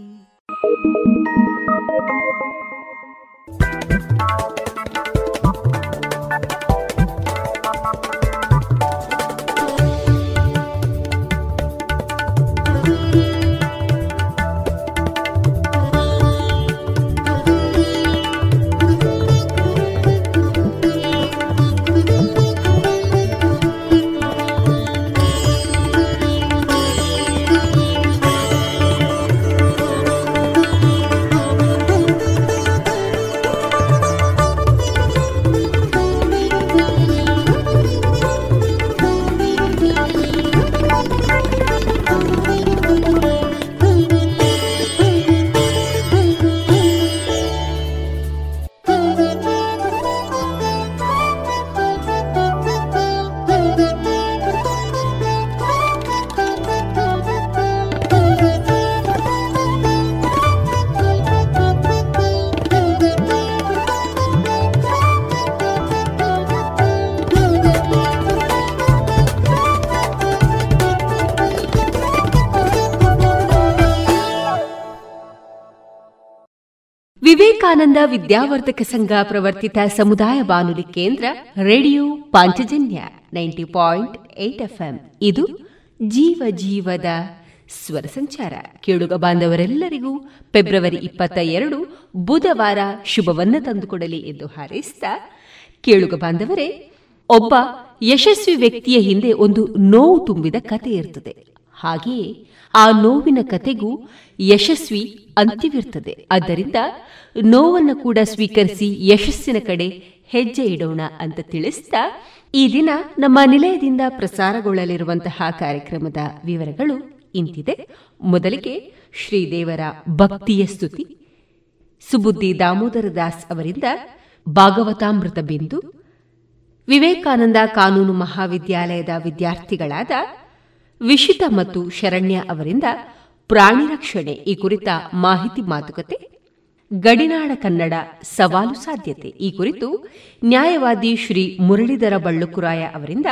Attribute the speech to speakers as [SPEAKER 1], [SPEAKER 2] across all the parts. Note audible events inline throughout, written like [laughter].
[SPEAKER 1] Thank you.
[SPEAKER 2] Vivekananda ವಿದ್ಯಾವರ್ಧಕ ಸಂಘ ಪ್ರವರ್ತಿತ ಸಮುದಾಯ ಬಾನುಲಿ ಕೇಂದ್ರ radio Panchajanya ninety point eight ಇದು ಜೀವ ಜೀವದ ಸ್ವರ ಸಂಚಾರ. ಕೇಳುಗ ಬಾಂಧವರೆಲ್ಲರಿಗೂ ಫೆಬ್ರವರಿ ಇಪ್ಪತ್ತ ಎರಡು ಬುಧವಾರ ಶುಭವನ್ನ ತಂದುಕೊಡಲಿ ಎಂದು ಹಾರೈಸಿದ ಕೇಳುಗ ಬಾಂಧವರೇ, ಒಬ್ಬ ಯಶಸ್ವಿ ವ್ಯಕ್ತಿಯ ಹಿಂದೆ ಒಂದು ನೋವು ತುಂಬಿದ ಕತೆ ಇರ್ತದೆ. ಹಾಗೆಯೇ ಆ ನೋವಿನ ಕತೆಗೂ ಯಶಸ್ವಿ ಅಂತ್ಯವಿರ್ತದೆ ಆದ್ದರಿಂದ ನೋವನ್ನು ಕೂಡ ಸ್ವೀಕರಿಸಿ ಯಶಸ್ಸಿನ ಕಡೆ ಹೆಜ್ಜೆ ಇಡೋಣ ಅಂತ ತಿಳಿಸಿದ ಈ ದಿನ ನಮ್ಮ ನಿಲಯದಿಂದ ಪ್ರಸಾರಗೊಳ್ಳಲಿರುವಂತಹ ಕಾರ್ಯಕ್ರಮದ ವಿವರಗಳು ಇಂತಿದೆ. ಮೊದಲಿಗೆ ಶ್ರೀದೇವರ ಭಕ್ತಿಯ ಸ್ತುತಿ. ಸುಬುದ್ದಿ ದಾಮೋದರ ದಾಸ್ ಅವರಿಂದ ಭಾಗವತಾಮೃತ ಬಿಂದು. ವಿವೇಕಾನಂದ ಕಾನೂನು ಮಹಾವಿದ್ಯಾಲಯದ ವಿದ್ಯಾರ್ಥಿಗಳಾದ ವಿಶಿತ ಮತ್ತು ಶರಣ್ಯ ಅವರಿಂದ ಪ್ರಾಣಿ ರಕ್ಷಣೆ ಈ ಕುರಿತ ಮಾಹಿತಿ ಮಾತುಕತೆ ಗಡಿನಾಡ ಕನ್ನಡ ಸವಾಲು ಸಾಧ್ಯತೆ ಈ ಕುರಿತು ನ್ಯಾಯವಾದಿ ಶ್ರೀ ಮುರಳೀಧರ ಬಳ್ಳುಕುರಾಯ ಅವರಿಂದ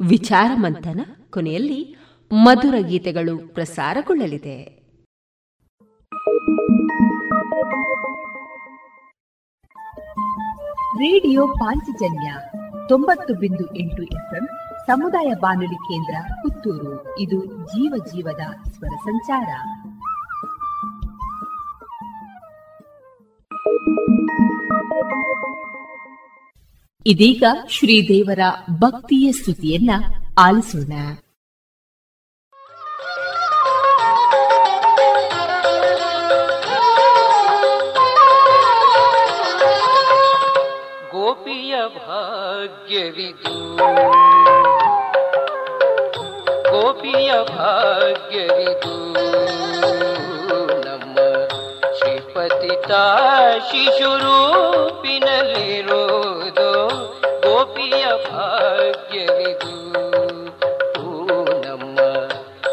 [SPEAKER 2] ವಿಚಾರ ಮಂಥನ ಕೊನೆಯಲ್ಲಿ ಮಧುರ ಗೀತೆಗಳು ಪ್ರಸಾರಗೊಳ್ಳಲಿದೆ.
[SPEAKER 3] ರೇಡಿಯೋ ಪಾಂಚಜನ್ಯ ತೊಂಬತ್ತು ಬಿಂದು ಎಂಟು ಎಫ್ಎಂ ಸಮುದಾಯ ಬಾನುಲಿ ಕೇಂದ್ರ ಪುತ್ತೂರು. ಇದು ಜೀವ ಜೀವದ ಸ್ವರ ಸಂಚಾರ.
[SPEAKER 2] ಇದೀಗ ಶ್ರೀದೇವರ ಭಕ್ತಿಯ ಸ್ತುತಿಯನ್ನ ಆಲಿಸೋಣ.
[SPEAKER 4] ಗೋಪಿಯ ಭಾಗ್ಯವಿದು. गोपीभाग्यविदो ऊ न श्रीपतिता शिशुरूप पिन लिरोदो गोपीयभाग्यविदो ॐ नम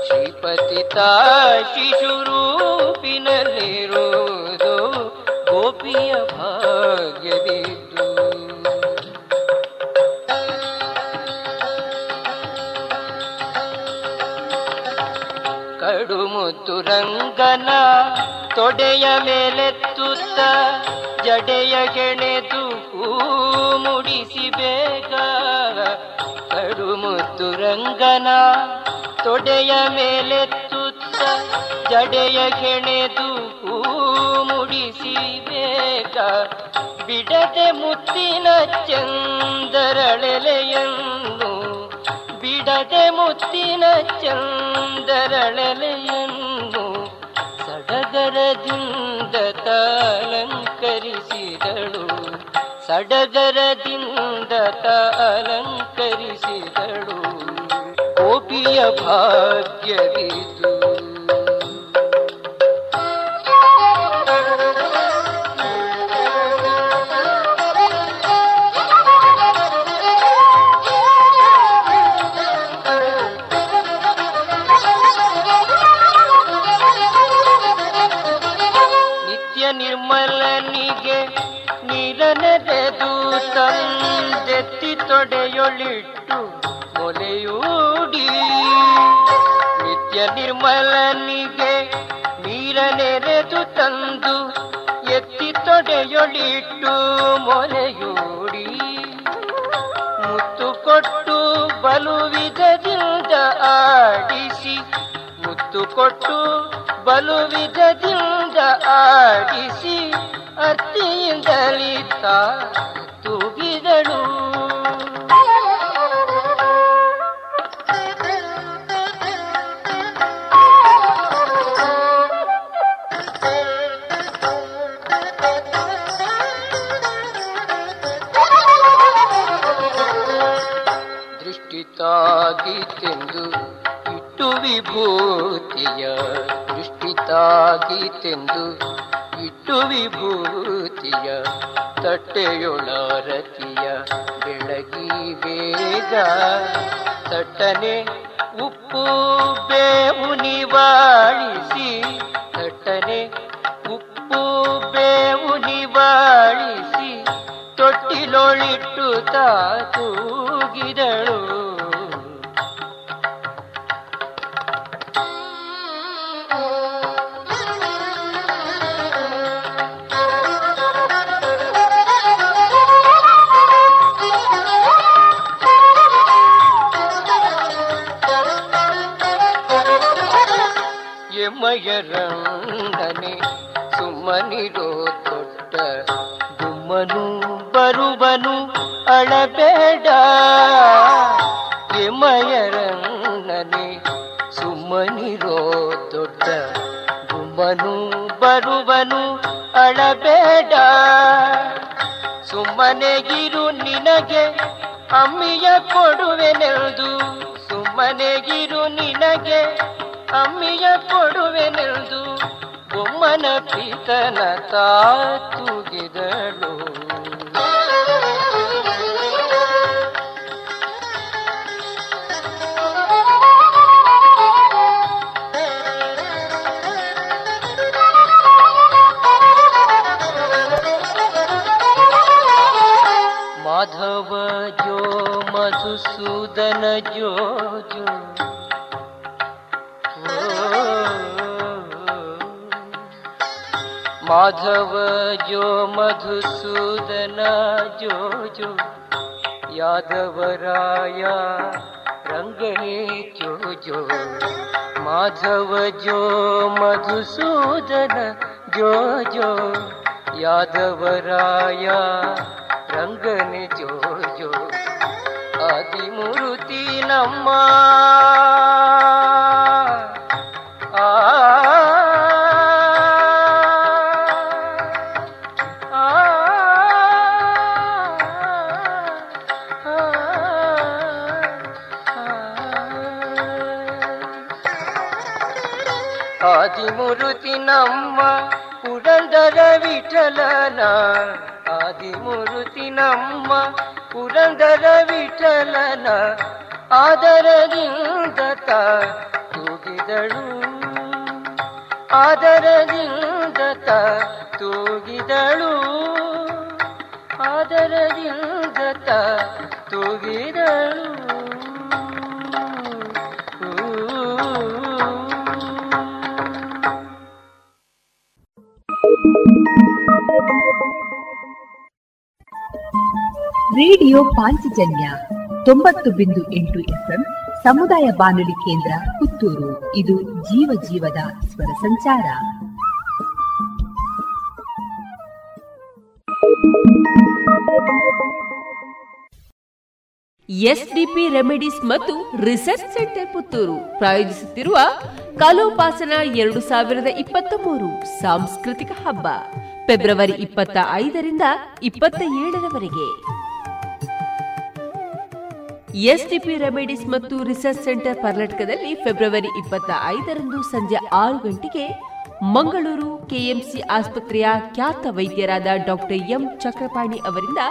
[SPEAKER 4] श्रीपतिताशिशुरूपि न ರಂಗನ ತೊಡೆಯ ಮೇಲೆತ್ತುತ್ತ ಜಡೆಯ ಗೆಣೆದು ಮುಡಿಸಿ ಬೇಗ. ಕಡುಮುತ್ತು ರಂಗನ ತೊಡೆಯ ಮೇಲೆತ್ತುತ್ತ ಜಡೆಯ ಗೆಣೆದು ಮುಡಿಸಿ ಬೇಗ. ಬಿಡದೆ ಮುತ್ತಿನ ಚಂದರಳೆಲೆಯನ್ನು, ಬಿಡದೆ ಮುತ್ತಿನ ಚಂದರಳೆಲೆಯನ್ನು ಸಡಗರದಿಂದ ತಾಲಂಕರಿಸಿದಳು. ಸಡಗರದಿಂದ ತಾಲಂಕರಿಸಿದಳು. ಗೋಪಿಯ ಭಾಗ್ಯವಿದು ತಂದೆತ್ತಿ ತೊಡೆಯೊಳಿಟ್ಟು ಮೊಲೆಯೂಡಿ ನಿತ್ಯ ನಿರ್ಮಲನಿಗೆ ನೀರನೆರೆದು ತಂದು ಎತ್ತಿ ತೊಡೆಯೊಳಿಟ್ಟು ಮೊಲೆಯೂಡಿ ಮುತ್ತು ಕೊಟ್ಟು ಬಲು ವಿಧದಿಂದ ಆಡಿಸಿ ಮುತ್ತು ಕೊಟ್ಟು ಬಲು ವಿಧದಿಂದ ಆಡಿಸಿ ಅತ್ತಿಯಿಂದಲಿತ ತೂಗಿದಳು. ದೃಷ್ಟಿತಾಗಿತ್ತೆಂದು ಇಟ್ಟು ವಿಭೂತಿಯ ದೃಷ್ಟಿತಾಗಿತ್ತೆಂದು ಇಟ್ಟು ವಿಭೂತಿಯ ತಟ್ಟೆಯೊಳರತಿಯ ಬೆಳಗಿ ಬೇಗ ತಟ್ಟನೆ ಉಪ್ಪು ಬೇವು ನಿವಾಳಿಸಿ ತಟ್ಟನೆ ಉಪ್ಪು ಬೇವು ನಿವಾಳಿಸಿ ತೊಟ್ಟಿಲೊಳಿಟ್ಟು ತಾತೂಗಿದಳು. इतनता माधवराया रङ्गणे चो जो माधव जो रङ्ग
[SPEAKER 3] ರೇಡಿಯೋ ಪಾಂಚಜನ್ಯ ತೊಂಬತ್ತು ಬಿಂದು ಎಂಟು ಎಫ್ಎಂ ಸಮುದಾಯ ಬಾನುಲಿ ಕೇಂದ್ರ ಪುತ್ತೂರು. ಇದು ಜೀವ ಜೀವದ ಸ್ವರ ಸಂಚಾರ.
[SPEAKER 2] ಎಸ್ಡಿಪಿ ರೆಮಿಡೀಸ್ ಮತ್ತು ರಿಸರ್ಚ್ ಸೆಂಟರ್ ಪುತ್ತೂರು ಪ್ರಾಯೋಜಿಸುತ್ತಿರುವ ಕಲೋಪಾಸನ ಎರಡು ಸಾವಿರದ ಇಪ್ಪತ್ತ ಮೂರು ಸಾಂಸ್ಕೃತಿಕ ಹಬ್ಬ, ಫೆಬ್ರವರಿ ಇಪ್ಪತ್ತ ಐದರಿಂದ ಇಪ್ಪತ್ತ ಏಳರವರೆಗೆ. ಎಸ್ಡಿಪಿ ರೆಮಿಡೀಸ್ ಮತ್ತು ರಿಸರ್ಚ್ ಸೆಂಟರ್ ಕರ್ನಾಟಕದಲ್ಲಿ ಫೆಬ್ರವರಿ ಇಪ್ಪತ್ತ ಐದರಂದು ಸಂಜೆ ಆರು ಗಂಟೆಗೆ ಮಂಗಳೂರು ಕೆಎಂಸಿ ಆಸ್ಪತ್ರೆಯ ಖ್ಯಾತ ವೈದ್ಯರಾದ ಡಾಕ್ಟರ್ ಎಂ ಚಕ್ರಪಾಣಿ ಅವರಿಂದ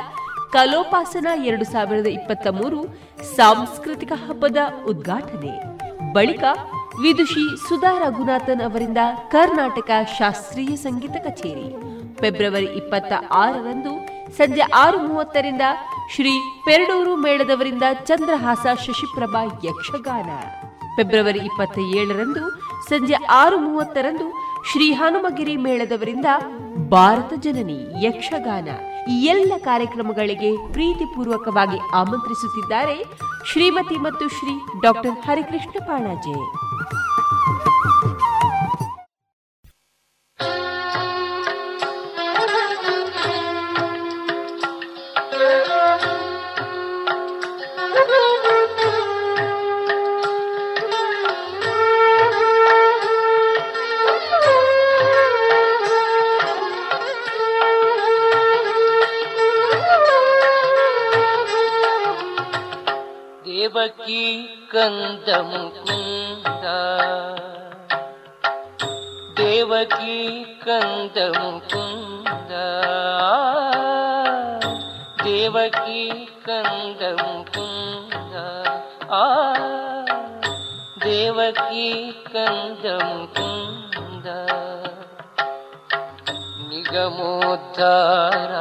[SPEAKER 2] ಕಲೋಪಾಸನ ಎರಡು ಸಾವಿರದ ಇಪ್ಪತ್ತ ಮೂರು ಸಾಂಸ್ಕೃತಿಕ ಹಬ್ಬದ ಉದ್ಘಾಟನೆ. ಬಳಿಕ ವಿದುಷಿ ಸುಧಾ ರಘುನಾಥನ್ ಅವರಿಂದ ಕರ್ನಾಟಕ ಶಾಸ್ತ್ರೀಯ ಸಂಗೀತ ಕಚೇರಿ. ಫೆಬ್ರವರಿ ಇಪ್ಪತ್ತ ಆರರಂದು ಸಂಜೆ ಆರು ಮೂವತ್ತರಿಂದ ಶ್ರೀ ಪೆರಡೂರು ಮೇಳದವರಿಂದ ಚಂದ್ರಹಾಸ ಶಶಿಪ್ರಭಾ ಯಕ್ಷಗಾನ. ಫೆಬ್ರವರಿ ಇಪ್ಪತ್ತ ಏಳರಂದು ಸಂಜೆ ಆರು ಮೂವತ್ತರಂದು ಶ್ರೀ ಹನುಮಗಿರಿ ಮೇಳದವರಿಂದ ಭಾರತ ಜನನಿ ಯಕ್ಷಗಾನ ಈ ಎಲ್ಲ ಕಾರ್ಯಕ್ರಮಗಳಿಗೆ ಪ್ರೀತಿಪೂರ್ವಕವಾಗಿ ಆಮಂತ್ರಿಸುತ್ತಿದ್ದಾರೆ ಶ್ರೀಮತಿ ಮತ್ತು ಶ್ರೀ ಡಾಕ್ಟರ್ ಹರಿಕೃಷ್ಣ ಪಾಣಾಜೆ
[SPEAKER 4] పాదము కింద దేవకి కందము కుంద దేవకి కందము కుంద ఆ దేవకి కందము కుంద నిగమోద్ధార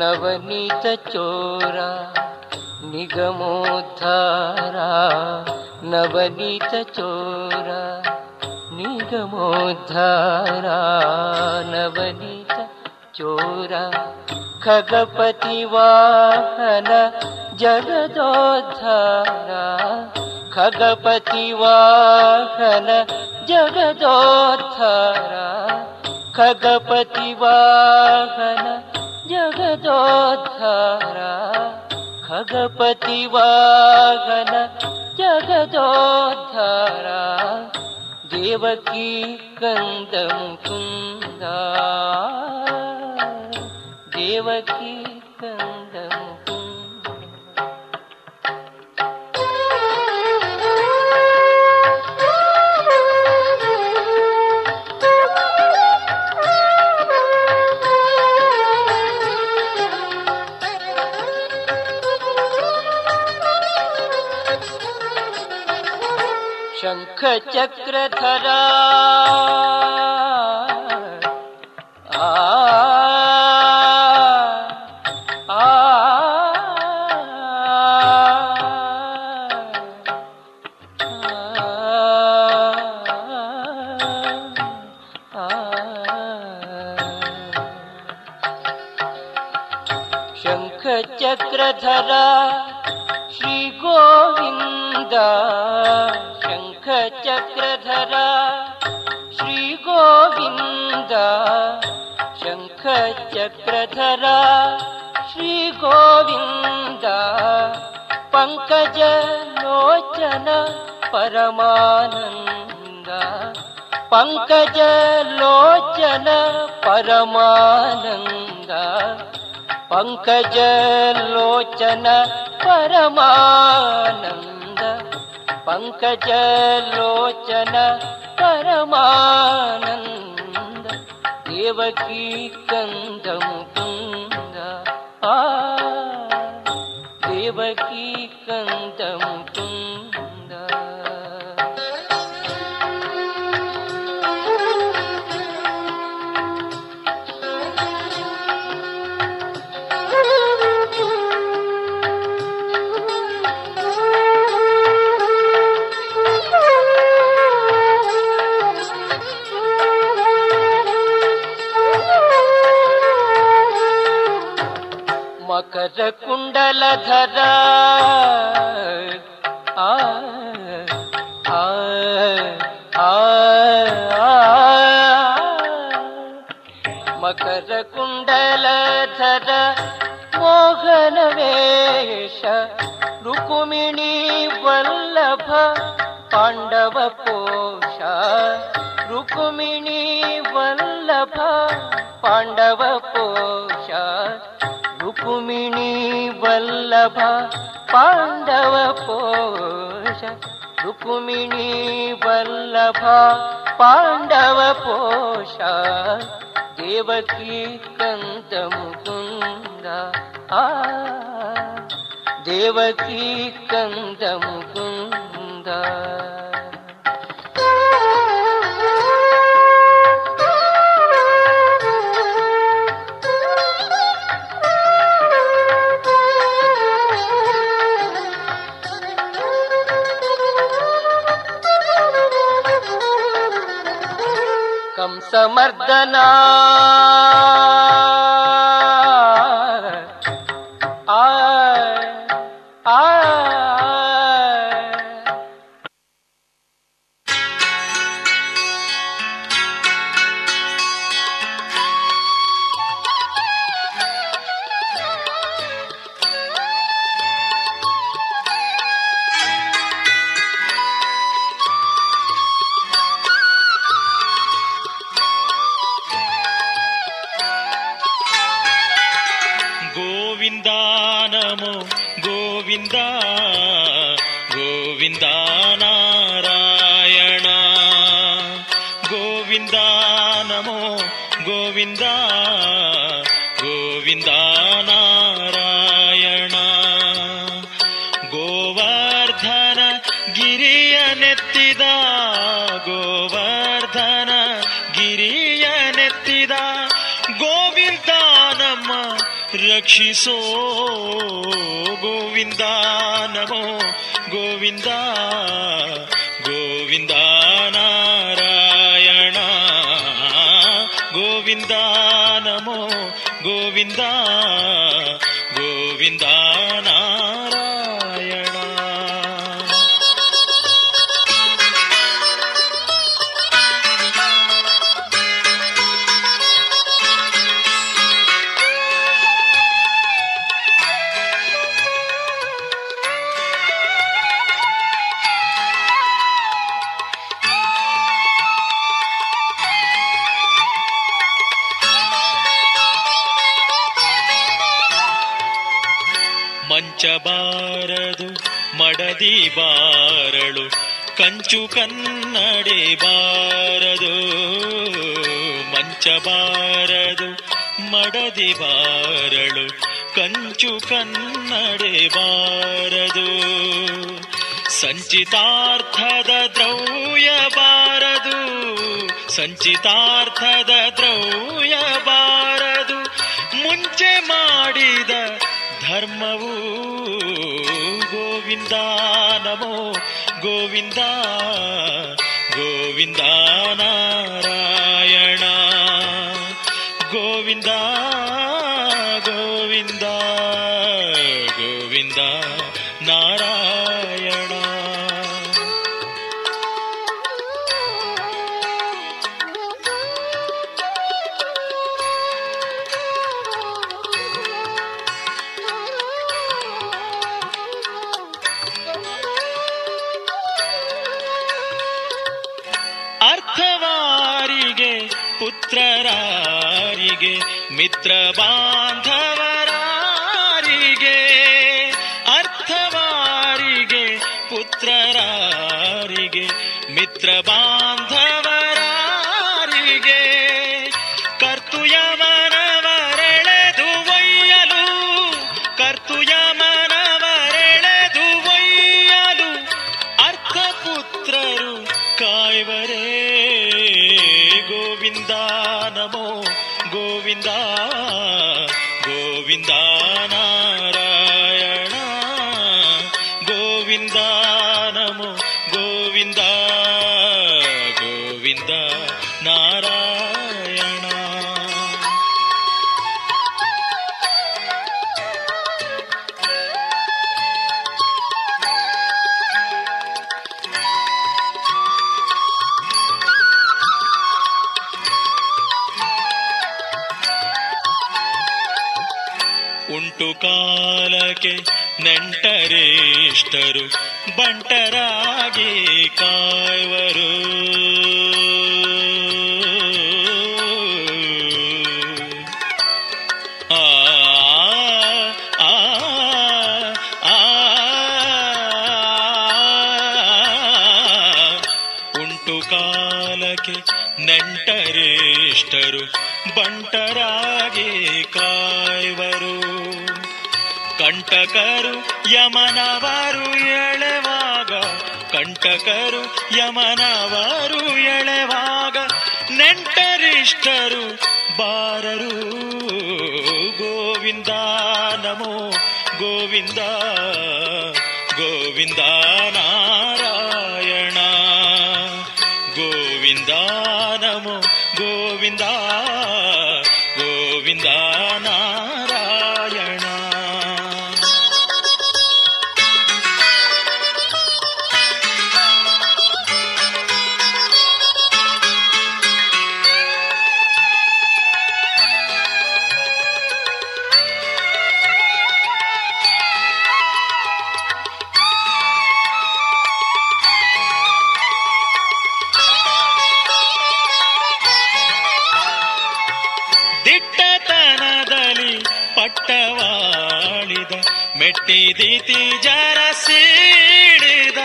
[SPEAKER 4] నవనీత చోరా. निगमोद्धारा धरा निगमोद्धारा चोरा खगपतिवाहन जगदोद्धारा। खगपतिवाहन जगदोद्धारा। खगपतिवाहन जगदोद्धारा। वाहन जगदोद्धार देवकी कन्दमुकुन्द। देवकी कन्दमुकुन्द शङ्खचक्रधरा आ आ शङ्खचक्रधरा श्रीगोविन्द शङ्खचक्रधरा श्रीगोविन्द शङ्खचक्रधरा श्रीगोविन्द पङ्कजलोचन परमानन्द पङ्कजलोचन परमानन्द पङ्कजलोचन परमानन्द पङ्कजलोचन परमानन्द देवकी कन्दमुकुन्द आ देवकी कन्दमुकुन्द
[SPEAKER 5] धरा पाण्डवपोष देवकी कन्तमुकुन्देवकी ಕಲಾ ರಕ್ಷಿಸೋ ಗೋವಿಂದ ನಮೋ ಗೋವಿಂದ ಗೋವಿಂದ ನಾರಾಯಣ ಗೋವಿಂದ ನಮೋ ಗೋವಿಂದ. ಮಂಚಬಾರದು ಮಡದಿ ಬಾರಳು, ಕಂಚು ಕನ್ನಡೆ ಬಾರದು ಮಂಚಬಾರದು ಮಡದಿ ಬಾರಳು, ಕಂಚು ಕನ್ನಡೆ ಬಾರದು. ಸಂಚಿತಾರ್ಥದ ದ್ರವ್ಯ ಬಾರದು, ಸಂಚಿತಾರ್ಥದ ದ್ರವ್ಯ ಬಾರದು, ಮುಂಚೆ ಮಾಡಿದ ಧರ್ಮವು ಗೋವಿಂದ ನಮೋ ಗೋವಿಂದ ಗೋವಿಂದ ನಾರಾಯಣ ಗೋವಿಂದ ಗೋವಿಂದ ಗೋವಿಂದ ಮಿತ್ರ ಬಾಂಧವರಾರಿಗೆ ಅರ್ಥವಾರಿಗೆ ಪುತ್ರರಾರಿಗೆ ಮಿತ್ರ ಬಾಂಧವರಾರಿಗೆ ಕಾಲಕ್ಕೆ ನೆಂಟರೇಷ್ಟರು ಬಂಟರಾಗಿ ಕಾಯುವರು ಉಂಟು ಕಾಲಕ್ಕೆ ನೆಂಟರೇಷ್ಟರು ಬಂಟರಾಗಿ ಯಮನವರು ಎಳೆವಾಗ, ಕಂಟಕರು ಯಮನವರು ಎಳೆವಾಗ, ನೆಂಟರಿಷ್ಟರು ಬಾರರು. ಗೋವಿಂದ ನಮೋ, ಗೋವಿಂದ ಗೋವಿಂದ ನಾರಾಯಣ. ಗೋವಿಂದ ನಮೋ, ಗೋವಿಂದ ಗೋವಿಂದ ನಾರಾಯಣ. ಮೆಟ್ಟಿದಿತಿ ಜರ ಸೀಡಿದ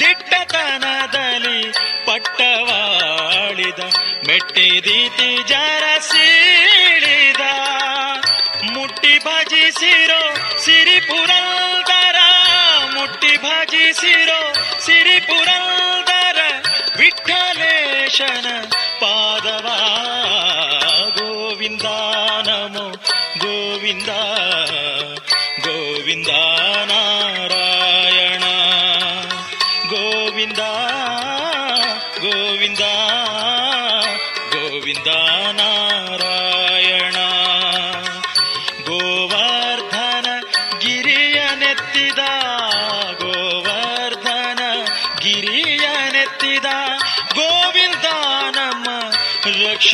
[SPEAKER 5] ದಿಟ್ಟತನದಲ್ಲಿ ಪಟ್ಟವಾಳಿದ ಮೆಟ್ಟಿದಿತಿ ಜರ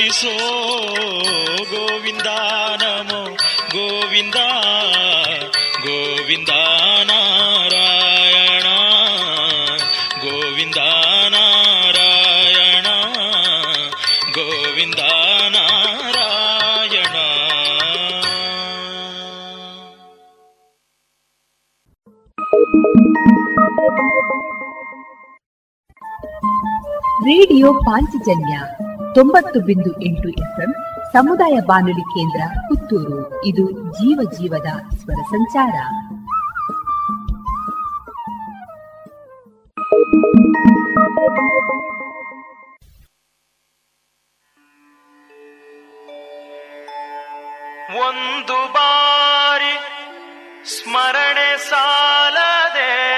[SPEAKER 5] ഈശോ ഗോവിന്ദ നമോ ഗോവിന്ദ ഗോവിന്ദ നാരായണ ഗോവിന്ദ നാരായണ
[SPEAKER 3] ഗോവിന്ദ നാരായണ ತೊಂಬತ್ತು ಬಿಂದು ಎಂಟು ಎಫ್ಎಂ ಸಮುದಾಯ ಬಾನುಲಿ ಕೇಂದ್ರ ಪುತ್ತೂರು. ಇದು ಜೀವ ಜೀವದ ಸ್ವರ ಸಂಚಾರ.
[SPEAKER 5] ಒಂದು ಬಾರಿ ಸ್ಮರಣೆ ಸಾಲದೆ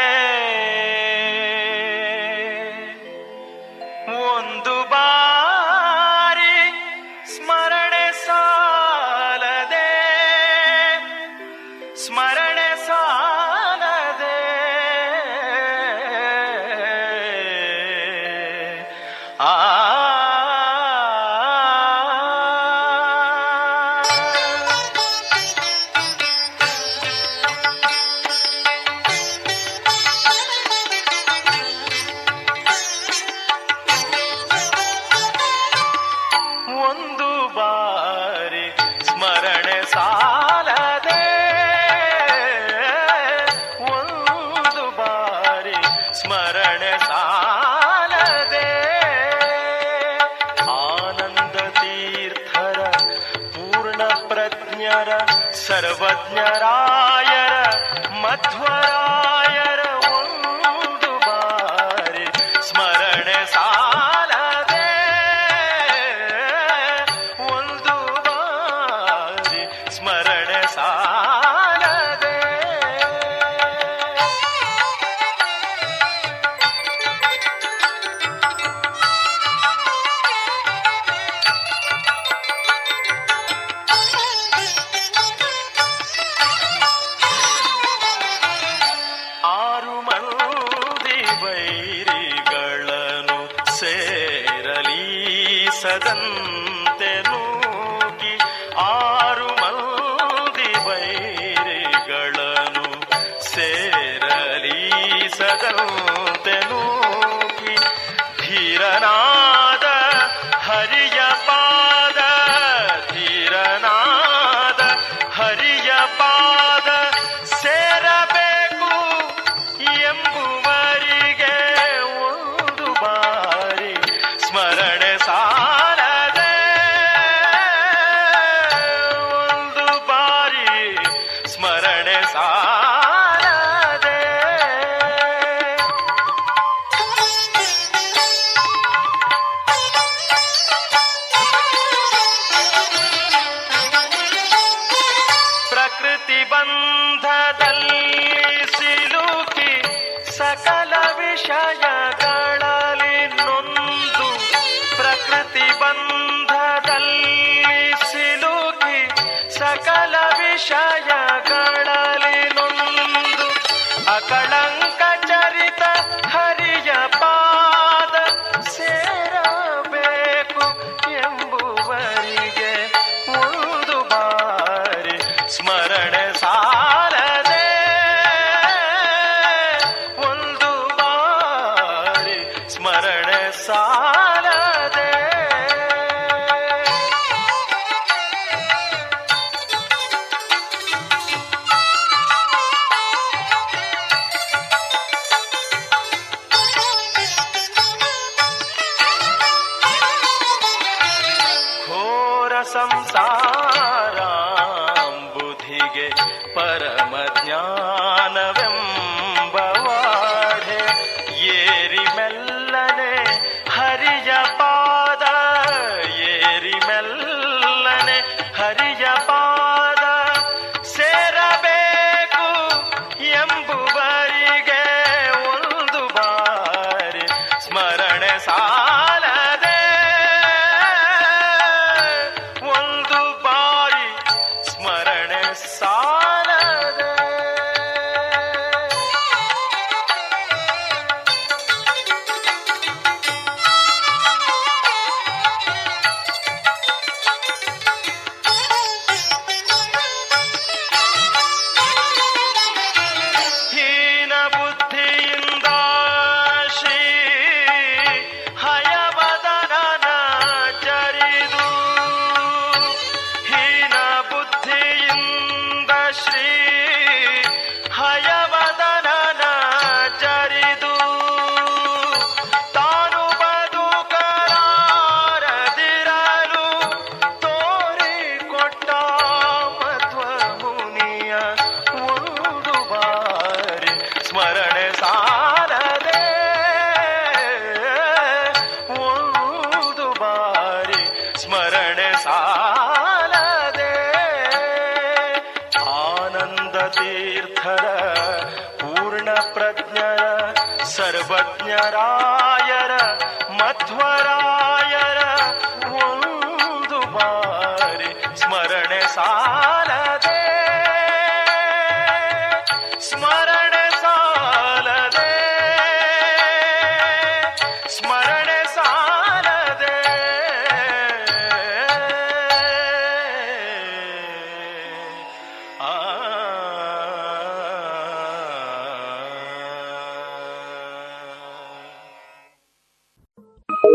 [SPEAKER 5] प्रिय पा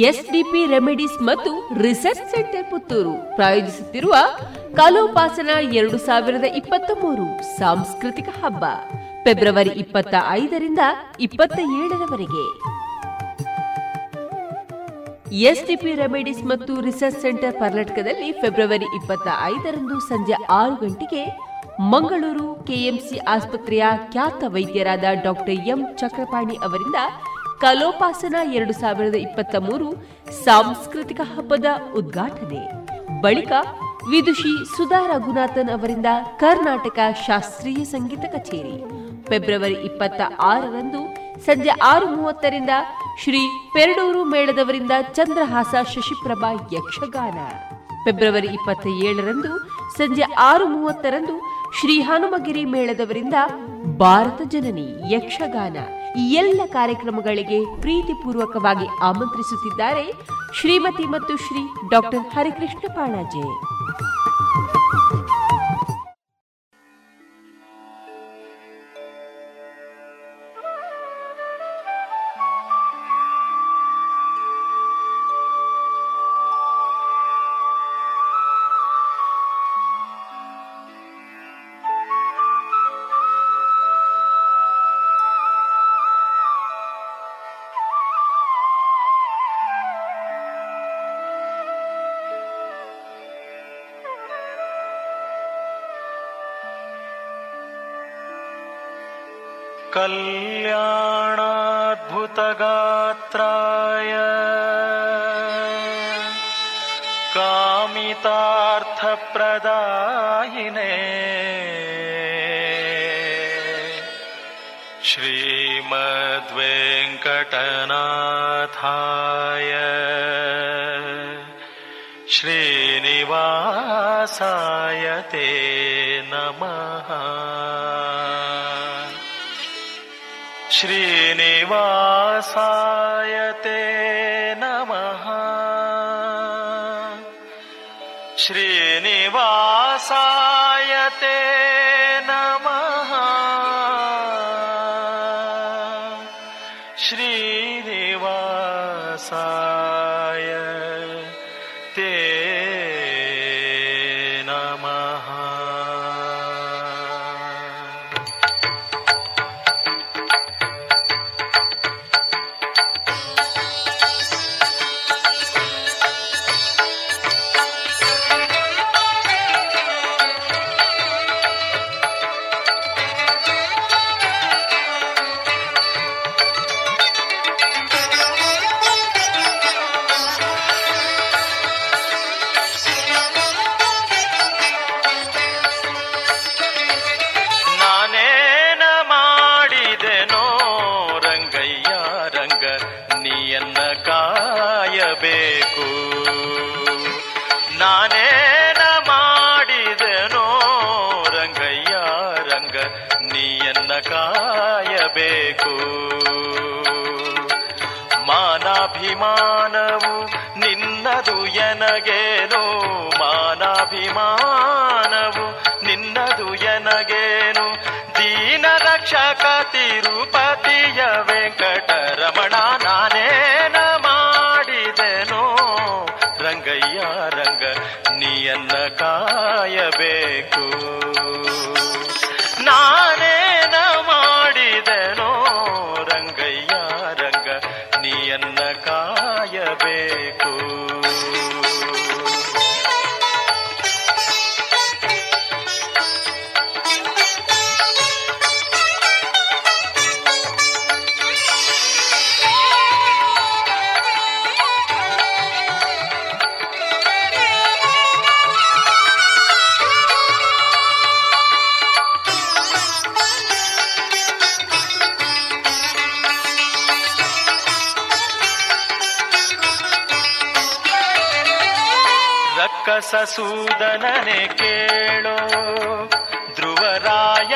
[SPEAKER 2] ಎಸ್ಡಿಪಿ ರೆಮಿಡೀಸ್ ಮತ್ತು ರಿಸರ್ಚ್ ಸೆಂಟರ್ ಪುತ್ತೂರು. ಪ್ರಾಯೋಜಿಸುತ್ತಿರುವ ಕಲೋಪಾಸನ ಎರಡು ಸಾವಿರದ ಇಪ್ಪತ್ತ ಮೂರು ಸಾಂಸ್ಕೃತಿಕ ಹಬ್ಬ, ಫೆಬ್ರವರಿ ಇಪ್ಪತ್ತ ಐದರಿಂದ ಇಪ್ಪತ್ತ ಏಳರವರೆಗೆ. ಎಸ್ಡಿಪಿ ರೆಮಿಡೀಸ್ ಮತ್ತು ರಿಸರ್ಚ್ ಸೆಂಟರ್ ಕರ್ನಾಟಕದಲ್ಲಿ ಫೆಬ್ರವರಿ ಇಪ್ಪತ್ತ ಐದರಂದು ಸಂಜೆ ಆರು ಗಂಟೆಗೆ ಮಂಗಳೂರು ಕೆಎಂಸಿ ಆಸ್ಪತ್ರೆಯ ಖ್ಯಾತ ವೈದ್ಯರಾದ ಡಾಕ್ಟರ್ ಎಂ ಚಕ್ರಪಾಣಿ ಅವರಿಂದ ಕಲೋಪಾಸನ ಎರಡು ಸಾವಿರದ ಇಪ್ಪತ್ತ ಮೂರು ಸಾಂಸ್ಕೃತಿಕ ಹಬ್ಬದ ಉದ್ಘಾಟನೆ. ಬಳಿಕ ವಿದುಷಿ ಸುಧಾ ರಘುನಾಥನ್ ಅವರಿಂದ ಕರ್ನಾಟಕ ಶಾಸ್ತ್ರೀಯ ಸಂಗೀತ ಕಚೇರಿ. ಫೆಬ್ರವರಿ ಇಪ್ಪತ್ತ ಆರರಂದು ಸಂಜೆ ಆರು ಮೂವತ್ತರಿಂದ ಶ್ರೀ ಪೆರಡೂರು ಮೇಳದವರಿಂದ ಚಂದ್ರಹಾಸ ಶಶಿಪ್ರಭಾ ಯಕ್ಷಗಾನ. ಫೆಬ್ರವರಿ ಇಪ್ಪತ್ತ ಏಳರಂದು ಸಂಜೆ ಆರು ಮೂವತ್ತರಂದು ಶ್ರೀ ಹನುಮಗಿರಿ ಮೇಳದವರಿಂದ ಭಾರತ ಜನನಿ ಯಕ್ಷಗಾನ ಎಲ್ಲ ಕಾರ್ಯಕ್ರಮಗಳಿಗೆ ಪ್ರೀತಿಪೂರ್ವಕವಾಗಿ ಆಮಂತ್ರಿಸುತ್ತಿದ್ದಾರೆ ಶ್ರೀಮತಿ ಮತ್ತು ಶ್ರೀ ಡಾಕ್ಟರ್ ಹರಿಕೃಷ್ಣ ಪಾಣಾಜೆ
[SPEAKER 5] कल्याणाद्भुतगात्राय कामितार्थप्रदायिने श्रीमद्वेङ्कटनाथाय श्रीनिवासाय ते ಕಾಯಬೇಕು ನಾನೇನ ಮಾಡಿದನೋ ರಂಗಯ್ಯ ರಂಗ ನೀಯನ್ನ ಕಾಯಬೇಕು. ಮಾನಾಭಿಮಾನವು ನಿನ್ನದು ಎನಗೇನು ಸಸೂದನನೆ ಕೇಳೋ ಧ್ರುವರಾಯ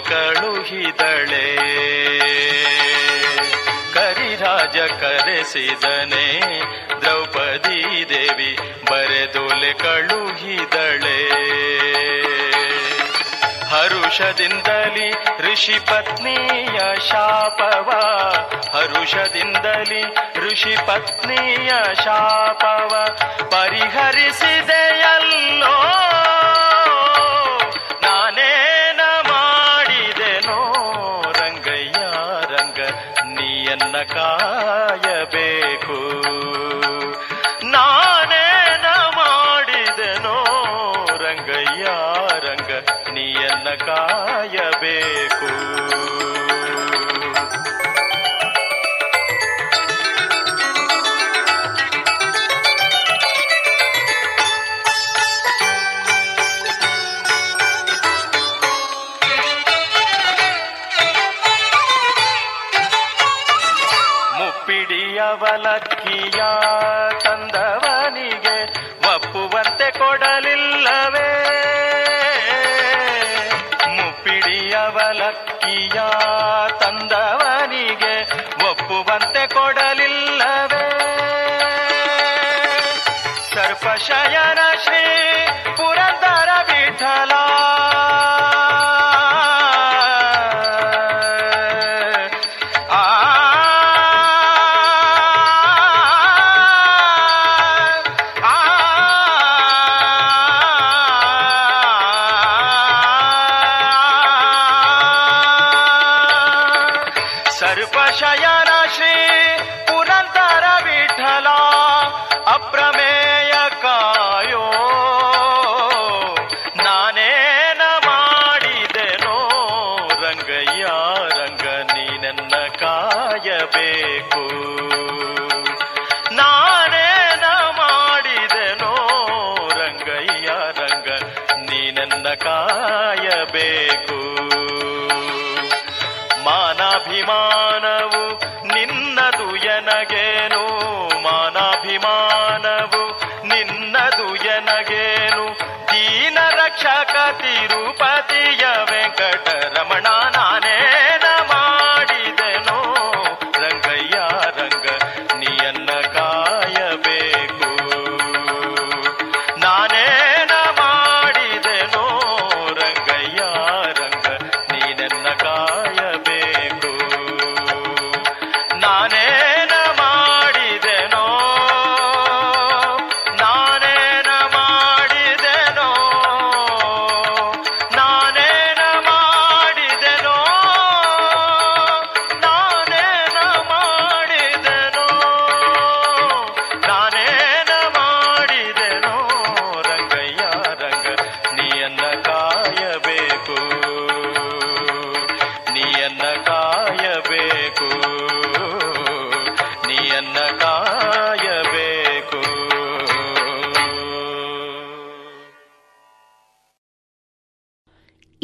[SPEAKER 5] ಕಳುಹಿದಳೆ ಕರಿರಾಜ ಕರೆಸಿದನೆ, ದ್ರೌಪದಿ ದೇವಿ ಬರೆದೊಲೆ ಕಳುಹಿದಳೆ ಹರುಷದಿಂದಲಿ ಋಷಿ ಪತ್ನಿಯ ಶಾಪವ, ಹರುಷದಿಂದಲಿ ಋಷಿ ಪತ್ನಿಯ ಶಾಪವ, ಪರಿಹರಿಸಿದೆ ಪಿಡಿಯವಲಕ್ಕಿಯ ತಂದವನಿಗೆ ಒಪ್ಪುವಂತೆ ಕೊಡಲಿಲ್ಲವೇ? ಮುಪ್ಪಿಡಿಯವಲಕ್ಕಿಯ ತಂದವನಿಗೆ ಒಪ್ಪುವಂತೆ ಕೊಡ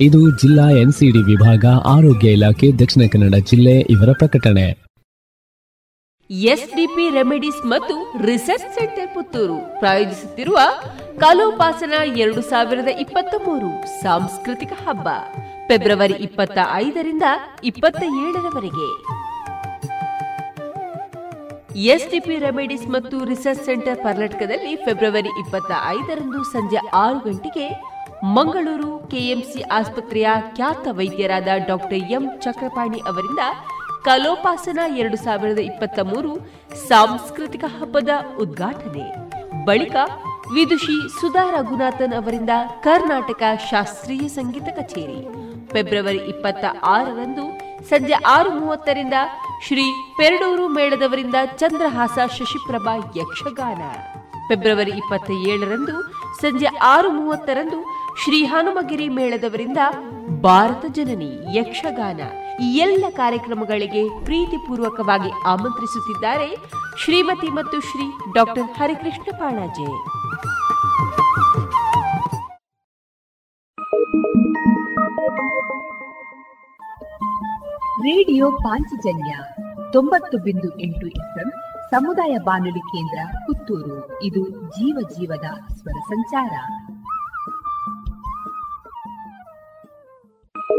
[SPEAKER 6] ಇದು ಜಿಲ್ಲಾ ಎನ್ಸಿಡಿ ವಿಭಾಗ, ಆರೋಗ್ಯ ಇಲಾಖೆ, ದಕ್ಷಿಣ ಕನ್ನಡ ಜಿಲ್ಲೆ ಇವರ ಪ್ರಕಟಣೆ.
[SPEAKER 2] ಎಸ್ಡಿಪಿ ರೆಮಿಡೀಸ್ ಮತ್ತು ರಿಸರ್ಚ್ ಸೆಂಟರ್ ಪುತ್ತೂರು ಪ್ರಾಯೋಜಿಸುತ್ತಿರುವ ಕಲೋಪಾಸನ ಎರಡು ಸಾವಿರದ ಇಪ್ಪತ್ತ ಮೂರು ಸಾಂಸ್ಕೃತಿಕ ಹಬ್ಬ, ಫೆಬ್ರವರಿ ಇಪ್ಪತ್ತ ಐದರಿಂದ ಇಪ್ಪತ್ತ ಏಳರವರೆಗೆ. ಎಸ್ಡಿಪಿ ರೆಮಿಡೀಸ್ ಮತ್ತು ರಿಸರ್ಚ್ ಸೆಂಟರ್ ಕರ್ನಾಟಕದಲ್ಲಿ ಫೆಬ್ರವರಿ ಇಪ್ಪತ್ತ ಐದರಂದು ಸಂಜೆ ಆರು ಗಂಟೆಗೆ ಮಂಗಳೂರು ಕೆಎಂಸಿ ಆಸ್ಪತ್ರೆಯ ಖ್ಯಾತ ವೈದ್ಯರಾದ ಡಾಕ್ಟರ್ ಎಂ ಚಕ್ರಪಾಣಿ ಅವರಿಂದ ಕಲೋಪಾಸನ ಎರಡು ಸಾವಿರದ ಇಪ್ಪತ್ತ ಮೂರು ಸಾಂಸ್ಕೃತಿಕ ಹಬ್ಬದ ಉದ್ಘಾಟನೆ. ಬಳಿಕ ವಿದುಷಿ ಸುಧಾ ರಘುನಾಥನ್ ಅವರಿಂದ ಕರ್ನಾಟಕ ಶಾಸ್ತ್ರೀಯ ಸಂಗೀತ ಕಚೇರಿ. ಫೆಬ್ರವರಿ ಇಪ್ಪತ್ತ ಆರರಂದು ಸಂಜೆ ಆರು ಮೂವತ್ತರಿಂದ ಶ್ರೀ ಪೆರಡೂರು ಮೇಳದವರಿಂದ ಚಂದ್ರಹಾಸ ಶಶಿಪ್ರಭಾ ಯಕ್ಷಗಾನ. ಫೆಬ್ರವರಿ ಇಪ್ಪತ್ತ ಏಳರಂದು ಸಂಜೆ ಆರು ಮೂವತ್ತರಂದು ಶ್ರೀ ಹನುಮಗಿರಿ ಮೇಳದವರಿಂದ ಭಾರತ ಜನನಿ ಯಕ್ಷಗಾನ ಎಲ್ಲ ಕಾರ್ಯಕ್ರಮಗಳಿಗೆ ಪ್ರೀತಿಪೂರ್ವಕವಾಗಿ ಆಮಂತ್ರಿಸುತ್ತಿದ್ದಾರೆ ಶ್ರೀಮತಿ ಮತ್ತು ಶ್ರೀ ಡಾಕ್ಟರ್ ಹರಿಕೃಷ್ಣ ಪಾಣಾಜೆ
[SPEAKER 3] ರೇಡಿಯೋ ಪಾಂಚಜನ್ಯ ತೊಂಬತ್ತು ಬಿಂದು ಎಂಟು ಎಫ್ಎಂ ಸಮುದಾಯ ಬಾನುಲಿ ಕೇಂದ್ರ ಪುತ್ತೂರು. ಇದು ಜೀವ ಜೀವದ ಸ್ವರ ಸಂಚಾರ.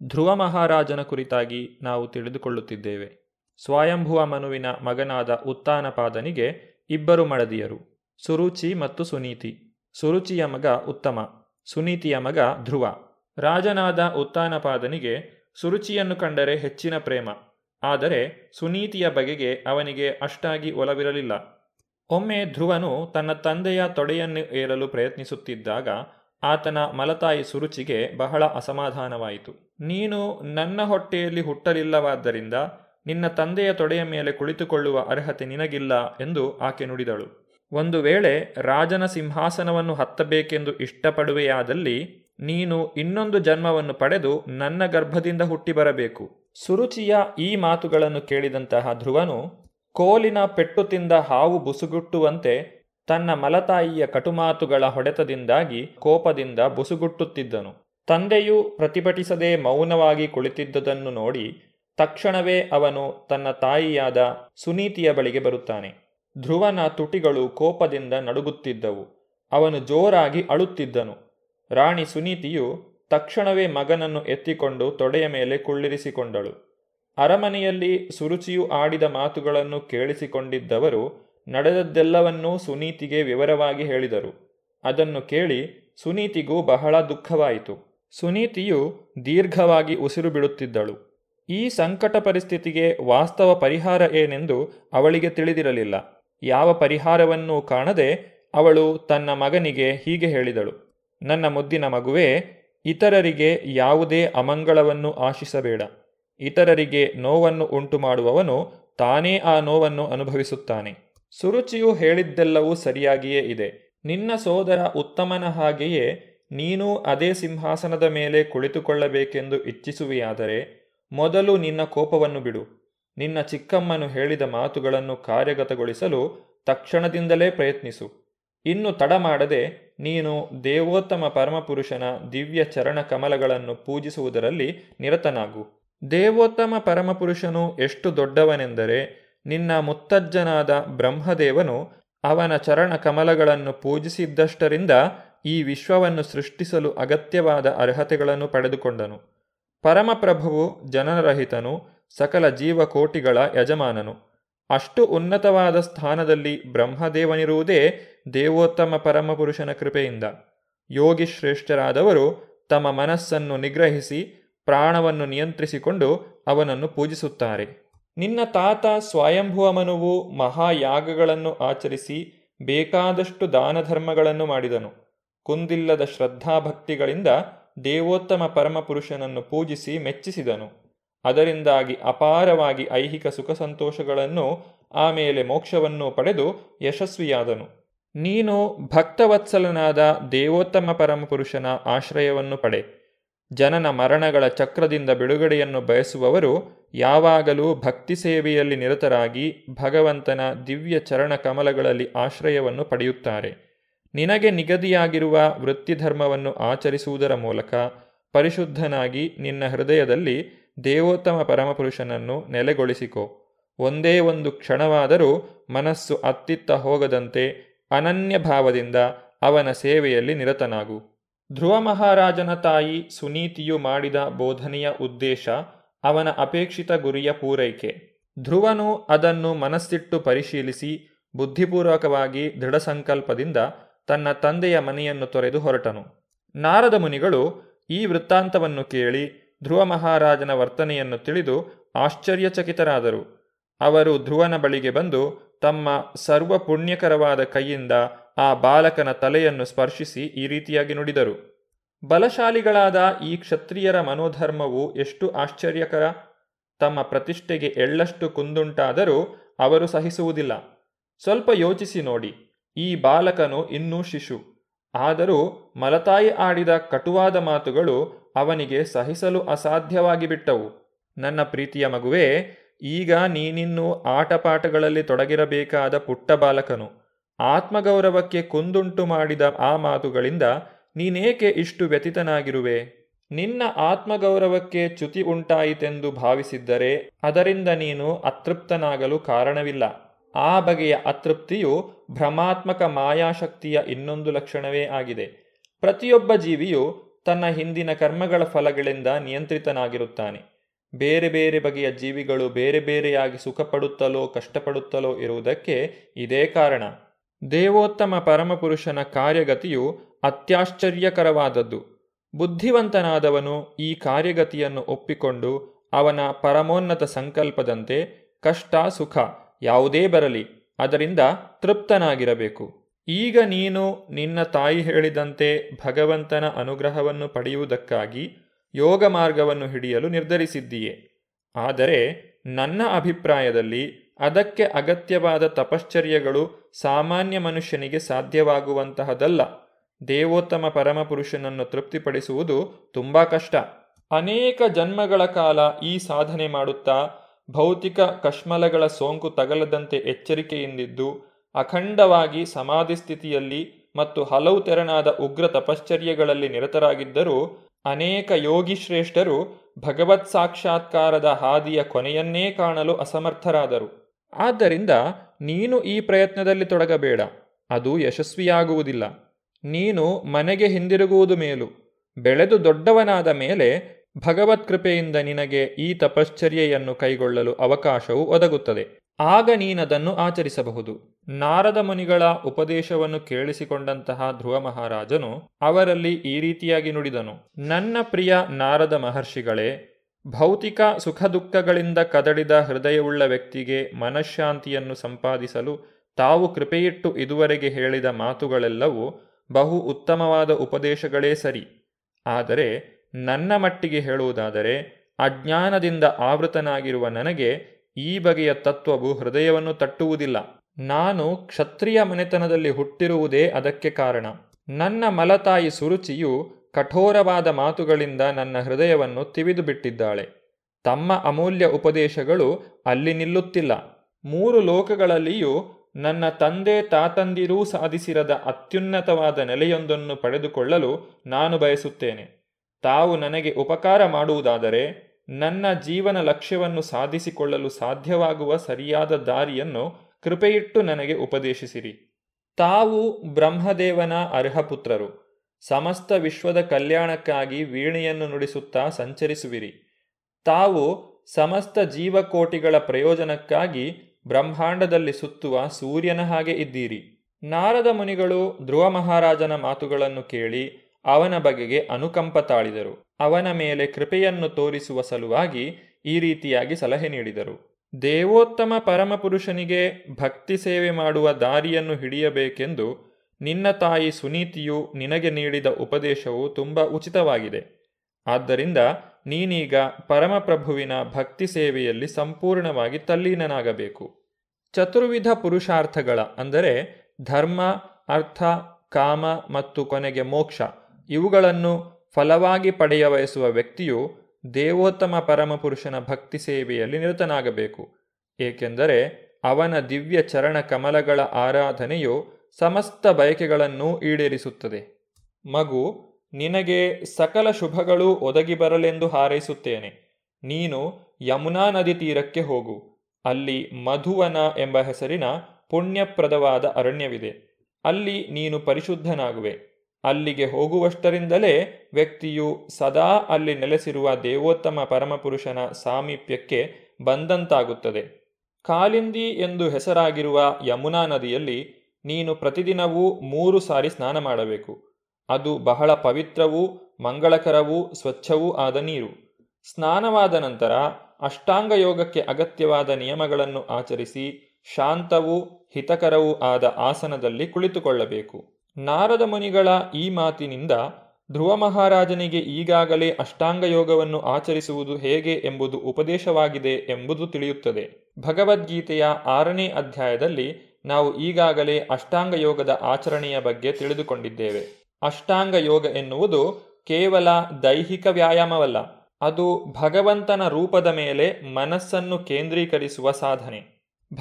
[SPEAKER 7] ಧ್ರುವ ಮಹಾರಾಜನ ಕುರಿತಾಗಿ ನಾವು ತಿಳಿದುಕೊಳ್ಳುತ್ತಿದ್ದೇವೆ. ಸ್ವಯಂಭುವ ಮನುವಿನ ಮಗನಾದ ಉತ್ತಾನಪಾದನಿಗೆ ಇಬ್ಬರು ಮಡದಿಯರು, ಸುರುಚಿ ಮತ್ತು ಸುನೀತಿ. ಸುರುಚಿಯ ಮಗ ಉತ್ತಮ, ಸುನೀತಿಯ ಮಗ ಧ್ರುವ. ರಾಜನಾದ ಉತ್ತಾನಪಾದನಿಗೆ ಸುರುಚಿಯನ್ನು ಕಂಡರೆ ಹೆಚ್ಚಿನ ಪ್ರೇಮ, ಆದರೆ ಸುನೀತಿಯ ಬಗೆಗೆ ಅವನಿಗೆ ಅಷ್ಟಾಗಿ ಒಲವಿರಲಿಲ್ಲ. ಒಮ್ಮೆ ಧ್ರುವನು ತನ್ನ ತಂದೆಯ ತೊಡೆಯನ್ನು ಏರಲು ಪ್ರಯತ್ನಿಸುತ್ತಿದ್ದಾಗ ಆತನ ಮಲತಾಯಿ ಸುರುಚಿಗೆ ಬಹಳ ಅಸಮಾಧಾನವಾಯಿತು. ನೀನು ನನ್ನ ಹೊಟ್ಟೆಯಲ್ಲಿ ಹುಟ್ಟಲಿಲ್ಲವಾದ್ದರಿಂದ ನಿನ್ನ ತಂದೆಯ ತೊಡೆಯ ಮೇಲೆ ಕುಳಿತುಕೊಳ್ಳುವ ಅರ್ಹತೆ ನಿನಗಿಲ್ಲ ಎಂದು ಆಕೆ ನುಡಿದಳು. ಒಂದು ವೇಳೆ ರಾಜನ ಸಿಂಹಾಸನವನ್ನು ಹತ್ತಬೇಕೆಂದು ಇಷ್ಟಪಡುವೆಯಾದಲ್ಲಿ ನೀನು ಇನ್ನೊಂದು ಜನ್ಮವನ್ನು ಪಡೆದು ನನ್ನ ಗರ್ಭದಿಂದ ಹುಟ್ಟಿ ಬರಬೇಕು ಸುರುಚಿಯ ಈ ಮಾತುಗಳನ್ನು ಕೇಳಿದಂತಹ ಧ್ರುವನು ಕೋಲಿನ ಪೆಟ್ಟು ತಿಂದ ಹಾವು ಬುಸುಗುಟ್ಟುವಂತೆ ತನ್ನ ಮಲತಾಯಿಯ ಕಟುಮಾತುಗಳ ಹೊಡೆತದಿಂದಾಗಿ ಕೋಪದಿಂದ ಬುಸುಗುಟ್ಟುತ್ತಿದ್ದನು. ತಂದೆಯು ಪ್ರತಿಭಟಿಸದೆ ಮೌನವಾಗಿ ಕುಳಿತಿದ್ದುದನ್ನು ನೋಡಿ ತಕ್ಷಣವೇ ಅವನು ತನ್ನ ತಾಯಿಯಾದ ಸುನೀತಿಯ ಬಳಿಗೆ ಬರುತ್ತಾನೆ. ಧ್ರುವನ ತುಟಿಗಳು ಕೋಪದಿಂದ ನಡುಗುತ್ತಿದ್ದವು. ಅವನು ಜೋರಾಗಿ ಅಳುತ್ತಿದ್ದನು. ರಾಣಿ ಸುನೀತಿಯು ತಕ್ಷಣವೇ ಮಗನನ್ನು ಎತ್ತಿಕೊಂಡು ತೊಡೆಯ ಮೇಲೆ ಕುಳ್ಳಿರಿಸಿಕೊಂಡಳು. ಅರಮನೆಯಲ್ಲಿ ಸುರುಚಿಯು ಆಡಿದ ಮಾತುಗಳನ್ನು ಕೇಳಿಸಿಕೊಂಡಿದ್ದವರು ನಡೆದದ್ದೆಲ್ಲವನ್ನೂ ಸುನೀತಿಗೆ ವಿವರವಾಗಿ ಹೇಳಿದರು. ಅದನ್ನು ಕೇಳಿ ಸುನೀತಿಗೂ ಬಹಳ ದುಃಖವಾಯಿತು. ಸುನೀತಿಯು ದೀರ್ಘವಾಗಿ ಉಸಿರು ಬಿಡುತ್ತಿದ್ದಳು. ಈ ಸಂಕಟ ಪರಿಸ್ಥಿತಿಗೆ ವಾಸ್ತವ ಪರಿಹಾರ ಏನೆಂದು ಅವಳಿಗೆ ತಿಳಿದಿರಲಿಲ್ಲ. ಯಾವ ಪರಿಹಾರವನ್ನೂ ಕಾಣದೆ ಅವಳು ತನ್ನ ಮಗನಿಗೆ ಹೀಗೆ ಹೇಳಿದಳು. ನನ್ನ ಮುದ್ದಿನ ಮಗುವೇ, ಇತರರಿಗೆ ಯಾವುದೇ ಅಮಂಗಳವನ್ನು ಆಶಿಸಬೇಡ. ಇತರರಿಗೆ ನೋವನ್ನು ಉಂಟು ಮಾಡುವವನು ತಾನೇ ಆ ನೋವನ್ನು ಅನುಭವಿಸುತ್ತಾನೆ. ಸುರುಚಿಯು ಹೇಳಿದ್ದೆಲ್ಲವೂ ಸರಿಯಾಗಿಯೇ ಇದೆ. ನಿನ್ನ ಸೋದರ ಉತ್ತಮನ ಹಾಗೆಯೇ ನೀನು ಅದೇ ಸಿಂಹಾಸನದ ಮೇಲೆ ಕುಳಿತುಕೊಳ್ಳಬೇಕೆಂದು ಇಚ್ಛಿಸುವೆಯಾದರೆ ಮೊದಲು ನಿನ್ನ ಕೋಪವನ್ನು ಬಿಡು. ನಿನ್ನ ಚಿಕ್ಕಮ್ಮನು ಹೇಳಿದ ಮಾತುಗಳನ್ನು ಕಾರ್ಯಗತಗೊಳಿಸಲು ತಕ್ಷಣದಿಂದಲೇ ಪ್ರಯತ್ನಿಸು. ಇನ್ನು ತಡ ಮಾಡದೆ ನೀನು ದೇವೋತ್ತಮ ಪರಮಪುರುಷನ ದಿವ್ಯ ಚರಣ ಕಮಲಗಳನ್ನು ಪೂಜಿಸುವುದರಲ್ಲಿ ನಿರತನಾಗು. ದೇವೋತ್ತಮ ಪರಮಪುರುಷನು ಎಷ್ಟು ದೊಡ್ಡವನೆಂದರೆ ನಿನ್ನ ಮುತ್ತಜ್ಜನಾದ ಬ್ರಹ್ಮದೇವನು ಅವನ ಚರಣ ಕಮಲಗಳನ್ನು ಪೂಜಿಸಿದ್ದಷ್ಟರಿಂದ ಈ ವಿಶ್ವವನ್ನು ಸೃಷ್ಟಿಸಲು ಅಗತ್ಯವಾದ ಅರ್ಹತೆಗಳನ್ನು ಪಡೆದುಕೊಂಡನು. ಪರಮಪ್ರಭುವು ಜನರಹಿತನು ಸಕಲ ಜೀವಕೋಟಿಗಳ ಯಜಮಾನನು. ಅಷ್ಟು ಉನ್ನತವಾದ ಸ್ಥಾನದಲ್ಲಿ ಬ್ರಹ್ಮದೇವನಿರುವುದೇ ದೇವೋತ್ತಮ ಪರಮಪುರುಷನ ಕೃಪೆಯಿಂದ. ಯೋಗಿ ಶ್ರೇಷ್ಠರಾದವರು ತಮ್ಮ ಮನಸ್ಸನ್ನು ನಿಗ್ರಹಿಸಿ, ಪ್ರಾಣವನ್ನು ನಿಯಂತ್ರಿಸಿಕೊಂಡು ಅವನನ್ನು ಪೂಜಿಸುತ್ತಾರೆ. ನಿನ್ನ ತಾತ ಸ್ವಯಂಭುವಮನುವು ಮಹಾಯಾಗಗಳನ್ನು ಆಚರಿಸಿ ಬೇಕಾದಷ್ಟು ದಾನ ಧರ್ಮಗಳನ್ನು ಮಾಡಿದನು. ಕುಂದಿಲ್ಲದ ಶ್ರದ್ಧಾಭಕ್ತಿಗಳಿಂದ ದೇವೋತ್ತಮ ಪರಮಪುರುಷನನ್ನು ಪೂಜಿಸಿ ಮೆಚ್ಚಿಸಿದನು. ಅದರಿಂದಾಗಿ ಅಪಾರವಾಗಿ ಐಹಿಕ ಸುಖ ಸಂತೋಷಗಳನ್ನು ಆಮೇಲೆ ಮೋಕ್ಷವನ್ನು ಪಡೆದು ಯಶಸ್ವಿಯಾದನು. ನೀನು ಭಕ್ತವತ್ಸಲನಾದ ದೇವೋತ್ತಮ ಪರಮಪುರುಷನ ಆಶ್ರಯವನ್ನು ಪಡೆ. ಜನನ ಮರಣಗಳ ಚಕ್ರದಿಂದ ಬಿಡುಗಡೆಯನ್ನು ಬಯಸುವವರು ಯಾವಾಗಲೂ ಭಕ್ತಿ ಸೇವೆಯಲ್ಲಿ ನಿರತರಾಗಿ ಭಗವಂತನ ದಿವ್ಯ ಚರಣ ಕಮಲಗಳಲ್ಲಿ ಆಶ್ರಯವನ್ನು ಪಡೆಯುತ್ತಾರೆ. ನಿನಗೆ ನಿಗದಿಯಾಗಿರುವ ವೃತ್ತಿಧರ್ಮವನ್ನು ಆಚರಿಸುವುದರ ಮೂಲಕ ಪರಿಶುದ್ಧನಾಗಿ ನಿನ್ನ ಹೃದಯದಲ್ಲಿ ದೇವೋತ್ತಮ ಪರಮಪುರುಷನನ್ನು ನೆಲೆಗೊಳಿಸಿಕೊ. ಒಂದೇ ಒಂದು ಕ್ಷಣವಾದರೂ ಮನಸ್ಸು ಅತ್ತಿತ್ತ ಹೋಗದಂತೆ ಅನನ್ಯ ಭಾವದಿಂದ ಅವನ ಸೇವೆಯಲ್ಲಿ ನಿರತನಾಗು. ಧ್ರುವ ಮಹಾರಾಜನ ತಾಯಿ ಸುನೀತಿಯು ಮಾಡಿದ ಬೋಧನೆಯ ಉದ್ದೇಶ ಅವನ ಅಪೇಕ್ಷಿತ ಗುರಿಯ ಪೂರೈಕೆ. ಧ್ರುವನು ಅದನ್ನು ಮನಸ್ಸಿಟ್ಟು ಪರಿಶೀಲಿಸಿ ಬುದ್ಧಿಪೂರ್ವಕವಾಗಿ ದೃಢ ಸಂಕಲ್ಪದಿಂದ ತನ್ನ ತಂದೆಯ ಮನೆಯನ್ನು ತೊರೆದು ಹೊರಟನು. ನಾರದ ಮುನಿಗಳು ಈ ವೃತ್ತಾಂತವನ್ನು ಕೇಳಿ ಧ್ರುವ ಮಹಾರಾಜನ ವರ್ತನೆಯನ್ನು ತಿಳಿದು ಆಶ್ಚರ್ಯಚಕಿತರಾದರು. ಅವರು ಧ್ರುವನ ಬಳಿಗೆ ಬಂದು ತಮ್ಮ ಸರ್ವ ಪುಣ್ಯಕರವಾದ ಕೈಯಿಂದ ಆ ಬಾಲಕನ ತಲೆಯನ್ನು ಸ್ಪರ್ಶಿಸಿ ಈ ರೀತಿಯಾಗಿ ನುಡಿದರು. ಬಲಶಾಲಿಗಳಾದ ಈ ಕ್ಷತ್ರಿಯರ ಮನೋಧರ್ಮವು ಎಷ್ಟು ಆಶ್ಚರ್ಯಕರ. ತಮ್ಮ ಪ್ರತಿಷ್ಠೆಗೆ ಎಳ್ಳಷ್ಟು ಕುಂದುಂಟಾದರೂ ಅವರು ಸಹಿಸುವುದಿಲ್ಲ. ಸ್ವಲ್ಪ ಯೋಚಿಸಿ ನೋಡಿ. ಈ ಬಾಲಕನು ಇನ್ನೂ ಶಿಶು. ಆದರೂ ಮಲತಾಯಿ ಆಡಿದ ಕಟುವಾದ ಮಾತುಗಳು ಅವನಿಗೆ ಸಹಿಸಲು ಅಸಾಧ್ಯವಾಗಿ ಬಿಟ್ಟವು. ನನ್ನ ಪ್ರೀತಿಯ ಮಗುವೇ, ಈಗ ನೀನಿನ್ನೂ ಆಟಪಾಠಗಳಲ್ಲಿ ತೊಡಗಿರಬೇಕಾದ ಪುಟ್ಟ ಬಾಲಕನು. ಆತ್ಮಗೌರವಕ್ಕೆ ಕುಂದುಂಟು ಮಾಡಿದ ಆ ಮಾತುಗಳಿಂದ ನೀನೇಕೆ ಇಷ್ಟು ವ್ಯತಿತನಾಗಿರುವೆ ನಿನ್ನ ಆತ್ಮಗೌರವಕ್ಕೆ ಚ್ಯುತಿ ಉಂಟಾಯಿತೆಂದು ಭಾವಿಸಿದ್ದರೆ ಅದರಿಂದ ನೀನು ಅತೃಪ್ತನಾಗಲು ಕಾರಣವಿಲ್ಲ. ಆ ಬಗೆಯ ಅತೃಪ್ತಿಯು ಭ್ರಮಾತ್ಮಕ ಮಾಯಾಶಕ್ತಿಯ ಇನ್ನೊಂದು ಲಕ್ಷಣವೇ ಆಗಿದೆ. ಪ್ರತಿಯೊಬ್ಬ ಜೀವಿಯು ತನ್ನ ಹಿಂದಿನ ಕರ್ಮಗಳ ಫಲಗಳಿಂದ ನಿಯಂತ್ರಿತನಾಗಿರುತ್ತಾನೆ. ಬೇರೆ ಬೇರೆ ಬಗೆಯ ಜೀವಿಗಳು ಬೇರೆ ಬೇರೆಯಾಗಿ ಸುಖಪಡುತ್ತಲೋ ಕಷ್ಟಪಡುತ್ತಲೋ ಇರುವುದಕ್ಕೆ ಇದೇ ಕಾರಣ. ದೇವೋತ್ತಮ ಪರಮಪುರುಷನ ಕಾರ್ಯಗತಿಯು ಅತ್ಯಾಶ್ಚರ್ಯಕರವಾದದ್ದು. ಬುದ್ಧಿವಂತನಾದವನು ಈ ಕಾರ್ಯಗತಿಯನ್ನು ಒಪ್ಪಿಕೊಂಡು ಅವನ ಪರಮೋನ್ನತ ಸಂಕಲ್ಪದಂತೆ ಕಷ್ಟ, ಸುಖ ಯಾವುದೇ ಬರಲಿ. ಅದರಿಂದ ತೃಪ್ತನಾಗಿರಬೇಕು. ಈಗ ನೀನು ನಿನ್ನ ತಾಯಿ ಹೇಳಿದಂತೆ ಭಗವಂತನ ಅನುಗ್ರಹವನ್ನು ಪಡೆಯುವುದಕ್ಕಾಗಿ ಯೋಗ ಮಾರ್ಗವನ್ನು ಹಿಡಿಯಲು ನಿರ್ಧರಿಸಿದ್ದೀಯೆ. ಆದರೆ ನನ್ನ ಅಭಿಪ್ರಾಯದಲ್ಲಿ ಅದಕ್ಕೆ ಅಗತ್ಯವಾದ ತಪಶ್ಚರ್ಯಗಳು ಸಾಮಾನ್ಯ ಮನುಷ್ಯನಿಗೆ ಸಾಧ್ಯವಾಗುವಂತಹದಲ್ಲ. ದೇವೋತ್ತಮ ಪರಮಪುರುಷನನ್ನು ತೃಪ್ತಿಪಡಿಸುವುದು ತುಂಬ ಕಷ್ಟ. ಅನೇಕ ಜನ್ಮಗಳ ಕಾಲ ಈ ಸಾಧನೆ ಮಾಡುತ್ತಾ ಭೌತಿಕ ಕಶ್ಮಲಗಳ ಸೋಂಕು ತಗಲದಂತೆ ಎಚ್ಚರಿಕೆಯಿಂದಿದ್ದು, ಅಖಂಡವಾಗಿ ಸಮಾಧಿ ಸ್ಥಿತಿಯಲ್ಲಿ ಮತ್ತು ಹಲವು ತೆರನಾದ ಉಗ್ರ ತಪಶ್ಚರ್ಯಗಳಲ್ಲಿ ನಿರತರಾಗಿದ್ದರೂ, ಅನೇಕ ಯೋಗಿ ಶ್ರೇಷ್ಠರು ಭಗವತ್ ಸಾಕ್ಷಾತ್ಕಾರದ ಹಾದಿಯ ಕೊನೆಯನ್ನೇ ಕಾಣಲು ಅಸಮರ್ಥರಾದರು. ಆದ್ದರಿಂದ ನೀನು ಈ ಪ್ರಯತ್ನದಲ್ಲಿ ತೊಡಗಬೇಡ. ಅದು ಯಶಸ್ವಿಯಾಗುವುದಿಲ್ಲ. ನೀನು ಮನೆಗೆ ಹಿಂದಿರುಗುವುದು ಮೇಲು. ಬೆಳೆದು ದೊಡ್ಡವನಾದ ಮೇಲೆ ಭಗವತ್ ಕೃಪೆಯಿಂದ ನಿನಗೆ ಈ ತಪಶ್ಚರ್ಯೆಯನ್ನು ಕೈಗೊಳ್ಳಲು ಅವಕಾಶವು ಒದಗುತ್ತದೆ. ಆಗ ನೀನದನ್ನು ಆಚರಿಸಬಹುದು. ನಾರದ ಮುನಿಗಳ ಉಪದೇಶವನ್ನು ಕೇಳಿಸಿಕೊಂಡಂತಹ ಧ್ರುವ ಮಹಾರಾಜನು ಅವರಲ್ಲಿ ಈ ರೀತಿಯಾಗಿ ನುಡಿದನು. ನನ್ನ ಪ್ರಿಯ ನಾರದ ಮಹರ್ಷಿಗಳೇ, ಭೌತಿಕ ಸುಖ ದುಃಖಗಳಿಂದ ಕದಡಿದ ಹೃದಯವುಳ್ಳ ವ್ಯಕ್ತಿಗೆ ಮನಃಶಾಂತಿಯನ್ನು ಸಂಪಾದಿಸಲು ತಾವು ಕೃಪೆಯಿಟ್ಟು ಇದುವರೆಗೆ ಹೇಳಿದ ಮಾತುಗಳೆಲ್ಲವೂ ಬಹು ಉತ್ತಮವಾದ ಉಪದೇಶಗಳೇ ಸರಿ. ಆದರೆ ನನ್ನ ಮಟ್ಟಿಗೆ ಹೇಳುವುದಾದರೆ, ಅಜ್ಞಾನದಿಂದ ಆವೃತನಾಗಿರುವ ನನಗೆ ಈ ಬಗೆಯ ತತ್ವವು ಹೃದಯವನ್ನು ತಟ್ಟುವುದಿಲ್ಲ. ನಾನು ಕ್ಷತ್ರಿಯ ಮನೆತನದಲ್ಲಿ ಹುಟ್ಟಿರುವುದೇ ಅದಕ್ಕೆ ಕಾರಣ. ನನ್ನ ಮಲತಾಯಿ ಸುರುಚಿಯು ಕಠೋರವಾದ ಮಾತುಗಳಿಂದ ನನ್ನ ಹೃದಯವನ್ನು ತಿವಿದು ಬಿಟ್ಟಿದ್ದಾಳೆ ತಮ್ಮ ಅಮೂಲ್ಯ ಉಪದೇಶಗಳು ಅಲ್ಲಿ ನಿಲ್ಲುತ್ತಿಲ್ಲ. ಮೂರು ಲೋಕಗಳಲ್ಲಿಯೂ ನನ್ನ ತಂದೆ ತಾತಂದಿರೂ ಸಾಧಿಸಿರದ ಅತ್ಯುನ್ನತವಾದ ನೆಲೆಯೊಂದನ್ನು ಪಡೆದುಕೊಳ್ಳಲು ನಾನು ಬಯಸುತ್ತೇನೆ. ತಾವು ನನಗೆ ಉಪಕಾರ ಮಾಡುವುದಾದರೆ ನನ್ನ ಜೀವನ ಲಕ್ಷ್ಯವನ್ನು ಸಾಧಿಸಿಕೊಳ್ಳಲು ಸಾಧ್ಯವಾಗುವ ಸರಿಯಾದ ದಾರಿಯನ್ನು ಕೃಪೆಯಿಟ್ಟು ನನಗೆ ಉಪದೇಶಿಸಿರಿ. ತಾವು ಬ್ರಹ್ಮದೇವನ ಅರ್ಹಪುತ್ರರು. ಸಮಸ್ತ ವಿಶ್ವದ ಕಲ್ಯಾಣಕ್ಕಾಗಿ ವೀಣೆಯನ್ನು ನುಡಿಸುತ್ತಾ ಸಂಚರಿಸುವಿರಿ. ತಾವು ಸಮಸ್ತ ಜೀವಕೋಟಿಗಳ ಪ್ರಯೋಜನಕ್ಕಾಗಿ ಬ್ರಹ್ಮಾಂಡದಲ್ಲಿ ಸುತ್ತುವ ಸೂರ್ಯನ ಹಾಗೆ ಇದ್ದೀರಿ. ನಾರದ ಮುನಿಗಳು ಧ್ರುವ ಮಹಾರಾಜನ ಮಾತುಗಳನ್ನು ಕೇಳಿ ಅವನ ಬಗೆಗೆ ಅನುಕಂಪ ತಾಳಿದರು. ಅವನ ಮೇಲೆ ಕೃಪೆಯನ್ನು ತೋರಿಸುವ ಸಲುವಾಗಿ ಈ ರೀತಿಯಾಗಿ ಸಲಹೆ ನೀಡಿದರು. ದೇವೋತ್ತಮ ಪರಮಪುರುಷನಿಗೆ ಭಕ್ತಿ ಸೇವೆ ಮಾಡುವ ದಾರಿಯನ್ನು ಹಿಡಿಯಬೇಕೆಂದು ನಿನ್ನ ತಾಯಿ ಸುನೀತಿಯು ನಿನಗೆ ನೀಡಿದ ಉಪದೇಶವು ತುಂಬ ಉಚಿತವಾಗಿದೆ. ಆದ್ದರಿಂದ ನೀನೀಗ ಪರಮಪ್ರಭುವಿನ ಭಕ್ತಿ ಸೇವೆಯಲ್ಲಿ ಸಂಪೂರ್ಣವಾಗಿ ತಲ್ಲೀನನಾಗಬೇಕು. ಚತುರ್ವಿಧ ಪುರುಷಾರ್ಥಗಳ ಅಂದರೆ ಧರ್ಮ, ಅರ್ಥ, ಕಾಮ ಮತ್ತು ಕೊನೆಗೆ ಮೋಕ್ಷ ಇವುಗಳನ್ನು ಫಲವಾಗಿ ಪಡೆಯ ಬಯಸುವ ವ್ಯಕ್ತಿಯು ದೇವೋತ್ತಮ ಪರಮಪುರುಷನ ಭಕ್ತಿ ಸೇವೆಯಲ್ಲಿ ನಿರತನಾಗಬೇಕು. ಏಕೆಂದರೆ ಅವನ ದಿವ್ಯ ಚರಣ ಕಮಲಗಳ ಆರಾಧನೆಯು ಸಮಸ್ತ ಬಯಕೆಗಳನ್ನು ಈಡೇರಿಸುತ್ತದೆ. ಮಗು, ನಿನಗೆ ಸಕಲ ಶುಭಗಳು ಒದಗಿ ಬರಲೆಂದು ಹಾರೈಸುತ್ತೇನೆ. ನೀನು ಯಮುನಾ ನದಿ ತೀರಕ್ಕೆ ಹೋಗು. ಅಲ್ಲಿ ಮಧುವನ ಎಂಬ ಹೆಸರಿನ ಪುಣ್ಯಪ್ರದವಾದ ಅರಣ್ಯವಿದೆ. ಅಲ್ಲಿ ನೀನು ಪರಿಶುದ್ಧನಾಗುವೆ. ಅಲ್ಲಿಗೆ ಹೋಗುವಷ್ಟರಿಂದಲೇ ವ್ಯಕ್ತಿಯು ಸದಾ ಅಲ್ಲಿ ನೆಲೆಸಿರುವ ದೇವೋತ್ತಮ ಪರಮಪುರುಷನ ಸಾಮೀಪ್ಯಕ್ಕೆ ಬಂದಂತಾಗುತ್ತದೆ. ಕಾಲಿಂದಿ ಎಂದು ಹೆಸರಾಗಿರುವ ಯಮುನಾ ನದಿಯಲ್ಲಿ ನೀನು ಪ್ರತಿದಿನವೂ ಮೂರು ಸಾರಿ ಸ್ನಾನ ಮಾಡಬೇಕು. ಅದು ಬಹಳ ಪವಿತ್ರವೂ ಮಂಗಳಕರವೂ ಸ್ವಚ್ಛವೂ ಆದ ನೀರು. ಸ್ನಾನವಾದ ನಂತರ ಅಷ್ಟಾಂಗ ಯೋಗಕ್ಕೆ ಅಗತ್ಯವಾದ ನಿಯಮಗಳನ್ನು ಆಚರಿಸಿ ಶಾಂತವೂ ಹಿತಕರವೂ ಆದ ಆಸನದಲ್ಲಿ ಕುಳಿತುಕೊಳ್ಳಬೇಕು. ನಾರದ ಮುನಿಗಳ ಈ ಮಾತಿನಿಂದ ಧ್ರುವ ಮಹಾರಾಜನಿಗೆ ಈಗಾಗಲೇ ಅಷ್ಟಾಂಗ ಯೋಗವನ್ನು ಆಚರಿಸುವುದು ಹೇಗೆ ಎಂಬುದು ಉಪದೇಶವಾಗಿದೆ ಎಂಬುದು ತಿಳಿಯುತ್ತದೆ. ಭಗವದ್ಗೀತೆಯ ಆರನೇ ಅಧ್ಯಾಯದಲ್ಲಿ ನಾವು ಈಗಾಗಲೇ ಅಷ್ಟಾಂಗ ಯೋಗದ ಆಚರಣೆಯ ಬಗ್ಗೆ ತಿಳಿದುಕೊಂಡಿದ್ದೇವೆ. ಅಷ್ಟಾಂಗ ಯೋಗ ಎನ್ನುವುದು ಕೇವಲ ದೈಹಿಕ ವ್ಯಾಯಾಮವಲ್ಲ, ಅದು ಭಗವಂತನ ರೂಪದ ಮೇಲೆ ಮನಸ್ಸನ್ನು ಕೇಂದ್ರೀಕರಿಸುವ ಸಾಧನೆ.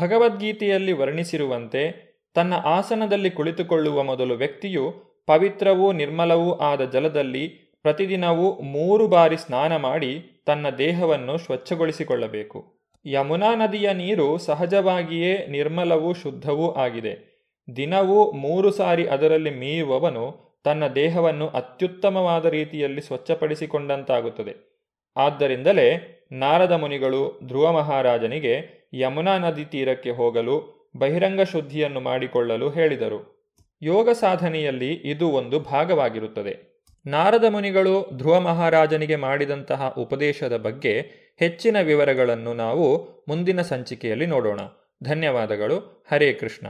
[SPEAKER 7] ಭಗವದ್ಗೀತೆಯಲ್ಲಿ ವರ್ಣಿಸಿರುವಂತೆ ತನ್ನ ಆಸನದಲ್ಲಿ ಕುಳಿತುಕೊಳ್ಳುವ ಮೊದಲು ವ್ಯಕ್ತಿಯು ಪವಿತ್ರವೂ ನಿರ್ಮಲವೂ ಆದ ಜಲದಲ್ಲಿ ಪ್ರತಿದಿನವೂ ಮೂರು ಬಾರಿ ಸ್ನಾನ ಮಾಡಿ ತನ್ನ ದೇಹವನ್ನು ಸ್ವಚ್ಛಗೊಳಿಸಿಕೊಳ್ಳಬೇಕು. ಯಮುನಾ ನದಿಯ ನೀರು ಸಹಜವಾಗಿಯೇ ನಿರ್ಮಲವೂ ಶುದ್ಧವೂ ಆಗಿದೆ. ದಿನವೂ ಮೂರು ಸಾರಿ ಅದರಲ್ಲಿ ಮೀಯುವವನು ತನ್ನ ದೇಹವನ್ನು ಅತ್ಯುತ್ತಮವಾದ ರೀತಿಯಲ್ಲಿ ಸ್ವಚ್ಛಪಡಿಸಿಕೊಂಡಂತಾಗುತ್ತದೆ. ಆದ್ದರಿಂದಲೇ ನಾರದ ಮುನಿಗಳು ಧ್ರುವ ಮಹಾರಾಜನಿಗೆ ಯಮುನಾ ನದಿ ತೀರಕ್ಕೆ ಹೋಗಲು ಬಹಿರಂಗ ಶುದ್ಧಿಯನ್ನು ಮಾಡಿಕೊಳ್ಳಲು ಹೇಳಿದರು. ಯೋಗ ಸಾಧನೆಯಲ್ಲಿ ಇದು ಒಂದು ಭಾಗವಾಗಿರುತ್ತದೆ. ನಾರದ ಮುನಿಗಳು ಧ್ರುವ ಮಹಾರಾಜನಿಗೆ ಮಾಡಿದಂತಹ ಉಪದೇಶದ ಬಗ್ಗೆ ಹೆಚ್ಚಿನ ವಿವರಗಳನ್ನು ನಾವು ಮುಂದಿನ ಸಂಚಿಕೆಯಲ್ಲಿ ನೋಡೋಣ. ಧನ್ಯವಾದಗಳು. ಹರೇ ಕೃಷ್ಣ.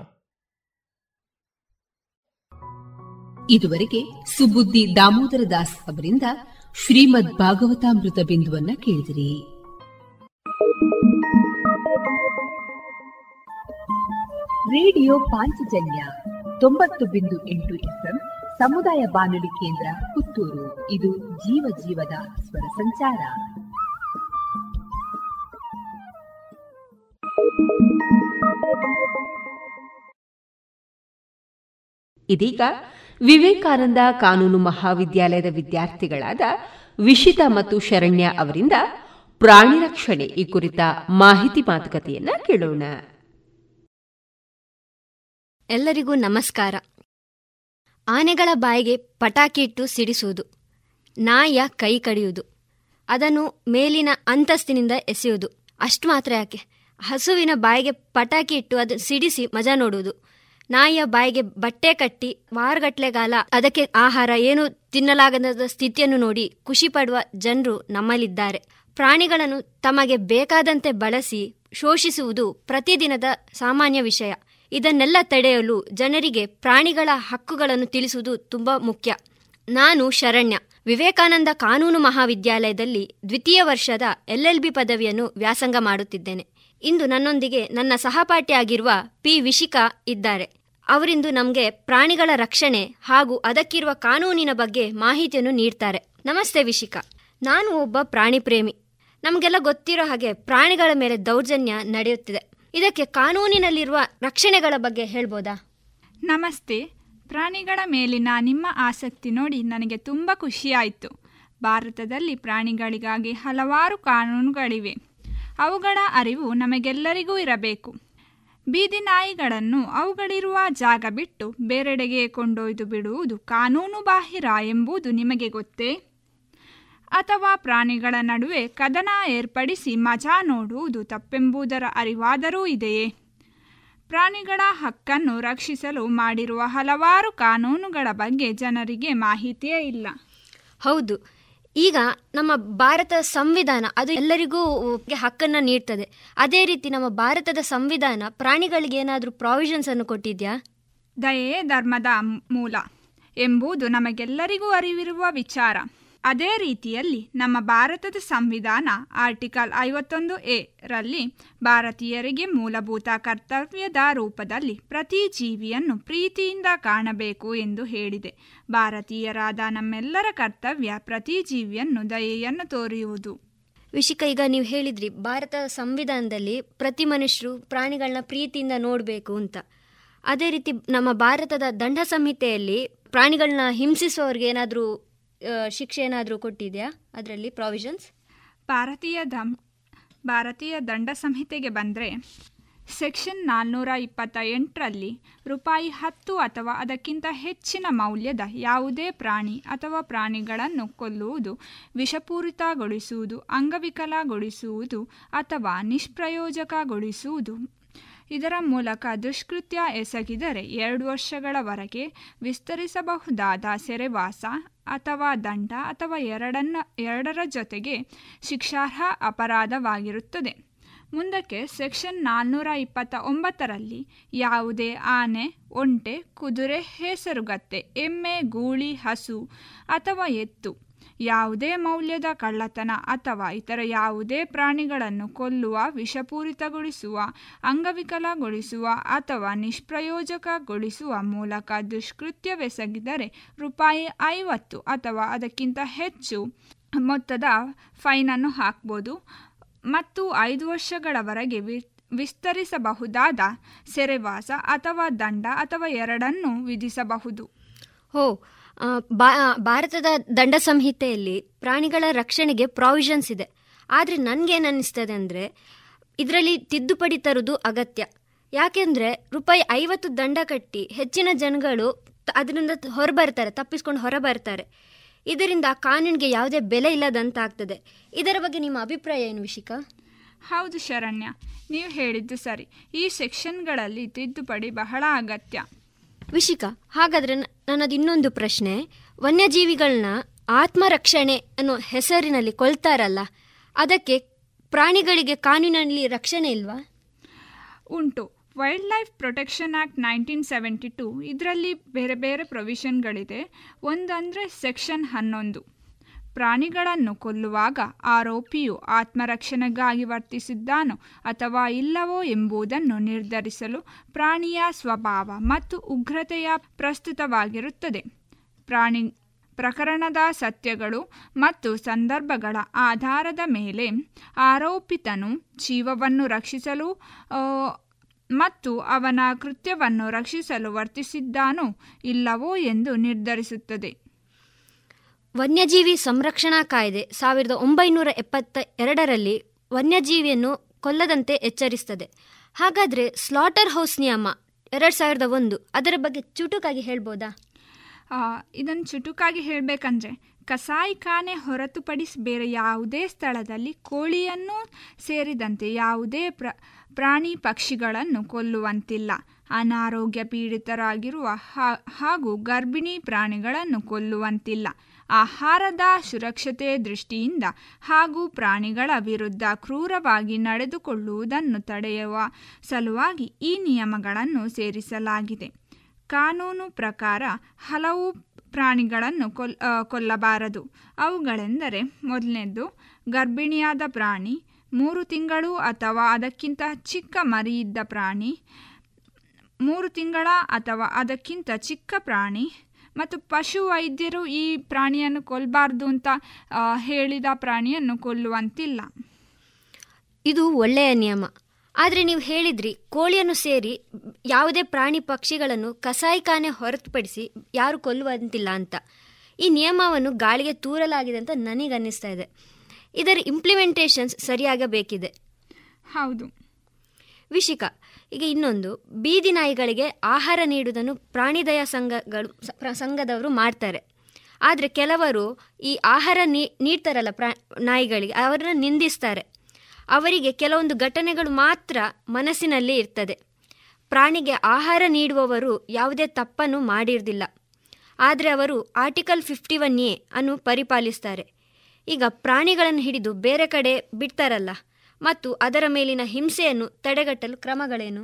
[SPEAKER 3] ಇದುವರೆಗೆ ಸುಬುದ್ದಿ ದಾಮೋದರ ದಾಸ್ ಅವರಿಂದ ಶ್ರೀಮದ್ ಭಾಗವತಾಮೃತ ಬಿಂದುವನ್ನ ಕೇಳಿದಿರಿ. ರೇಡಿಯೋ ಪಾಂಚಜನ್ಯ ತೊಂಬತ್ತು ಬಿಂದು ಎಂಟು ಎಫ್ಎಂ ಸಮುದಾಯ ಬಾನುಲಿ ಕೇಂದ್ರ ಪುತ್ತೂರು. ಇದು ಜೀವ ಜೀವದ ಸ್ವರ ಸಂಚಾರ.
[SPEAKER 2] ಇದೀಗ ವಿವೇಕಾನಂದ ಕಾನೂನು ಮಹಾವಿದ್ಯಾಲಯದ ವಿದ್ಯಾರ್ಥಿಗಳಾದ ವಿಶಿತ ಮತ್ತು ಶರಣ್ಯ ಅವರಿಂದ ಪ್ರಾಣಿ ರಕ್ಷಣೆ ಈ ಕುರಿತ ಮಾಹಿತಿ ಮಾತುಕತೆಯನ್ನ ಕೇಳೋಣ.
[SPEAKER 8] ಎಲ್ಲರಿಗೂ ನಮಸ್ಕಾರ. ಆನೆಗಳ ಬಾಯಿಗೆ ಪಟಾಕಿ ಇಟ್ಟು ಸಿಡಿಸುವುದು, ನಾಯಿಯ ಕೈ ಕಡಿಯುವುದು, ಅದನ್ನು ಮೇಲಿನ ಅಂತಸ್ತಿನಿಂದ ಎಸೆಯುವುದು. ಅಷ್ಟು ಮಾತ್ರ ಯಾಕೆ? ಹಸುವಿನ ಬಾಯಿಗೆ ಪಟಾಕಿ ಇಟ್ಟು ಅದು ಸಿಡಿಸಿ ಮಜಾ ನೋಡುವುದು. ನಾಯಿಯ ಬಾಯಿಗೆ ಬಟ್ಟೆ ಕಟ್ಟಿ ವಾರಗಟ್ಲೆಗಾಲ ಅದಕ್ಕೆ ಆಹಾರ ಏನು ತಿನ್ನಲಾಗದ ಸ್ಥಿತಿಯನ್ನು ನೋಡಿ ಖುಷಿ ಪಡುವ ಜನರು ನಮ್ಮಲ್ಲಿದ್ದಾರೆ. ಪ್ರಾಣಿಗಳನ್ನು ತಮಗೆ ಬೇಕಾದಂತೆ ಬಳಸಿ ಶೋಷಿಸುವುದು ಪ್ರತಿದಿನದ ಸಾಮಾನ್ಯ ವಿಷಯ. ಇದನ್ನೆಲ್ಲ ತಡೆಯಲು ಜನರಿಗೆ ಪ್ರಾಣಿಗಳ ಹಕ್ಕುಗಳನ್ನು ತಿಳಿಸುವುದು ತುಂಬಾ ಮುಖ್ಯ. ನಾನು ಶರಣ್ಯ. ವಿವೇಕಾನಂದ ಕಾನೂನು ಮಹಾವಿದ್ಯಾಲಯದಲ್ಲಿ ದ್ವಿತೀಯ ವರ್ಷದ ಎಲ್ಎಲ್ಬಿ ಪದವಿಯನ್ನು ವ್ಯಾಸಂಗ ಮಾಡುತ್ತಿದ್ದೇನೆ. ಇಂದು ನನ್ನೊಂದಿಗೆ ನನ್ನ ಸಹಪಾಠಿಯಾಗಿರುವ ಪಿ. ವಿಶಿಕಾ ಇದ್ದಾರೆ. ಅವರಿಂದು ನಮಗೆ ಪ್ರಾಣಿಗಳ ರಕ್ಷಣೆ ಹಾಗೂ ಅದಕ್ಕಿರುವ ಕಾನೂನಿನ ಬಗ್ಗೆ ಮಾಹಿತಿಯನ್ನು ನೀಡ್ತಾರೆ. ನಮಸ್ತೆ ವಿಶಿಕಾ. ನಾನು ಒಬ್ಬ ಪ್ರಾಣಿ ಪ್ರೇಮಿ. ನಮಗೆಲ್ಲ ಗೊತ್ತಿರೋ ಹಾಗೆ ಪ್ರಾಣಿಗಳ ಮೇಲೆ ದೌರ್ಜನ್ಯ ನಡೆಯುತ್ತಿದೆ. ಇದಕ್ಕೆ ಕಾನೂನಿನಲ್ಲಿರುವ ರಕ್ಷಣೆಗಳ ಬಗ್ಗೆ ಹೇಳ್ಬೋದಾ?
[SPEAKER 9] ನಮಸ್ತೆ. ಪ್ರಾಣಿಗಳ ಮೇಲಿನ ನಿಮ್ಮ ಆಸಕ್ತಿ ನೋಡಿ ನನಗೆ ತುಂಬ ಖುಷಿಯಾಯಿತು. ಭಾರತದಲ್ಲಿ ಪ್ರಾಣಿಗಳಿಗಾಗಿ ಹಲವಾರು ಕಾನೂನುಗಳಿವೆ. ಅವುಗಳ ಅರಿವು ನಮಗೆಲ್ಲರಿಗೂ ಇರಬೇಕು. ಬೀದಿ ನಾಯಿಗಳನ್ನು ಅವುಗಳಿರುವ ಜಾಗ ಬಿಟ್ಟು ಬೇರೆಡೆಗೆ ಕೊಂಡೊಯ್ದು ಬಿಡುವುದು ಕಾನೂನು ಬಾಹಿರ ಎಂಬುದು ನಿಮಗೆ ಗೊತ್ತೇ? ಅಥವಾ ಪ್ರಾಣಿಗಳ ನಡುವೆ ಕದನ ಏರ್ಪಡಿಸಿ ಮಜಾ ನೋಡುವುದು ತಪ್ಪೆಂಬುದರ ಅರಿವಾದರೂ ಇದೆಯೇ? ಪ್ರಾಣಿಗಳ ಹಕ್ಕನ್ನು ರಕ್ಷಿಸಲು ಮಾಡಿರುವ ಹಲವಾರು ಕಾನೂನುಗಳ ಬಗ್ಗೆ ಜನರಿಗೆ ಮಾಹಿತಿಯೇ ಇಲ್ಲ.
[SPEAKER 8] ಹೌದು. ಈಗ ನಮ್ಮ ಭಾರತ ಸಂವಿಧಾನ ಅದು ಎಲ್ಲರಿಗೂ ಹಕ್ಕನ್ನು ನೀಡ್ತದೆ. ಅದೇ ರೀತಿ ನಮ್ಮ ಭಾರತದ ಸಂವಿಧಾನ ಪ್ರಾಣಿಗಳಿಗೆ ಏನಾದರೂ ಪ್ರಾವಿಷನ್ಸ್ ಅನ್ನು ಕೊಟ್ಟಿದ್ಯಾ?
[SPEAKER 9] ದಯೆ ಧರ್ಮದ ಮೂಲ ಎಂಬುದು ನಮಗೆಲ್ಲರಿಗೂ ಅರಿವಿರುವ ವಿಚಾರ. ಅದೇ ರೀತಿಯಲ್ಲಿ ನಮ್ಮ ಭಾರತದ ಸಂವಿಧಾನ ಆರ್ಟಿಕಲ್ ಐವತ್ತೊಂದು ಎ ರಲ್ಲಿ ಭಾರತೀಯರಿಗೆ ಮೂಲಭೂತ ಕರ್ತವ್ಯದ ರೂಪದಲ್ಲಿ ಪ್ರತಿ ಜೀವಿಯನ್ನು ಪ್ರೀತಿಯಿಂದ ಕಾಣಬೇಕು ಎಂದು ಹೇಳಿದೆ. ಭಾರತೀಯರಾದ ನಮ್ಮೆಲ್ಲರ ಕರ್ತವ್ಯ ಪ್ರತಿ ಜೀವಿಯನ್ನು ದಯೆಯನ್ನು ತೋರಿಯುವುದು.
[SPEAKER 8] ವಿಶಿಕ, ಈಗ ನೀವು ಹೇಳಿದ್ರಿ, ಭಾರತ ಸಂವಿಧಾನದಲ್ಲಿ ಪ್ರತಿ ಮನುಷ್ಯರು ಪ್ರಾಣಿಗಳನ್ನ ಪ್ರೀತಿಯಿಂದ ನೋಡಬೇಕು ಅಂತ. ಅದೇ ರೀತಿ ನಮ್ಮ ಭಾರತದ ದಂಡ ಸಂಹಿತೆಯಲ್ಲಿ ಪ್ರಾಣಿಗಳನ್ನ ಹಿಂಸಿಸುವವರಿಗೆ ಏನಾದರೂ ಶಿಕ್ಷೆ ಏನಾದರೂ ಕೊಟ್ಟಿದೆಯಾ? ಅದರಲ್ಲಿ ಪ್ರಾವಿಷನ್ಸ್
[SPEAKER 9] ಭಾರತೀಯ ದಂ ಭಾರತೀಯ ದಂಡ ಸಂಹಿತೆಗೆ ಬಂದರೆ ಸೆಕ್ಷನ್ ನಾಲ್ನೂರ ಇಪ್ಪತ್ತ ಎಂಟರಲ್ಲಿ ರೂಪಾಯಿ ಹತ್ತು ಅಥವಾ ಅದಕ್ಕಿಂತ ಹೆಚ್ಚಿನ ಮೌಲ್ಯದ ಯಾವುದೇ ಪ್ರಾಣಿ ಅಥವಾ ಪ್ರಾಣಿಗಳನ್ನು ಕೊಲ್ಲುವುದು, ವಿಷಪೂರಿತಗೊಳಿಸುವುದು, ಅಂಗವಿಕಲಗೊಳಿಸುವುದು ಅಥವಾ ನಿಷ್ಪ್ರಯೋಜಕಗೊಳಿಸುವುದು. ಇದರ ಮೂಲಕ ದುಷ್ಕೃತ್ಯ ಎಸಗಿದರೆ ಎರಡು ವರ್ಷಗಳವರೆಗೆ ವಿಸ್ತರಿಸಬಹುದಾದ ಸೆರೆವಾಸ ಅಥವಾ ದಂಡ ಅಥವಾ ಎರಡನ್ನ, ಎರಡರ ಜೊತೆಗೆ ಶಿಕ್ಷಾರ್ಹ ಅಪರಾಧವಾಗಿರುತ್ತದೆ. ಮುಂದಕ್ಕೆ ಸೆಕ್ಷನ್ ನಾನ್ನೂರ ಇಪ್ಪತ್ತ ಒಂಬತ್ತರಲ್ಲಿ ಯಾವುದೇ ಆನೆ, ಒಂಟೆ, ಕುದುರೆ, ಹೆಸರುಗತ್ತೆ, ಎಮ್ಮೆ, ಗೂಳಿ, ಹಸು ಅಥವಾ ಎತ್ತು ಯಾವುದೇ ಮೌಲ್ಯದ ಕಳ್ಳತನ ಅಥವಾ ಇತರ ಯಾವುದೇ ಪ್ರಾಣಿಗಳನ್ನು ಕೊಲ್ಲುವ, ವಿಷಪೂರಿತಗೊಳಿಸುವ, ಅಂಗವಿಕಲಗೊಳಿಸುವ ಅಥವಾ ನಿಷ್ಪ್ರಯೋಜಕಗೊಳಿಸುವ ಮೂಲಕ ದುಷ್ಕೃತ್ಯವೆಸಗಿದರೆ ರೂಪಾಯಿ ಐವತ್ತು ಅಥವಾ ಅದಕ್ಕಿಂತ ಹೆಚ್ಚು ಮೊತ್ತದ ಫೈನನ್ನು ಹಾಕ್ಬೋದು ಮತ್ತು ಐದು ವರ್ಷಗಳವರೆಗೆ ವಿ, ವಿಸ್ತರಿಸಬಹುದಾದ ಸೆರೆವಾಸ ಅಥವಾ ದಂಡ ಅಥವಾ ಎರಡನ್ನು ವಿಧಿಸಬಹುದು.
[SPEAKER 8] ಹೋ ಭಾರತದ ದಂಡ ಸಂಹಿತೆಯಲ್ಲಿ ಪ್ರಾಣಿಗಳ ರಕ್ಷಣೆಗೆ ಪ್ರಾವಿಷನ್ಸ್ ಇದೆ. ಆದರೆ ನನಗೇನು ಅನ್ನಿಸ್ತದೆ ಅಂದರೆ ಇದರಲ್ಲಿ ತಿದ್ದುಪಡಿ ತರುವುದು ಅಗತ್ಯ. ಯಾಕೆಂದರೆ ರೂಪಾಯಿ ಐವತ್ತು ದಂಡ ಕಟ್ಟಿ ಹೆಚ್ಚಿನ ಜನಗಳು ಅದರಿಂದ ಹೊರಬರ್ತಾರೆ, ತಪ್ಪಿಸ್ಕೊಂಡು ಹೊರಬರ್ತಾರೆ. ಇದರಿಂದ ಕಾನೂನಿಗೆ ಯಾವುದೇ ಬೆಲೆ ಇಲ್ಲದಂತಾಗ್ತದೆ. ಇದರ ಬಗ್ಗೆ ನಿಮ್ಮ ಅಭಿಪ್ರಾಯ ಏನು ವಿಶಿಕಾ?
[SPEAKER 9] ಹೌದು ಶರಣ್ಯ, ನೀವು ಹೇಳಿದ್ದು ಸರಿ. ಈ ಸೆಕ್ಷನ್ಗಳಲ್ಲಿ ತಿದ್ದುಪಡಿ ಬಹಳ ಅಗತ್ಯ.
[SPEAKER 8] ವಿಶಿಕಾ. ಹಾಗಾದರೆ ನನ್ನದು ಇನ್ನೊಂದು ಪ್ರಶ್ನೆ. ವನ್ಯಜೀವಿಗಳನ್ನ ಆತ್ಮರಕ್ಷಣೆ ಅನ್ನೋ ಹೆಸರಿನಲ್ಲಿ ಕೊಲ್ತಾರಲ್ಲ, ಅದಕ್ಕೆ ಪ್ರಾಣಿಗಳಿಗೆ ಕಾನೂನಿನಲ್ಲಿ ರಕ್ಷಣೆ ಇಲ್ವಾ?
[SPEAKER 9] ಉಂಟು. Wild life protection act nineteen seventy two ಇದರಲ್ಲಿ ಬೇರೆ ಬೇರೆ ಪ್ರೊವಿಷನ್ಗಳಿದೆ ಒಂದಂದರೆ ಸೆಕ್ಷನ್ ಹನ್ನೊಂದು. ಪ್ರಾಣಿಗಳನ್ನು ಕೊಲ್ಲುವಾಗ ಆರೋಪಿಯು ಆತ್ಮರಕ್ಷಣೆಗಾಗಿ ವರ್ತಿಸಿದ್ದಾನೋ ಅಥವಾ ಇಲ್ಲವೋ ಎಂಬುದನ್ನು ನಿರ್ಧರಿಸಲು ಪ್ರಾಣಿಯ ಸ್ವಭಾವ ಮತ್ತು ಉಗ್ರತೆಯ ಪ್ರಸ್ತುತವಾಗಿರುತ್ತದೆ. ಪ್ರಾಣಿ ಪ್ರಕರಣದ ಸತ್ಯಗಳು ಮತ್ತು ಸಂದರ್ಭಗಳ ಆಧಾರದ ಮೇಲೆ ಆರೋಪಿತನು ಜೀವವನ್ನು ರಕ್ಷಿಸಲು ಮತ್ತು ಅವನ ಕೃತ್ಯವನ್ನು ರಕ್ಷಿಸಲು ವರ್ತಿಸಿದ್ದಾನೋ ಇಲ್ಲವೋ ಎಂದು ನಿರ್ಧರಿಸುತ್ತದೆ.
[SPEAKER 8] ವನ್ಯಜೀವಿ ಸಂರಕ್ಷಣಾ ಕಾಯ್ದೆ ಸಾವಿರದ ಒಂಬೈನೂರ ಎಪ್ಪತ್ತ ಎರಡರಲ್ಲಿ ವನ್ಯಜೀವಿಯನ್ನು ಕೊಲ್ಲದಂತೆ ಎಚ್ಚರಿಸ್ತದೆ. ಹಾಗಾದರೆ ಸ್ಲಾಟರ್ ಹೌಸ್ ನಿಯಮ ಎರಡು ಸಾವಿರದ ಒಂದು ಅದರ ಬಗ್ಗೆ ಚುಟುಕಾಗಿ ಹೇಳ್ಬೋದಾ?
[SPEAKER 9] ಇದನ್ನು ಚುಟುಕಾಗಿ ಹೇಳಬೇಕಂದ್ರೆ ಕಸಾಯಿಖಾನೆ ಹೊರತುಪಡಿಸಿ ಬೇರೆ ಯಾವುದೇ ಸ್ಥಳದಲ್ಲಿ ಕೋಳಿಯನ್ನು ಸೇರಿದಂತೆ ಯಾವುದೇ ಪ್ರ ಪ್ರಾಣಿ ಪಕ್ಷಿಗಳನ್ನು ಕೊಲ್ಲುವಂತಿಲ್ಲ. ಅನಾರೋಗ್ಯ ಪೀಡಿತರಾಗಿರುವ ಹಾಗೂ ಗರ್ಭಿಣಿ ಪ್ರಾಣಿಗಳನ್ನು ಕೊಲ್ಲುವಂತಿಲ್ಲ. ಆಹಾರದ ಸುರಕ್ಷತೆ ದೃಷ್ಟಿಯಿಂದ ಹಾಗೂ ಪ್ರಾಣಿಗಳ ವಿರುದ್ಧ ಕ್ರೂರವಾಗಿ ನಡೆದುಕೊಳ್ಳುವುದನ್ನು ತಡೆಯುವ ಸಲುವಾಗಿ ಈ ನಿಯಮಗಳನ್ನು ಸೇರಿಸಲಾಗಿದೆ. ಕಾನೂನು ಪ್ರಕಾರ ಹಲವು ಪ್ರಾಣಿಗಳನ್ನು ಕೊಲ್ ಕೊಲ್ಲಬಾರದು. ಅವುಗಳೆಂದರೆ ಮೊದಲನೇದು ಗರ್ಭಿಣಿಯಾದ ಪ್ರಾಣಿ ಮೂರು ತಿಂಗಳು ಅಥವಾ ಅದಕ್ಕಿಂತ ಚಿಕ್ಕ ಮರಿಯಿದ್ದ ಪ್ರಾಣಿ, ಮೂರು ತಿಂಗಳ ಅಥವಾ ಅದಕ್ಕಿಂತ ಚಿಕ್ಕ ಪ್ರಾಣಿ ಮತ್ತು ಪಶು ವೈದ್ಯರು ಈ ಪ್ರಾಣಿಯನ್ನು ಕೊಲ್ಲಬಾರ್ದು ಅಂತ ಹೇಳಿದ ಪ್ರಾಣಿಯನ್ನು ಕೊಲ್ಲುವಂತಿಲ್ಲ.
[SPEAKER 8] ಇದು ಒಳ್ಳೆಯ ನಿಯಮ. ಆದರೆ ನೀವು ಹೇಳಿದ್ರಿ, ಕೋಳಿಯನ್ನು ಸೇರಿ ಯಾವುದೇ ಪ್ರಾಣಿ ಪಕ್ಷಿಗಳನ್ನು ಕಸಾಯಿಖಾನೆ ಹೊರತುಪಡಿಸಿ ಯಾರು ಕೊಲ್ಲುವಂತಿಲ್ಲ ಅಂತ. ಈ ನಿಯಮವನ್ನು ಗಾಳಿಗೆ ತೂರಲಾಗಿದೆ ಅಂತ ನನಗನ್ನಿಸ್ತಾ ಇದೆ. ಇದರ ಇಂಪ್ಲಿಮೆಂಟೇಷನ್ಸ್ ಸರಿಯಾಗಬೇಕಿದೆ.
[SPEAKER 9] ಹೌದು.
[SPEAKER 8] ವಿಶಿಕ ಈಗ ಇನ್ನೊಂದು ಬೀದಿ ನಾಯಿಗಳಿಗೆ ಆಹಾರ ನೀಡುವುದನ್ನು ಪ್ರಾಣಿದಯ ಸಂಘಗಳು ಸಂಘದವರು ಮಾಡ್ತಾರೆ. ಆದರೆ ಕೆಲವರು ಈ ಆಹಾರ ನೀ ನೀಡ್ತಾರಲ್ಲ ಪ್ರಾ ನಾಯಿಗಳಿಗೆ ಅವರನ್ನು ನಿಂದಿಸ್ತಾರೆ. ಅವರಿಗೆ ಕೆಲವೊಂದು ಘಟನೆಗಳು ಮಾತ್ರ ಮನಸ್ಸಿನಲ್ಲಿ ಇರ್ತದೆ. ಪ್ರಾಣಿಗೆ ಆಹಾರ ನೀಡುವವರು ಯಾವುದೇ ತಪ್ಪನ್ನು ಮಾಡಿರದಿಲ್ಲ. ಆದರೆ ಅವರು ಆರ್ಟಿಕಲ್ ಫಿಫ್ಟಿ ಒನ್ ಎ ಅನ್ನು ಪರಿಪಾಲಿಸ್ತಾರೆ. ಈಗ ಪ್ರಾಣಿಗಳನ್ನು ಹಿಡಿದು ಬೇರೆ ಕಡೆ ಬಿಡ್ತಾರಲ್ಲ, ಮತ್ತು ಅದರ ಮೇಲಿನ ಹಿಂಸೆಯನ್ನು ತಡೆಗಟ್ಟಲು ಕ್ರಮಗಳೇನು?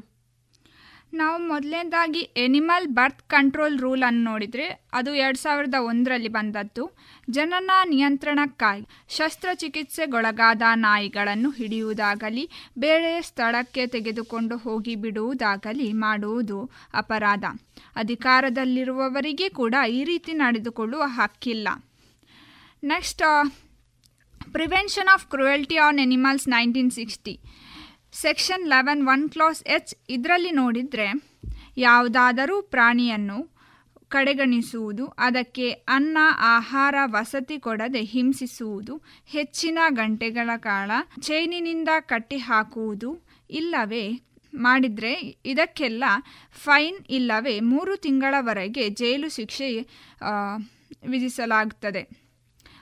[SPEAKER 9] ನಾವು ಮೊದಲನೇದಾಗಿ ಎನಿಮಲ್ ಬರ್ತ್ ಕಂಟ್ರೋಲ್ ರೂಲ್ ಅನ್ನು ನೋಡಿದರೆ ಅದು ಎರಡು ಸಾವಿರದ ಒಂದರಲ್ಲಿ ಬಂದದ್ದು. ಜನನ ನಿಯಂತ್ರಣಕ್ಕಾಗಿ ಶಸ್ತ್ರಚಿಕಿತ್ಸೆಗೊಳಗಾದ ನಾಯಿಗಳನ್ನು ಹಿಡಿಯುವುದಾಗಲಿ, ಬೇರೆ ಸ್ಥಳಕ್ಕೆ ತೆಗೆದುಕೊಂಡು ಹೋಗಿ ಬಿಡುವುದಾಗಲಿ ಮಾಡುವುದು ಅಪರಾಧ. ಅಧಿಕಾರದಲ್ಲಿರುವವರಿಗೆ ಕೂಡ ಈ ರೀತಿ ನಡೆದುಕೊಳ್ಳುವ ಹಕ್ಕಿಲ್ಲ. Next prevention of cruelty on animals nineteen sixty section eleven one clause H ಇದರಲ್ಲಿ ನೋಡಿದರೆ ಯಾವುದಾದರೂ ಪ್ರಾಣಿಯನ್ನು ಕಡೆಗಣಿಸುವುದು, ಅದಕ್ಕೆ ಅನ್ನ, ಆಹಾರ, ವಸತಿ ಕೊಡದೆ ಹಿಂಸಿಸುವುದು, ಹೆಚ್ಚಿನ ಗಂಟೆಗಳ ಕಾಲ ಚೈನಿನಿಂದ ಕಟ್ಟಿ ಹಾಕುವುದು ಇಲ್ಲವೇ? ಮಾಡಿದರೆ ಇದಕ್ಕೆಲ್ಲ ಫೈನ್ ಇಲ್ಲವೇ? ಮೂರು ತಿಂಗಳವರೆಗೆ ಜೈಲು ಶಿಕ್ಷೆ ವಿಧಿಸಲಾಗುತ್ತದೆ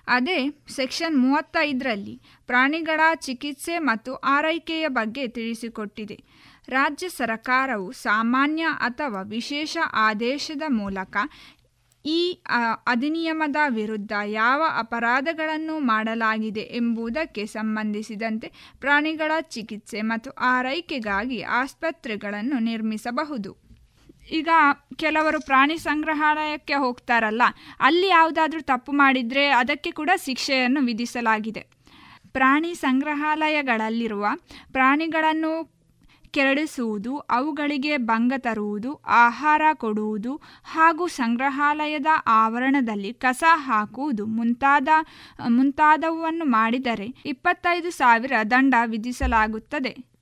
[SPEAKER 9] ಅದೇ ಸೆಕ್ಷನ್ ಮೂವತ್ತೈದರಲ್ಲಿ ಪ್ರಾಣಿಗಳ ಚಿಕಿತ್ಸೆ ಮತ್ತು ಆರೈಕೆಯ ಬಗ್ಗೆ ತಿಳಿಸಿಕೊಟ್ಟಿದೆ. ರಾಜ್ಯ ಸರ್ಕಾರವು ಸಾಮಾನ್ಯ ಅಥವಾ ವಿಶೇಷ ಆದೇಶದ ಮೂಲಕ ಈ ಅಧಿನಿಯಮದ ವಿರುದ್ಧ ಯಾವ ಅಪರಾಧಗಳನ್ನು ಮಾಡಲಾಗಿದೆ ಎಂಬುದಕ್ಕೆ ಸಂಬಂಧಿಸಿದಂತೆ ಪ್ರಾಣಿಗಳ ಚಿಕಿತ್ಸೆ ಮತ್ತು ಆರೈಕೆಗಾಗಿ ಆಸ್ಪತ್ರೆಗಳನ್ನು ನಿರ್ಮಿಸಬಹುದು. ಈಗ ಕೆಲವರು ಪ್ರಾಣಿ ಸಂಗ್ರಹಾಲಯಕ್ಕೆ ಹೋಗ್ತಾರಲ್ಲ, ಅಲ್ಲಿ ಯಾವುದಾದ್ರೂ ತಪ್ಪು ಮಾಡಿದರೆ ಅದಕ್ಕೆ ಕೂಡ ಶಿಕ್ಷೆಯನ್ನು ವಿಧಿಸಲಾಗಿದೆ. ಪ್ರಾಣಿ ಸಂಗ್ರಹಾಲಯಗಳಲ್ಲಿರುವ ಪ್ರಾಣಿಗಳನ್ನು ಕೆರಳಿಸುವುದು, ಅವುಗಳಿಗೆ ಭಂಗ ತರುವುದು, ಆಹಾರ ಕೊಡುವುದು ಹಾಗೂ ಸಂಗ್ರಹಾಲಯದ ಆವರಣದಲ್ಲಿ ಕಸ ಹಾಕುವುದು ಮುಂತಾದ ಮುಂತಾದವನ್ನು ಮಾಡಿದರೆ ಇಪ್ಪತ್ತೈದು ಸಾವಿರ ದಂಡ ವಿಧಿಸಲಾಗುತ್ತದೆ.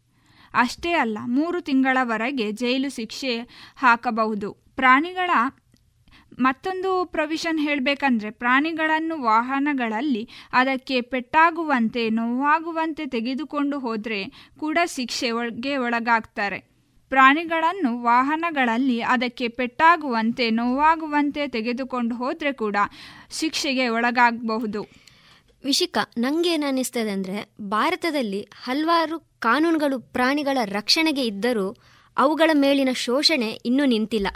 [SPEAKER 9] ಅಷ್ಟೇ ಅಲ್ಲ, ಮೂರು ತಿಂಗಳವರೆಗೆ ಜೈಲು ಶಿಕ್ಷೆ ಹಾಕಬಹುದು. ಪ್ರಾಣಿಗಳ, ಮತ್ತೊಂದು ಪ್ರೊವಿಷನ್ ಹೇಳಬೇಕಂದ್ರೆ ಪ್ರಾಣಿಗಳನ್ನು ವಾಹನಗಳಲ್ಲಿ ಅದಕ್ಕೆ ಪೆಟ್ಟಾಗುವಂತೆ, ನೋವಾಗುವಂತೆ ತೆಗೆದುಕೊಂಡು ಹೋದರೆ ಕೂಡ ಶಿಕ್ಷೆ ಒಳಗೆ ಒಳಗಾಗ್ತಾರೆ. ಪ್ರಾಣಿಗಳನ್ನು ವಾಹನಗಳಲ್ಲಿ ಅದಕ್ಕೆ ಪೆಟ್ಟಾಗುವಂತೆ, ನೋವಾಗುವಂತೆ ತೆಗೆದುಕೊಂಡು ಹೋದರೆ ಕೂಡ ಶಿಕ್ಷೆಗೆ ಒಳಗಾಗಬಹುದು.
[SPEAKER 8] ವಿಶಿಕ, ನಂಗೇನು ಅನ್ನಿಸ್ತದೆ ಅಂದರೆ ಭಾರತದಲ್ಲಿ ಹಲವಾರು ಕಾನೂನುಗಳು ಪ್ರಾಣಿಗಳ ರಕ್ಷಣೆಗೆ ಇದ್ದರೂ ಅವುಗಳ ಮೇಲಿನ ಶೋಷಣೆ ಇನ್ನೂ ನಿಂತಿಲ್ಲ.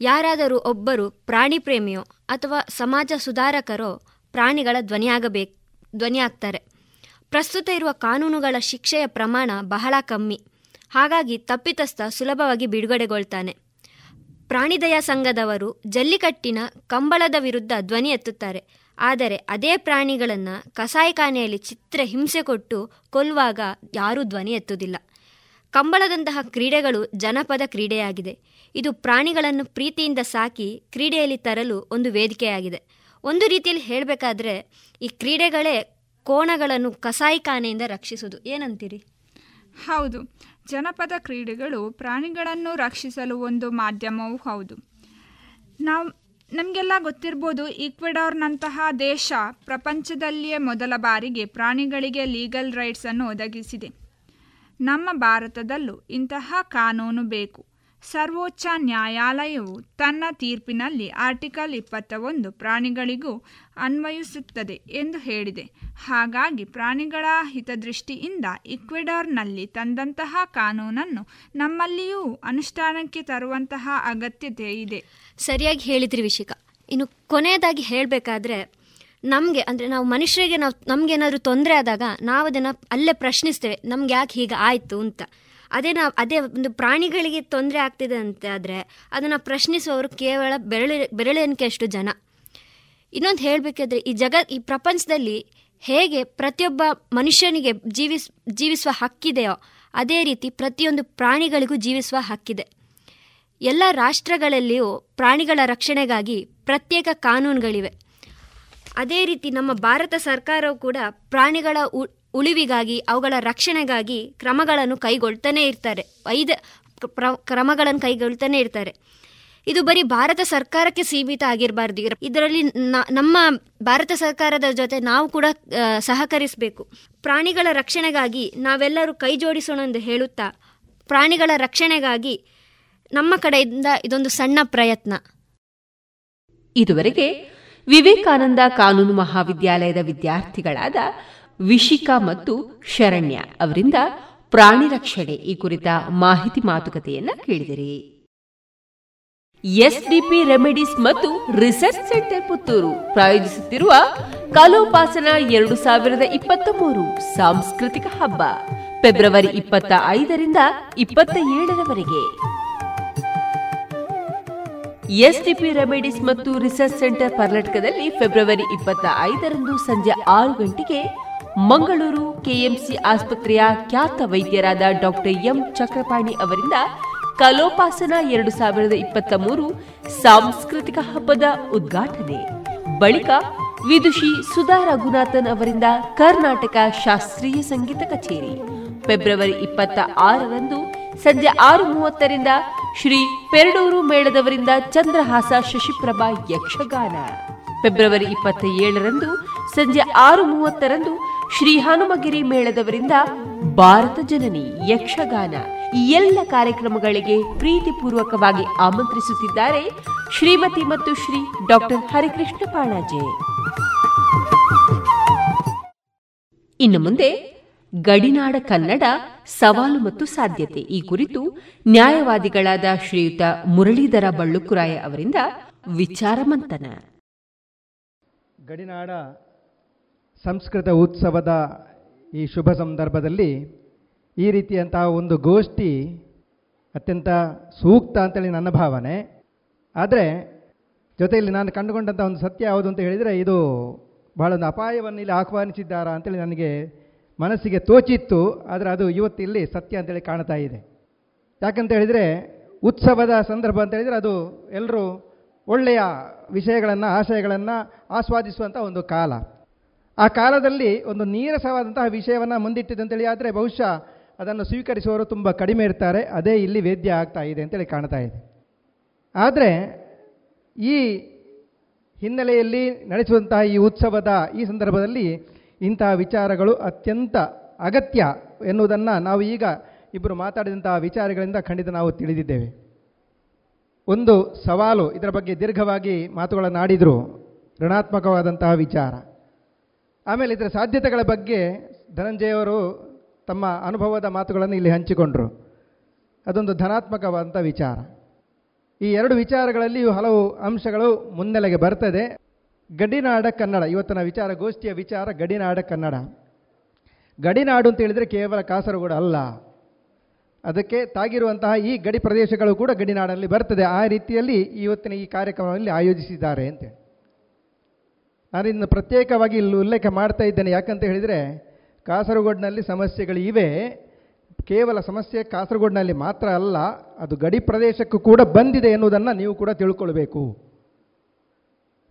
[SPEAKER 8] ಯಾರಾದರೂ ಒಬ್ಬರು ಪ್ರಾಣಿ ಪ್ರೇಮಿಯೋ ಅಥವಾ ಸಮಾಜ ಸುಧಾರಕರೋ ಪ್ರಾಣಿಗಳ ಧ್ವನಿಯಾಗಬೇಕು ಧ್ವನಿಯಾಗ್ತಾರೆ. ಪ್ರಸ್ತುತ ಇರುವ ಕಾನೂನುಗಳ ಶಿಕ್ಷೆಯ ಪ್ರಮಾಣ ಬಹಳ ಕಮ್ಮಿ. ಹಾಗಾಗಿ ತಪ್ಪಿತಸ್ಥ ಸುಲಭವಾಗಿ ಬಿಡುಗಡೆಗೊಳ್ತಾನೆ. ಪ್ರಾಣಿದಯಾ ಸಂಘದವರು ಜಲ್ಲಿಕಟ್ಟಿನ ಕಂಬಳದ ವಿರುದ್ಧ ಧ್ವನಿ ಎತ್ತುತ್ತಾರೆ. ಆದರೆ ಅದೇ ಪ್ರಾಣಿಗಳನ್ನು ಕಸಾಯಿಖಾನೆಯಲ್ಲಿ ಚಿತ್ರ ಹಿಂಸೆ ಕೊಟ್ಟು ಕೊಲ್ಲುವಾಗ ಯಾರೂ ಧ್ವನಿ ಎತ್ತುವುದಿಲ್ಲ. ಕಂಬಳದಂತಹ ಕ್ರೀಡೆಗಳು ಜನಪದ ಕ್ರೀಡೆಯಾಗಿದೆ. ಇದು ಪ್ರಾಣಿಗಳನ್ನು ಪ್ರೀತಿಯಿಂದ ಸಾಕಿ ಕ್ರೀಡೆಯಲ್ಲಿ ತರಲು ಒಂದು ವೇದಿಕೆಯಾಗಿದೆ. ಒಂದು ರೀತಿಯಲ್ಲಿ ಹೇಳಬೇಕಾದ್ರೆ ಈ ಕ್ರೀಡೆಗಳೇ ಕೋಣಗಳನ್ನು ಕಸಾಯಿಖಾನೆಯಿಂದ ರಕ್ಷಿಸುವುದು. ಏನಂತೀರಿ?
[SPEAKER 9] ಹೌದು. ಜನಪದ ಕ್ರೀಡೆಗಳು ಪ್ರಾಣಿಗಳನ್ನು ರಕ್ಷಿಸಲು ಒಂದು ಮಾಧ್ಯಮವೂ ಹೌದು. ನಾವು ನಮಗೆಲ್ಲ ಗೊತ್ತಿರ್ಬೋದು ಈಕ್ವೆಡಾರ್ನಂತಹ ದೇಶ ಪ್ರಪಂಚದಲ್ಲಿಯೇ ಮೊದಲ ಬಾರಿಗೆ ಪ್ರಾಣಿಗಳಿಗೆ ಲೀಗಲ್ ರೈಟ್ಸನ್ನು ಒದಗಿಸಿದೆ. ನಮ್ಮ ಭಾರತದಲ್ಲೂ ಇಂತಹ ಕಾನೂನು ಬೇಕು. ಸರ್ವೋಚ್ಚ ನ್ಯಾಯಾಲಯವು ತನ್ನ ತೀರ್ಪಿನಲ್ಲಿ ಆರ್ಟಿಕಲ್ ಇಪ್ಪತ್ತ ಒಂದು ಪ್ರಾಣಿಗಳಿಗೂ ಅನ್ವಯಿಸುತ್ತದೆ ಎಂದು ಹೇಳಿದೆ. ಹಾಗಾಗಿ ಪ್ರಾಣಿಗಳ ಹಿತದೃಷ್ಟಿಯಿಂದ ಇಕ್ವೆಡಾರ್ನಲ್ಲಿ ತಂದಂತಹ ಕಾನೂನನ್ನು ನಮ್ಮಲ್ಲಿಯೂ ಅನುಷ್ಠಾನಕ್ಕೆ ತರುವಂತಹ ಅಗತ್ಯತೆ ಇದೆ.
[SPEAKER 8] ಸರಿಯಾಗಿ ಹೇಳಿದ್ರಿ ವಿಷಿಕ ಇನ್ನು ಕೊನೆಯದಾಗಿ ಹೇಳಬೇಕಾದ್ರೆ, ನಮಗೆ ಅಂದರೆ ನಾವು ಮನುಷ್ಯರಿಗೆ ನಾವು ನಮಗೇನಾದರೂ ತೊಂದರೆ ಆದಾಗ ನಾವು ಅದನ್ನು ಅಲ್ಲೇ ಪ್ರಶ್ನಿಸ್ತೇವೆ, ನಮ್ಗೆ ಯಾಕೆ ಹೀಗೆ ಆಯಿತು ಅಂತ. ಅದೇ ನಾವು ಅದೇ ಒಂದು ಪ್ರಾಣಿಗಳಿಗೆ ತೊಂದರೆ ಆಗ್ತಿದೆ ಅಂತ ಆದರೆ ಅದನ್ನು ಪ್ರಶ್ನಿಸುವವರು ಕೇವಲ ಬೆರಳು ಅಷ್ಟು ಜನ. ಇನ್ನೊಂದು ಹೇಳಬೇಕಾದ್ರೆ ಈ ಜಗ, ಈ ಪ್ರಪಂಚದಲ್ಲಿ ಹೇಗೆ ಪ್ರತಿಯೊಬ್ಬ ಮನುಷ್ಯನಿಗೆ ಜೀವಿಸ್, ಜೀವಿಸುವ ಹಕ್ಕಿದೆಯೋ ಅದೇ ರೀತಿ ಪ್ರತಿಯೊಂದು ಪ್ರಾಣಿಗಳಿಗೂ ಜೀವಿಸುವ ಹಕ್ಕಿದೆ. ಎಲ್ಲ ರಾಷ್ಟ್ರಗಳಲ್ಲಿಯೂ ಪ್ರಾಣಿಗಳ ರಕ್ಷಣೆಗಾಗಿ ಪ್ರತ್ಯೇಕ ಕಾನೂನುಗಳಿವೆ. ಅದೇ ರೀತಿ ನಮ್ಮ ಭಾರತ ಸರ್ಕಾರವು ಕೂಡ ಪ್ರಾಣಿಗಳ ಉಳಿವಿಗಾಗಿ, ಅವುಗಳ ರಕ್ಷಣೆಗಾಗಿ ಕ್ರಮಗಳನ್ನು ಕೈಗೊಳ್ತಾನೆ ಇರ್ತಾರೆ. ಪ್ರ- ಕ್ರಮಗಳನ್ನು ಕೈಗೊಳ್ತಾನೆ ಇರ್ತಾರೆ. ಇದು ಬರೀ ಭಾರತ ಸರ್ಕಾರಕ್ಕೆ ಸೀಮಿತ ಆಗಿರಬಾರ್ದು. ಇದರಲ್ಲಿ ನಮ್ಮ ಭಾರತ ಸರ್ಕಾರದ ಜೊತೆ ನಾವು ಕೂಡ ಸಹಕರಿಸಬೇಕು. ಪ್ರಾಣಿಗಳ ರಕ್ಷಣೆಗಾಗಿ ನಾವೆಲ್ಲರೂ ಕೈ ಜೋಡಿಸೋಣ ಎಂದು ಹೇಳುತ್ತಾ, ಪ್ರಾಣಿಗಳ ರಕ್ಷಣೆಗಾಗಿ ನಮ್ಮ ಕಡೆಯಿಂದ ಇದೊಂದು ಸಣ್ಣ ಪ್ರಯತ್ನ.
[SPEAKER 2] ಇದುವರೆಗೆ ವಿವೇಕಾನಂದ ಕಾನೂನು ಮಹಾವಿದ್ಯಾಲಯದ ವಿದ್ಯಾರ್ಥಿಗಳಾದ ವಿಶಿಕಾ ಮತ್ತು ಶರಣ್ಯ ಅವರಿಂದ ಪ್ರಾಣಿ ರಕ್ಷಣೆ ಈ ಕುರಿತ ಮಾಹಿತಿ ಮಾತುಕತೆಯನ್ನ ಕೇಳಿದಿರಿ. ಎಸ್ಡಿಪಿ ರೆಮಿಡೀಸ್ ಮತ್ತು ರಿಸರ್ಚ್ ಸೆಂಟರ್ ಪುತ್ತೂರು ಪ್ರಾಯೋಜಿಸುತ್ತಿರುವ ಕಲೋಪಾಸನ ಎರಡು ಸಾವಿರದ ಇಪ್ಪತ್ತ ಮೂರು ಸಾಂಸ್ಕೃತಿಕ ಹಬ್ಬ, ಫೆಬ್ರವರಿ ಇಪ್ಪತ್ತ ಐದರಿಂದ ಇಪ್ಪತ್ತ ಏಳರವರೆಗೆ. ಎಸ್ಡಿಪಿ ರೆಮಿಡೀಸ್ ಮತ್ತು ರಿಸರ್ಚ್ ಸೆಂಟರ್ ಕರ್ನಾಟಕದಲ್ಲಿ ಫೆಬ್ರವರಿ ಇಪ್ಪತ್ತ ಐದರಂದು ಸಂಜೆ ಆರು ಗಂಟೆಗೆ ಮಂಗಳೂರು ಕೆಎಂಸಿ ಆಸ್ಪತ್ರೆಯ ಖ್ಯಾತ ವೈದ್ಯರಾದ ಡಾಕ್ಟರ್ ಎಂ ಚಕ್ರಪಾಣಿ ಅವರಿಂದ ಕಲೋಪಾಸನ ಎರಡು ಸಾವಿರದ ಇಪ್ಪತ್ತ ಮೂರು ಸಾಂಸ್ಕೃತಿಕ ಹಬ್ಬದ ಉದ್ಘಾಟನೆ. ಬಳಿಕ ವಿದುಷಿ ಸುಧಾ ರಘುನಾಥನ್ ಅವರಿಂದ ಕರ್ನಾಟಕ ಶಾಸ್ತ್ರೀಯ ಸಂಗೀತ ಕಚೇರಿ. ಫೆಬ್ರವರಿ ಇಪ್ಪತ್ತ ಆರರಂದು ಸಂಜೆ ಆರು ಮೂವತ್ತರಿಂದ ಶ್ರೀ ಪೆರಡೂರು ಮೇಳದವರಿಂದ ಚಂದ್ರಹಾಸ ಶಶಿಪ್ರಭಾ ಯಕ್ಷಗಾನ. ಫೆಬ್ರವರಿ ಇಪ್ಪತ್ತ ಏಳರಂದು ಸಂಜೆ ಆರು ಮೂವತ್ತರಂದು ಶ್ರೀ ಹನುಮಗಿರಿ ಮೇಳದವರಿಂದ ಭಾರತ ಜನನಿ ಯಕ್ಷಗಾನ ಎಲ್ಲ ಕಾರ್ಯಕ್ರಮಗಳಿಗೆ ಪ್ರೀತಿಪೂರ್ವಕವಾಗಿ ಆಮಂತ್ರಿಸುತ್ತಿದ್ದಾರೆ ಶ್ರೀಮತಿ ಮತ್ತು ಶ್ರೀ ಡಾಕ್ಟರ್ ಹರಿಕೃಷ್ಣ ಪಾಣಾಜೆ ಇನ್ನು ಮುಂದೆ ಗಡಿನಾಡ ಕನ್ನಡ ಸವಾಲು ಮತ್ತು ಸಾಧ್ಯತೆ ಈ ಕುರಿತು ನ್ಯಾಯವಾದಿಗಳಾದ ಶ್ರೀಯುತ ಮುರಳೀಧರ ಬಳ್ಳುಕುರಾಯ ಅವರಿಂದ ವಿಚಾರ ಮಂಥನ.
[SPEAKER 10] ಗಡಿನಾಡ ಸಂಸ್ಕೃತ ಉತ್ಸವದ ಈ ಶುಭ ಸಂದರ್ಭದಲ್ಲಿ ಈ ರೀತಿಯಂತಹ ಒಂದು ಗೋಷ್ಠಿ ಅತ್ಯಂತ ಸೂಕ್ತ ಅಂತೇಳಿ ನನ್ನ ಭಾವನೆ. ಆದರೆ ಜೊತೆಯಲ್ಲಿ ನಾನು ಕಂಡುಕೊಂಡಂಥ ಒಂದು ಸತ್ಯ ಯಾವುದು ಅಂತ ಹೇಳಿದರೆ ಇದು ಬಹಳ ಒಂದು ಅಪಾಯವನ್ನು ಇಲ್ಲಿ ಆಹ್ವಾನಿಸಿದ್ದಾರಾ ಅಂತೇಳಿ ನನಗೆ ಮನಸ್ಸಿಗೆ ತೋಚಿತ್ತು, ಆದರೆ ಅದು ಇವತ್ತು ಇಲ್ಲಿ ಸತ್ಯ ಅಂತೇಳಿ ಕಾಣ್ತಾ ಇದೆ. ಯಾಕಂತ ಹೇಳಿದರೆ ಉತ್ಸವದ ಸಂದರ್ಭ ಅಂತ ಹೇಳಿದರೆ ಅದು ಎಲ್ಲರೂ ಒಳ್ಳೆಯ ವಿಷಯಗಳನ್ನು, ಆಶಯಗಳನ್ನು ಆಸ್ವಾದಿಸುವಂಥ ಒಂದು ಕಾಲ. ಆ ಕಾಲದಲ್ಲಿ ಒಂದು ನೀರಸವಾದಂತಹ ವಿಷಯವನ್ನು ಮುಂದಿಟ್ಟಿದೆ ಆದರೆ ಬಹುಶಃ ಅದನ್ನು ಸ್ವೀಕರಿಸುವವರು ತುಂಬ ಕಡಿಮೆ ಇರ್ತಾರೆ. ಅದೇ ಇಲ್ಲಿ ವೇದ್ಯ ಆಗ್ತಾ ಇದೆ ಅಂತೇಳಿ ಕಾಣ್ತಾ ಇದೆ. ಆದರೆ ಈ ಹಿನ್ನೆಲೆಯಲ್ಲಿ ನಡೆಸುವಂತಹ ಈ ಉತ್ಸವದ ಈ ಸಂದರ್ಭದಲ್ಲಿ ಇಂತಹ ವಿಚಾರಗಳು ಅತ್ಯಂತ ಅಗತ್ಯ ಎನ್ನುವುದನ್ನು ನಾವು ಈಗ ಇಬ್ಬರು ಮಾತಾಡಿದಂತಹ ವಿಚಾರಗಳಿಂದ ಖಂಡಿತ ನಾವು ತಿಳಿದಿದ್ದೇವೆ. ಒಂದು ಸವಾಲು ಇದರ ಬಗ್ಗೆ ದೀರ್ಘವಾಗಿ ಮಾತುಗಳನ್ನು ಆಡಿದರು ಋಣಾತ್ಮಕವಾದಂತಹ ವಿಚಾರ. ಆಮೇಲೆ ಇದರ ಸಾಧ್ಯತೆಗಳ ಬಗ್ಗೆ ಧನಂಜಯವರು ತಮ್ಮ ಅನುಭವದ ಮಾತುಗಳನ್ನು ಇಲ್ಲಿ ಹಂಚಿಕೊಂಡರು. ಅದೊಂದು ಧನಾತ್ಮಕವಾದಂಥ ವಿಚಾರ. ಈ ಎರಡು ವಿಚಾರಗಳಲ್ಲಿಯೂ ಹಲವು ಅಂಶಗಳು ಮುನ್ನೆಲೆಗೆ ಬರ್ತದೆ. ಗಡಿನಾಡ ಕನ್ನಡ, ಇವತ್ತಿನ ವಿಚಾರ, ಗೋಷ್ಠಿಯ ವಿಚಾರ ಗಡಿನಾಡ ಕನ್ನಡ. ಗಡಿನಾಡು ಅಂತ ಹೇಳಿದರೆ ಕೇವಲ ಕಾಸರಗೋಡು ಅಲ್ಲ. ಅದಕ್ಕೆ ತಾಗಿರುವಂತಹ ಈ ಗಡಿ ಪ್ರದೇಶಗಳು ಕೂಡ ಗಡಿನಾಡಲ್ಲಿ ಬರ್ತದೆ. ಆ ರೀತಿಯಲ್ಲಿ ಇವತ್ತಿನ ಈ ಕಾರ್ಯಕ್ರಮದಲ್ಲಿ ಆಯೋಜಿಸಿದ್ದಾರೆ ಅಂತೇಳಿ. ನಾನು ಇದನ್ನು ಪ್ರತ್ಯೇಕವಾಗಿ ಇಲ್ಲಿ ಉಲ್ಲೇಖ ಮಾಡ್ತಾ ಇದ್ದೇನೆ. ಯಾಕಂತ ಹೇಳಿದರೆ, ಕಾಸರಗೋಡಿನಲ್ಲಿ ಸಮಸ್ಯೆಗಳು ಇವೆ. ಕೇವಲ ಸಮಸ್ಯೆ ಕಾಸರಗೋಡಿನಲ್ಲಿ ಮಾತ್ರ ಅಲ್ಲ, ಅದು ಗಡಿ ಪ್ರದೇಶಕ್ಕೂ ಕೂಡ ಬಂದಿದೆ ಎನ್ನುವುದನ್ನು ನೀವು ಕೂಡ ತಿಳ್ಕೊಳ್ಬೇಕು.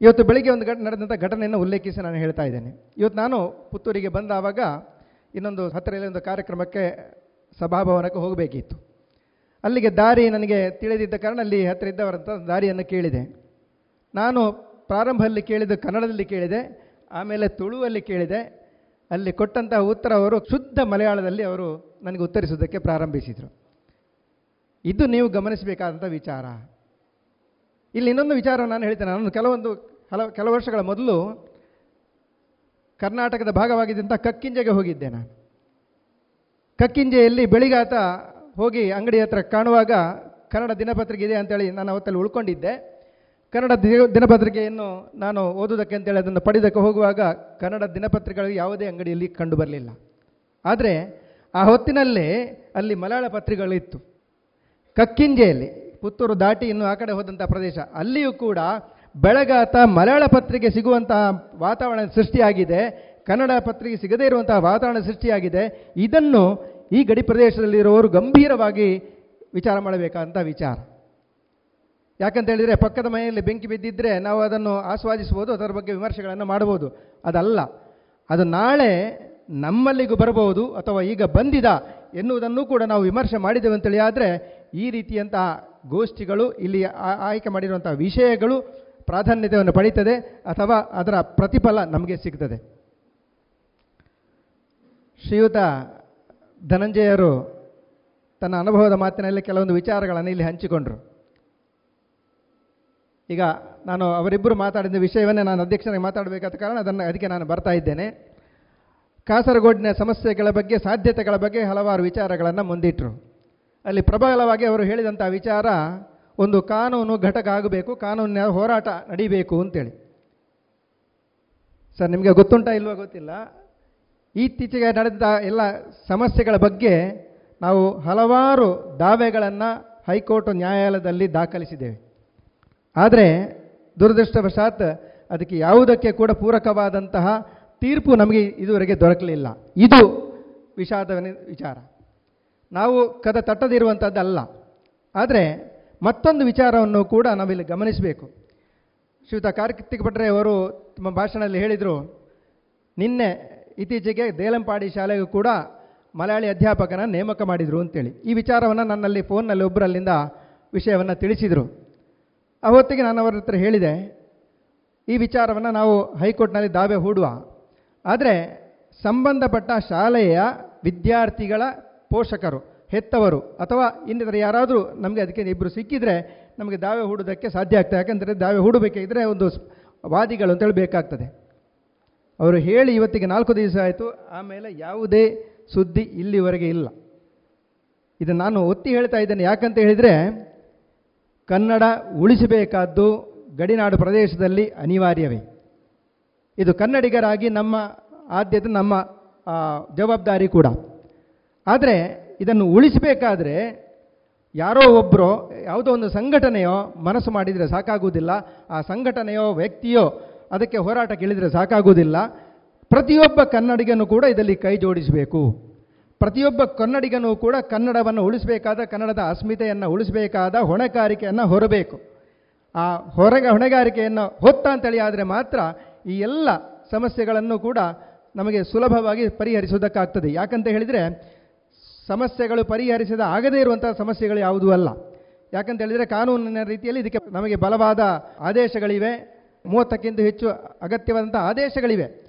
[SPEAKER 10] ಇವತ್ತು ಬೆಳಿಗ್ಗೆ ಒಂದು ಘಟನೆ ನಡೆದಂಥ ಘಟನೆಯನ್ನು ಉಲ್ಲೇಖಿಸಿ ನಾನು ಹೇಳ್ತಾ ಇದ್ದೇನೆ. ಇವತ್ತು ನಾನು ಪುತ್ತೂರಿಗೆ ಬಂದಾವಾಗ ಇನ್ನೊಂದು ಹತ್ತಿರದಲ್ಲಿ ಒಂದು ಕಾರ್ಯಕ್ರಮಕ್ಕೆ ಸಭಾಭವನಕ್ಕೆ ಹೋಗಬೇಕಿತ್ತು. ಅಲ್ಲಿಗೆ ದಾರಿ ನನಗೆ ತಿಳಿದಿದ್ದ ಕಾರಣ ಅಲ್ಲಿ ಹತ್ತಿರ ಇದ್ದವರಂಥ ದಾರಿಯನ್ನು ಕೇಳಿದೆ. ನಾನು ಪ್ರಾರಂಭದಲ್ಲಿ ಕೇಳಿದ್ದು ಕನ್ನಡದಲ್ಲಿ ಕೇಳಿದೆ, ಆಮೇಲೆ ತುಳುವಲ್ಲಿ ಕೇಳಿದೆ. ಅಲ್ಲಿ ಕೊಟ್ಟಂತಹ ಉತ್ತರ ಅವರು ಶುದ್ಧ ಮಲಯಾಳದಲ್ಲಿ ಅವರು ನನಗೆ ಉತ್ತರಿಸೋದಕ್ಕೆ ಪ್ರಾರಂಭಿಸಿದರು. ಇದು ನೀವು ಗಮನಿಸಬೇಕಾದಂಥ ವಿಚಾರ. ಇಲ್ಲಿ ಇನ್ನೊಂದು ವಿಚಾರ ನಾನು ಹೇಳ್ತೇನೆ. ನಾನು ಕೆಲವೊಂದು, ಹಲವು, ಕೆಲವು ವರ್ಷಗಳ ಮೊದಲು ಕರ್ನಾಟಕದ ಭಾಗವಾಗಿದ್ದಂಥ ಕಕ್ಕಿಂಜೆಗೆ ಹೋಗಿದ್ದೆ ನಾನು. ಕಕ್ಕಿಂಜೆಯಲ್ಲಿ ಬೆಳಿಗಾತ ಹೋಗಿ ಅಂಗಡಿ ಹತ್ರ ಕಾಣುವಾಗ ಕನ್ನಡ ದಿನಪತ್ರಿಕೆ ಇದೆ ಅಂತೇಳಿ ನಾನು ಅವತ್ತಲ್ಲಿ ಉಳ್ಕೊಂಡಿದ್ದೆ. ಕನ್ನಡ ದಿನಪತ್ರಿಕೆಯನ್ನು ನಾನು ಓದೋದಕ್ಕೆ ಅಂತೇಳಿ ಅದನ್ನು ಪಡೆದಕ್ಕೆ ಹೋಗುವಾಗ ಕನ್ನಡ ದಿನಪತ್ರಿಕೆಗಳು ಯಾವುದೇ ಅಂಗಡಿಯಲ್ಲಿ ಕಂಡು ಬರಲಿಲ್ಲ. ಆದರೆ ಆ ಹೊತ್ತಿನಲ್ಲೇ ಅಲ್ಲಿ ಮಲಯಾಳ ಪತ್ರಿಕೆಗಳಿತ್ತು. ಕಕ್ಕಿಂಜೆಯಲ್ಲಿ ಪುತ್ತೂರು ದಾಟಿ ಇನ್ನು ಆ ಕಡೆ ಹೋದಂಥ ಪ್ರದೇಶ. ಅಲ್ಲಿಯೂ ಕೂಡ ಬೆಳಗಾತ ಮಲಯಾಳ ಪತ್ರಿಕೆ ಸಿಗುವಂತಹ ವಾತಾವರಣ ಸೃಷ್ಟಿಯಾಗಿದೆ. ಕನ್ನಡ ಪತ್ರಿಕೆ ಸಿಗದೇ ಇರುವಂತಹ ವಾತಾವರಣ ಸೃಷ್ಟಿಯಾಗಿದೆ. ಇದನ್ನು ಈ ಗಡಿ ಪ್ರದೇಶದಲ್ಲಿರುವವರು ಗಂಭೀರವಾಗಿ ವಿಚಾರ ಮಾಡಬೇಕಾದಂಥ ವಿಚಾರ. ಯಾಕಂತ ಹೇಳಿದರೆ ಪಕ್ಕದ ಮನೆಯಲ್ಲಿ ಬೆಂಕಿ ಬಿದ್ದಿದ್ದರೆ ನಾವು ಅದನ್ನು ಆಸ್ವಾದಿಸ್ಬೋದು ಅದರ ಬಗ್ಗೆ ವಿಮರ್ಶೆಗಳನ್ನು ಮಾಡ್ಬೋದು ಅದಲ್ಲ. ಅದು ನಾಳೆ ನಮ್ಮಲ್ಲಿಗೂ ಬರಬಹುದು ಅಥವಾ ಈಗ ಬಂದಿದ ಎನ್ನುವುದನ್ನು ಕೂಡ ನಾವು ವಿಮರ್ಶೆ ಮಾಡಿದ್ದೇವೆ ಅಂತೇಳಿ ಆದರೆ ಈ ರೀತಿಯಂತಹ ಗೋಷ್ಠಿಗಳು, ಇಲ್ಲಿ ಆಯ್ಕೆ ಮಾಡಿರುವಂಥ ವಿಷಯಗಳು ಪ್ರಾಧಾನ್ಯತೆಯನ್ನು ಪಡೀತದೆ ಅಥವಾ ಅದರ ಪ್ರತಿಫಲ ನಮಗೆ ಸಿಗ್ತದೆ. ಶ್ರೀಯುತ ಧನಂಜಯರು ತನ್ನ ಅನುಭವದ ಮಾತಿನಲ್ಲಿ ಕೆಲವೊಂದು ವಿಚಾರಗಳನ್ನು ಇಲ್ಲಿ ಹಂಚಿಕೊಂಡರು. ಈಗ ನಾನು ಅವರಿಬ್ಬರು ಮಾತಾಡಿದ ವಿಷಯವನ್ನೇ ನಾನು ಅಧ್ಯಕ್ಷನಾಗಿ ಮಾತಾಡಬೇಕಾದ ಕಾರಣ ಅದನ್ನು ಅದಕ್ಕೆ ನಾನು ಬರ್ತಾ ಇದ್ದೇನೆ. ಕಾಸರಗೋಡಿನ ಸಮಸ್ಯೆಗಳ ಬಗ್ಗೆ, ಸಾಧ್ಯತೆಗಳ ಬಗ್ಗೆ ಹಲವಾರು ವಿಚಾರಗಳನ್ನು ಮುಂದಿಟ್ಟರು ಅಲ್ಲಿ ಪ್ರಬಲವಾಗಿ ಅವರು ಹೇಳಿದಂಥ ವಿಚಾರ ಒಂದು ಕಾನೂನು ಘಟಕ ಆಗಬೇಕು, ಕಾನೂನಿನ ಹೋರಾಟ ನಡಿಬೇಕು ಅಂತೇಳಿ. ಸರ್, ನಿಮಗೆ ಗೊತ್ತುಂಟ ಇಲ್ವೋ ಗೊತ್ತಿಲ್ಲ. ಇತ್ತೀಚೆಗೆ ನಡೆದ ಎಲ್ಲ ಸಮಸ್ಯೆಗಳ ಬಗ್ಗೆ ನಾವು ಹಲವಾರು ದಾವೆಗಳನ್ನು ಹೈಕೋರ್ಟ್ ನ್ಯಾಯಾಲಯದಲ್ಲಿ ದಾಖಲಿಸಿದ್ದೇವೆ. ಆದರೆ ದುರದೃಷ್ಟವಶಾತ್ ಅದಕ್ಕೆ ಯಾವುದಕ್ಕೆ ಕೂಡ ಪೂರಕವಾದಂತಹ ತೀರ್ಪು ನಮಗೆ ಇದುವರೆಗೆ ದೊರಕಲಿಲ್ಲ. ಇದು ವಿಷಾದ ವಿಚಾರ. ನಾವು ಕದ ತಟ್ಟದಿರುವಂಥದ್ದಲ್ಲ ಆದರೆ ಮತ್ತೊಂದು ವಿಚಾರವನ್ನು ಕೂಡ ನಾವಿಲ್ಲಿ ಗಮನಿಸಬೇಕು. ಶ್ರೀಯುತ ಕಾರ್ತಿಕ್ ಭಟ್ರೆ ಅವರು ತಮ್ಮ ಭಾಷಣದಲ್ಲಿ ಹೇಳಿದರು, ನಿನ್ನೆ ಇತ್ತೀಚೆಗೆ ದೇಲಂಪಾಡಿ ಶಾಲೆಗೂ ಕೂಡ ಮಲಯಾಳಿ ಅಧ್ಯಾಪಕನ ನೇಮಕ ಮಾಡಿದರು ಅಂತೇಳಿ. ಈ ವಿಚಾರವನ್ನು ನನ್ನಲ್ಲಿ ಫೋನ್ನಲ್ಲಿ ಒಬ್ಬರಲ್ಲಿಂದ ವಿಷಯವನ್ನು ತಿಳಿಸಿದರು. ಅವತ್ತಿಗೆ ನಾನು ಅವರ ಹತ್ರ ಹೇಳಿದೆ, ಈ ವಿಚಾರವನ್ನು ನಾವು ಹೈಕೋರ್ಟ್ನಲ್ಲಿ ದಾವೆ ಹೂಡುವ. ಆದರೆ ಸಂಬಂಧಪಟ್ಟ ಶಾಲೆಯ ವಿದ್ಯಾರ್ಥಿಗಳ ಪೋಷಕರು, ಹೆತ್ತವರು, ಅಥವಾ ಇನ್ನಿತರ ಯಾರಾದರೂ ನಮಗೆ ಅದಕ್ಕೆ ಇಬ್ಬರು ಸಿಕ್ಕಿದರೆ ನಮಗೆ ದಾವೆ ಹೂಡೋದಕ್ಕೆ ಸಾಧ್ಯ ಆಗ್ತದೆ. ಯಾಕಂದರೆ ದಾವೆ ಹೂಡಬೇಕಿದ್ರೆ ಒಂದು ವಾದಿಗಳು ಅಂತೇಳಿ ಬೇಕಾಗ್ತದೆ. ಅವರು ಹೇಳಿ ಇವತ್ತಿಗೆ ನಾಲ್ಕು ದಿವಸ ಆಯಿತು, ಆಮೇಲೆ ಯಾವುದೇ ಸುದ್ದಿ ಇಲ್ಲಿವರೆಗೆ ಇಲ್ಲ. ಇದು ನಾನು ಒತ್ತಿ ಹೇಳ್ತಾ ಇದ್ದೇನೆ. ಯಾಕಂತ ಹೇಳಿದರೆ ಕನ್ನಡ ಉಳಿಸಬೇಕಾದ್ದು ಗಡಿನಾಡು ಪ್ರದೇಶದಲ್ಲಿ ಅನಿವಾರ್ಯವೇ. ಇದು ಕನ್ನಡಿಗರಾಗಿ ನಮ್ಮ, ಆದ್ಯತೆ ನಮ್ಮ ಜವಾಬ್ದಾರಿ ಕೂಡ. ಆದರೆ ಇದನ್ನು ಉಳಿಸಬೇಕಾದ್ರೆ ಯಾರೋ ಒಬ್ಬರು ಯಾವುದೋ ಒಂದು ಸಂಘಟನೆಯೋ ಮನಸ್ಸು ಮಾಡಿದರೆ ಸಾಕಾಗುವುದಿಲ್ಲ, ಆ ಸಂಘಟನೆಯೋ ವ್ಯಕ್ತಿಯೋ ಅದಕ್ಕೆ ಹೋರಾಟ ಇಳಿದರೆ ಸಾಕಾಗುವುದಿಲ್ಲ. ಪ್ರತಿಯೊಬ್ಬ ಕನ್ನಡಿಗನು ಕೂಡ ಇದರಲ್ಲಿ ಕೈ ಜೋಡಿಸಬೇಕು. ಪ್ರತಿಯೊಬ್ಬ ಕನ್ನಡಿಗನೂ ಕೂಡ ಕನ್ನಡವನ್ನು ಉಳಿಸಬೇಕಾದ, ಕನ್ನಡದ ಅಸ್ಮಿತೆಯನ್ನು ಉಳಿಸಬೇಕಾದ ಹೊಣೆಗಾರಿಕೆಯನ್ನು ಹೊರಬೇಕು. ಆ ಹೊರಗ ಹೊಣೆಗಾರಿಕೆಯನ್ನು ಹೊತ್ತ ಅಂತೇಳಿ ಆದರೆ ಮಾತ್ರ ಈ ಎಲ್ಲ ಸಮಸ್ಯೆಗಳನ್ನು ಕೂಡ ನಮಗೆ ಸುಲಭವಾಗಿ ಪರಿಹರಿಸುವುದಕ್ಕಾಗ್ತದೆ. ಯಾಕಂತ ಹೇಳಿದರೆ ಸಮಸ್ಯೆಗಳು ಪರಿಹರಿಸದ ಆಗದೇ ಇರುವಂಥ ಸಮಸ್ಯೆಗಳು ಯಾವುದೂ ಅಲ್ಲ. ಯಾಕಂತ ಹೇಳಿದರೆ ಕಾನೂನಿನ ರೀತಿಯಲ್ಲಿ ಇದಕ್ಕೆ ನಮಗೆ ಬಲವಾದ ಆದೇಶಗಳಿವೆ. ಮೂವತ್ತಕ್ಕಿಂತ ಹೆಚ್ಚು ಅಗತ್ಯವಾದಂಥ ಆದೇಶಗಳಿವೆ.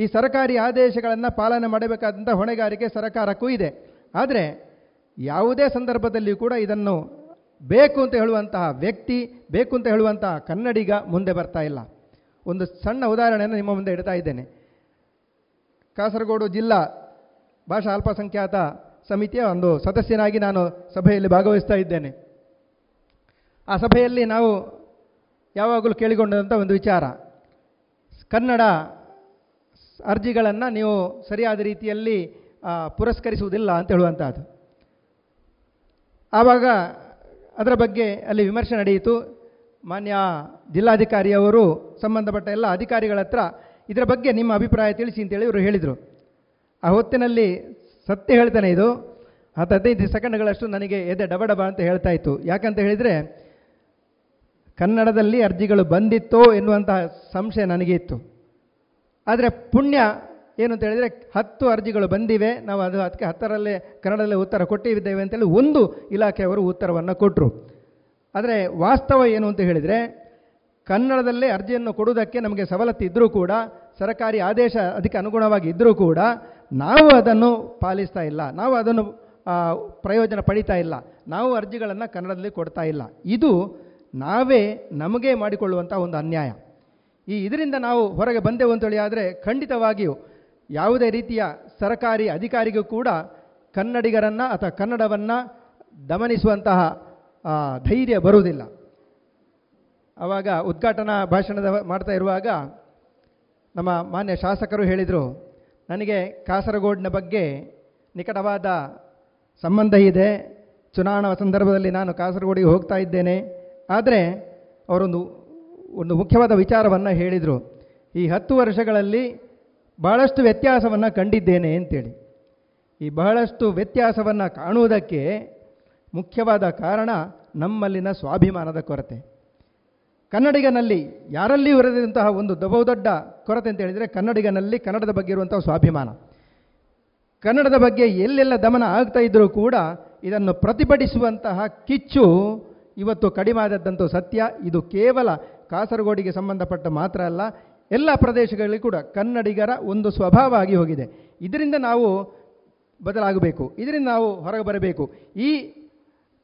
[SPEAKER 10] ಈ ಸರ್ಕಾರಿ ಆದೇಶಗಳನ್ನು ಪಾಲನೆ ಮಾಡಬೇಕಾದಂಥ ಹೊಣೆಗಾರಿಕೆ ಸರ್ಕಾರಕ್ಕೂ ಇದೆ. ಆದರೆ ಯಾವುದೇ ಸಂದರ್ಭದಲ್ಲಿಯೂ ಕೂಡ ಇದನ್ನು ಬೇಕು ಅಂತ ಹೇಳುವಂತಹ ವ್ಯಕ್ತಿ, ಬೇಕು ಅಂತ ಹೇಳುವಂತಹ ಕನ್ನಡಿಗ ಮುಂದೆ ಬರ್ತಾ ಇಲ್ಲ. ಒಂದು ಸಣ್ಣ ಉದಾಹರಣೆಯನ್ನು ನಿಮ್ಮ ಮುಂದೆ ಇಡ್ತಾ ಇದ್ದೇನೆ. ಕಾಸರಗೋಡು ಜಿಲ್ಲಾ ಭಾಷಾ ಅಲ್ಪಸಂಖ್ಯಾತ ಸಮಿತಿಯ ಒಂದು ಸದಸ್ಯನಾಗಿ ನಾನು ಸಭೆಯಲ್ಲಿ ಭಾಗವಹಿಸ್ತಾ ಇದ್ದೇನೆ. ಆ ಸಭೆಯಲ್ಲಿ ನಾವು ಯಾವಾಗಲೂ ಕೇಳಿಕೊಂಡಂಥ ಒಂದು ವಿಚಾರ. ಕನ್ನಡ ಅರ್ಜಿಗಳನ್ನು ನೀವು ಸರಿಯಾದ ರೀತಿಯಲ್ಲಿ ಪುರಸ್ಕರಿಸುವುದಿಲ್ಲ ಅಂತ ಹೇಳುವಂಥದ್ದು ಆವಾಗ ಅದರ ಬಗ್ಗೆ ಅಲ್ಲಿ ವಿಮರ್ಶೆ ನಡೆಯಿತು. ಮಾನ್ಯ ಜಿಲ್ಲಾಧಿಕಾರಿಯವರು ಸಂಬಂಧಪಟ್ಟ ಎಲ್ಲ ಅಧಿಕಾರಿಗಳ ಹತ್ರ ಇದರ ಬಗ್ಗೆ ನಿಮ್ಮ ಅಭಿಪ್ರಾಯ ತಿಳಿಸಿ ಅಂತೇಳಿ ಇವರು ಹೇಳಿದರು. ಆ ಹೊತ್ತಿನಲ್ಲಿ ಸತ್ಯ ಹೇಳ್ತಾನೆ ಇದು. ಹತ್ತು ಹದಿನೈದು ಸೆಕೆಂಡ್ಗಳಷ್ಟು ನನಗೆ ಎದೆ ಡಬಡಬ ಅಂತ ಹೇಳ್ತಾ ಇತ್ತು. ಯಾಕಂತ ಹೇಳಿದರೆ, ಕನ್ನಡದಲ್ಲಿ ಅರ್ಜಿಗಳು ಬಂದಿತ್ತೋ ಎನ್ನುವಂತಹ ಸಂಶಯ ನನಗೆ ಇತ್ತು. ಆದರೆ ಪುಣ್ಯ ಏನು ಅಂತ ಹೇಳಿದರೆ ಹತ್ತು ಅರ್ಜಿಗಳು ಬಂದಿವೆ, ನಾವು ಅದು ಅದಕ್ಕೆ ಹತ್ತರಲ್ಲೇ ಕನ್ನಡದಲ್ಲೇ ಉತ್ತರ ಕೊಟ್ಟಿದ್ದೇವೆ ಅಂತೇಳಿ ಒಂದು ಇಲಾಖೆಯವರು ಉತ್ತರವನ್ನು ಕೊಟ್ಟರು ಆದರೆ ವಾಸ್ತವ ಏನು ಅಂತ ಹೇಳಿದರೆ ಕನ್ನಡದಲ್ಲೇ ಅರ್ಜಿಯನ್ನು ಕೊಡುವುದಕ್ಕೆ ನಮಗೆ ಸವಲತ್ತು ಇದ್ದರೂ ಕೂಡ, ಸರ್ಕಾರಿ ಆದೇಶ ಅದಕ್ಕೆ ಅನುಗುಣವಾಗಿ ಇದ್ದರೂ ಕೂಡ ನಾವು ಅದನ್ನು ಪಾಲಿಸ್ತಾ ಇಲ್ಲ, ನಾವು ಅದನ್ನು ಪ್ರಯೋಜನ ಪಡಿತಾ ಇಲ್ಲ, ನಾವು ಅರ್ಜಿಗಳನ್ನು ಕನ್ನಡದಲ್ಲಿ ಕೊಡ್ತಾ ಇಲ್ಲ. ಇದು ನಾವೇ ನಮಗೆ ಮಾಡಿಕೊಳ್ಳುವಂಥ ಒಂದು ಅನ್ಯಾಯ. ಈ ಇದರಿಂದ ನಾವು ಹೊರಗೆ ಬಂದೆವು ಅಂತೇಳಿ ಆದರೆ ಖಂಡಿತವಾಗಿಯೂ ಯಾವುದೇ ರೀತಿಯ ಸರ್ಕಾರಿ ಅಧಿಕಾರಿಗೂ ಕೂಡ ಕನ್ನಡಿಗರನ್ನು ಅಥವಾ ಕನ್ನಡವನ್ನು ದಮನಿಸುವಂತಹ ಧೈರ್ಯ ಬರುವುದಿಲ್ಲ. ಆವಾಗ ಉದ್ಘಾಟನಾ ಭಾಷಣದ ಮಾಡ್ತಾ ಇರುವಾಗ ನಮ್ಮ ಮಾನ್ಯ ಶಾಸಕರು ಹೇಳಿದರು, ನನಗೆ ಕಾಸರಗೋಡಿನ ಬಗ್ಗೆ ನಿಕಟವಾದ ಸಂಬಂಧ ಇದೆ. ಚುನಾವಣಾ ಸಂದರ್ಭದಲ್ಲಿ ನಾನು ಕಾಸರಗೋಡಿಗೆ ಹೋಗ್ತಾ ಇದ್ದೇನೆ. ಆದರೆ ಅವರೊಂದು ಒಂದು ಮುಖ್ಯವಾದ ವಿಚಾರವನ್ನು ಹೇಳಿದರು. ಈ ಹತ್ತು ವರ್ಷಗಳಲ್ಲಿ ಬಹಳಷ್ಟು ವ್ಯತ್ಯಾಸವನ್ನು ಕಂಡಿದ್ದೇನೆ ಅಂತೇಳಿ. ಈ ಬಹಳಷ್ಟು ವ್ಯತ್ಯಾಸವನ್ನು ಕಾಣುವುದಕ್ಕೆ ಮುಖ್ಯವಾದ ಕಾರಣ ನಮ್ಮಲ್ಲಿನ ಸ್ವಾಭಿಮಾನದ ಕೊರತೆ. ಕನ್ನಡಿಗನಲ್ಲಿ ಯಾರಲ್ಲಿ ಇರದಂತಹ ಒಂದು ಬಹುದೊಡ್ಡ ಕೊರತೆ ಅಂತ ಹೇಳಿದರೆ ಕನ್ನಡಿಗನಲ್ಲಿ ಕನ್ನಡದ ಬಗ್ಗೆ ಇರುವಂಥ ಸ್ವಾಭಿಮಾನ. ಕನ್ನಡದ ಬಗ್ಗೆ ಎಲ್ಲೆಲ್ಲ ದಮನ ಆಗ್ತಾ ಇದ್ದರೂ ಕೂಡ ಇದನ್ನು ಪ್ರತಿಭಟಿಸುವಂತಹ ಕಿಚ್ಚು ಇವತ್ತು ಕಡಿಮೆ ಸತ್ಯ. ಇದು ಕೇವಲ ಕಾಸರಗೋಡಿಗೆ ಸಂಬಂಧಪಟ್ಟ ಮಾತ್ರ ಅಲ್ಲ, ಎಲ್ಲ ಪ್ರದೇಶಗಳಲ್ಲಿ ಕೂಡ ಕನ್ನಡಿಗರ ಒಂದು ಸ್ವಭಾವ ಆಗಿ ಹೋಗಿದೆ. ಇದರಿಂದ ನಾವು ಬದಲಾಗಬೇಕು, ಇದರಿಂದ ನಾವು ಹೊರಗೆ ಬರಬೇಕು. ಈ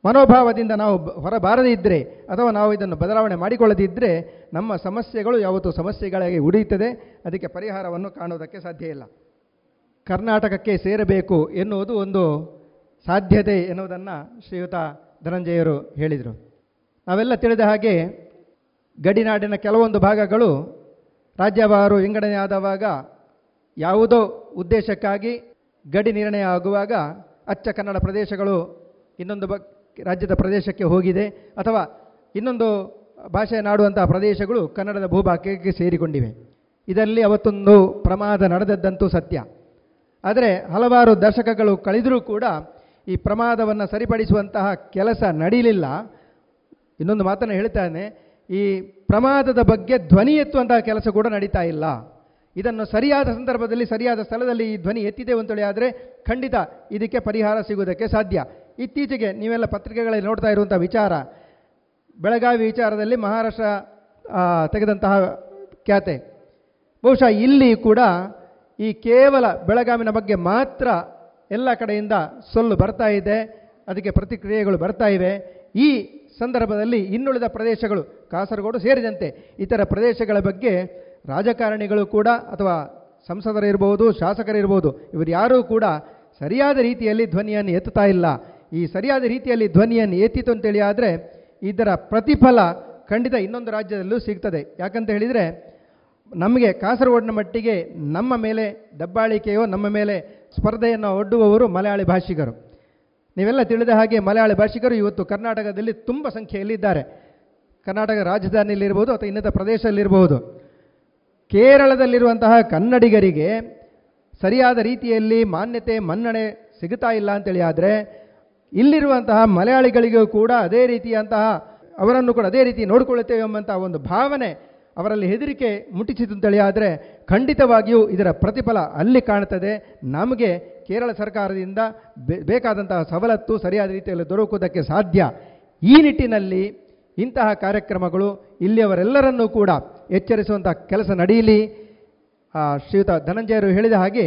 [SPEAKER 10] ಮನೋಭಾವದಿಂದ ನಾವು ಹೊರಬಾರದೇ ಇದ್ದರೆ ಅಥವಾ ನಾವು ಇದನ್ನು ಬದಲಾವಣೆ ಮಾಡಿಕೊಳ್ಳದಿದ್ದರೆ ನಮ್ಮ ಸಮಸ್ಯೆಗಳು ಯಾವತ್ತೂ ಸಮಸ್ಯೆಗಳಾಗಿ ಉಳಿಯುತ್ತದೆ. ಅದಕ್ಕೆ ಪರಿಹಾರವನ್ನು ಕಾಣುವುದಕ್ಕೆ ಸಾಧ್ಯ ಇಲ್ಲ. ಕರ್ನಾಟಕಕ್ಕೆ ಸೇರಬೇಕು ಎನ್ನುವುದು ಒಂದು ಸಾಧ್ಯತೆ ಎನ್ನುವುದನ್ನು ಶ್ರೀಯುತ ಧನಂಜಯರು ಹೇಳಿದರು. ನಾವೆಲ್ಲ ತಿಳಿದ ಹಾಗೆ ಗಡಿನಾಡಿನ ಕೆಲವೊಂದು ಭಾಗಗಳು ರಾಜ್ಯಭಾರು ವಿಂಗಡಣೆ ಆದವಾಗ ಯಾವುದೋ ಉದ್ದೇಶಕ್ಕಾಗಿ ಗಡಿ ನಿರ್ಣಯ ಆಗುವಾಗ ಅಚ್ಚ ಕನ್ನಡ ಪ್ರದೇಶಗಳು ಇನ್ನೊಂದು ರಾಜ್ಯದ ಪ್ರದೇಶಕ್ಕೆ ಹೋಗಿದೆ ಅಥವಾ ಇನ್ನೊಂದು ಭಾಷೆ ನಾಡುವಂತಹ ಪ್ರದೇಶಗಳು ಕನ್ನಡದ ಭೂಭಾಗ್ಯಕ್ಕೆ ಸೇರಿಕೊಂಡಿವೆ. ಇದರಲ್ಲಿ ಅವತ್ತೊಂದು ಪ್ರಮಾದ ನಡೆದದ್ದಂತೂ ಸತ್ಯ. ಆದರೆ ಹಲವಾರು ದಶಕಗಳು ಕಳೆದರೂ ಕೂಡ ಈ ಪ್ರಮಾದವನ್ನು ಸರಿಪಡಿಸುವಂತಹ ಕೆಲಸ ನಡೀಲಿಲ್ಲ. ಇನ್ನೊಂದು ಮಾತನ್ನು ಹೇಳ್ತಾನೆ ಈ ಪ್ರಮಾದದ ಬಗ್ಗೆ ಧ್ವನಿ ಎತ್ತುವಂತಹ ಕೆಲಸ ಕೂಡ ನಡೀತಾ ಇಲ್ಲ. ಇದನ್ನು ಸರಿಯಾದ ಸಂದರ್ಭದಲ್ಲಿ, ಸರಿಯಾದ ಸ್ಥಳದಲ್ಲಿ ಈ ಧ್ವನಿ ಎತ್ತಿದೆವು ಅಂತೇಳಿ ಆದರೆ ಖಂಡಿತ ಇದಕ್ಕೆ ಪರಿಹಾರ ಸಿಗುವುದಕ್ಕೆ ಸಾಧ್ಯ. ಇತ್ತೀಚೆಗೆ ನೀವೆಲ್ಲ ಪತ್ರಿಕೆಗಳಲ್ಲಿ ನೋಡ್ತಾ ಇರುವಂಥ ವಿಚಾರ, ಬೆಳಗಾವಿ ವಿಚಾರದಲ್ಲಿ ಮಹಾರಾಷ್ಟ್ರ ತೆಗೆದಂತಹ ಖ್ಯಾತೆ. ಬಹುಶಃ ಇಲ್ಲಿ ಕೂಡ ಈ ಕೇವಲ ಬೆಳಗಾವಿನ ಬಗ್ಗೆ ಮಾತ್ರ ಎಲ್ಲ ಕಡೆಯಿಂದ ಸೊಲ್ಲು ಬರ್ತಾ ಇದೆ, ಅದಕ್ಕೆ ಪ್ರತಿಕ್ರಿಯೆಗಳು ಬರ್ತಾ ಇವೆ. ಈ ಸಂದರ್ಭದಲ್ಲಿ ಇನ್ನುಳಿದ ಪ್ರದೇಶಗಳು ಕಾಸರಗೋಡು ಸೇರಿದಂತೆ ಇತರ ಪ್ರದೇಶಗಳ ಬಗ್ಗೆ ರಾಜಕಾರಣಿಗಳು ಕೂಡ ಅಥವಾ ಸಂಸದರಿರ್ಬೋದು ಶಾಸಕರಿರ್ಬೋದು ಇವರು ಯಾರೂ ಕೂಡ ಸರಿಯಾದ ರೀತಿಯಲ್ಲಿ ಧ್ವನಿಯನ್ನು ಎತ್ತುತ್ತಾ ಇಲ್ಲ. ಈ ಸರಿಯಾದ ರೀತಿಯಲ್ಲಿ ಧ್ವನಿಯನ್ನು ಎತ್ತಿತು ಅಂತೇಳಿ ಆದರೆ ಇದರ ಪ್ರತಿಫಲ ಖಂಡಿತ ಇನ್ನೊಂದು ರಾಜ್ಯದಲ್ಲೂ ಸಿಗ್ತದೆ. ಯಾಕಂತ ಹೇಳಿದರೆ ನಮಗೆ ಕಾಸರಗೋಡಿನ ಮಟ್ಟಿಗೆ ನಮ್ಮ ಮೇಲೆ ದಬ್ಬಾಳಿಕೆಯೋ, ನಮ್ಮ ಮೇಲೆ ಸ್ಪರ್ಧೆಯನ್ನು ಒಡ್ಡುವವರು ಮಲಯಾಳಿ ಭಾಷಿಗರು ನೀವೆಲ್ಲ ತಿಳಿದ ಹಾಗೆ ಮಲಯಾಳಿ ಭಾಷಿಕರು ಇವತ್ತು ಕರ್ನಾಟಕದಲ್ಲಿ ತುಂಬ ಸಂಖ್ಯೆಯಲ್ಲಿದ್ದಾರೆ. ಕರ್ನಾಟಕ ರಾಜಧಾನಿಯಲ್ಲಿರ್ಬೋದು ಅಥವಾ ಇನ್ನಿತ ಪ್ರದೇಶದಲ್ಲಿರಬಹುದು ಕೇರಳದಲ್ಲಿರುವಂತಹ ಕನ್ನಡಿಗರಿಗೆ ಸರಿಯಾದ ರೀತಿಯಲ್ಲಿ ಮಾನ್ಯತೆ, ಮನ್ನಣೆ ಸಿಗುತ್ತಾ ಇಲ್ಲ ಅಂತೇಳಿ ಆದರೆ, ಇಲ್ಲಿರುವಂತಹ ಮಲಯಾಳಿಗಳಿಗೂ ಕೂಡ ಅದೇ ರೀತಿಯಂತಹ, ಅವರನ್ನು ಕೂಡ ಅದೇ ರೀತಿ ನೋಡಿಕೊಳ್ಳುತ್ತೇವೆ ಎಂಬಂತಹ ಒಂದು ಭಾವನೆ ಅವರಲ್ಲಿ ಹೆದರಿಕೆ ಮುಟ್ಟಿಸಿತು ಅಂತೇಳಿ ಆದರೆ, ಖಂಡಿತವಾಗಿಯೂ ಇದರ ಪ್ರತಿಫಲ ಅಲ್ಲಿ ಕಾಣುತ್ತದೆ. ನಮಗೆ ಕೇರಳ ಸರ್ಕಾರದಿಂದ ಬೇಕಾದಂತಹ ಸವಲತ್ತು ಸರಿಯಾದ ರೀತಿಯಲ್ಲಿ ದೊರಕುವುದಕ್ಕೆ ಸಾಧ್ಯ. ಈ ನಿಟ್ಟಿನಲ್ಲಿ ಇಂತಹ ಕಾರ್ಯಕ್ರಮಗಳು ಇಲ್ಲಿಯವರೆಲ್ಲರನ್ನೂ ಕೂಡ ಎಚ್ಚರಿಸುವಂಥ ಕೆಲಸ ನಡೆಯಲಿ. ಶ್ರೀಯುತ ಧನಂಜಯರು ಹೇಳಿದ ಹಾಗೆ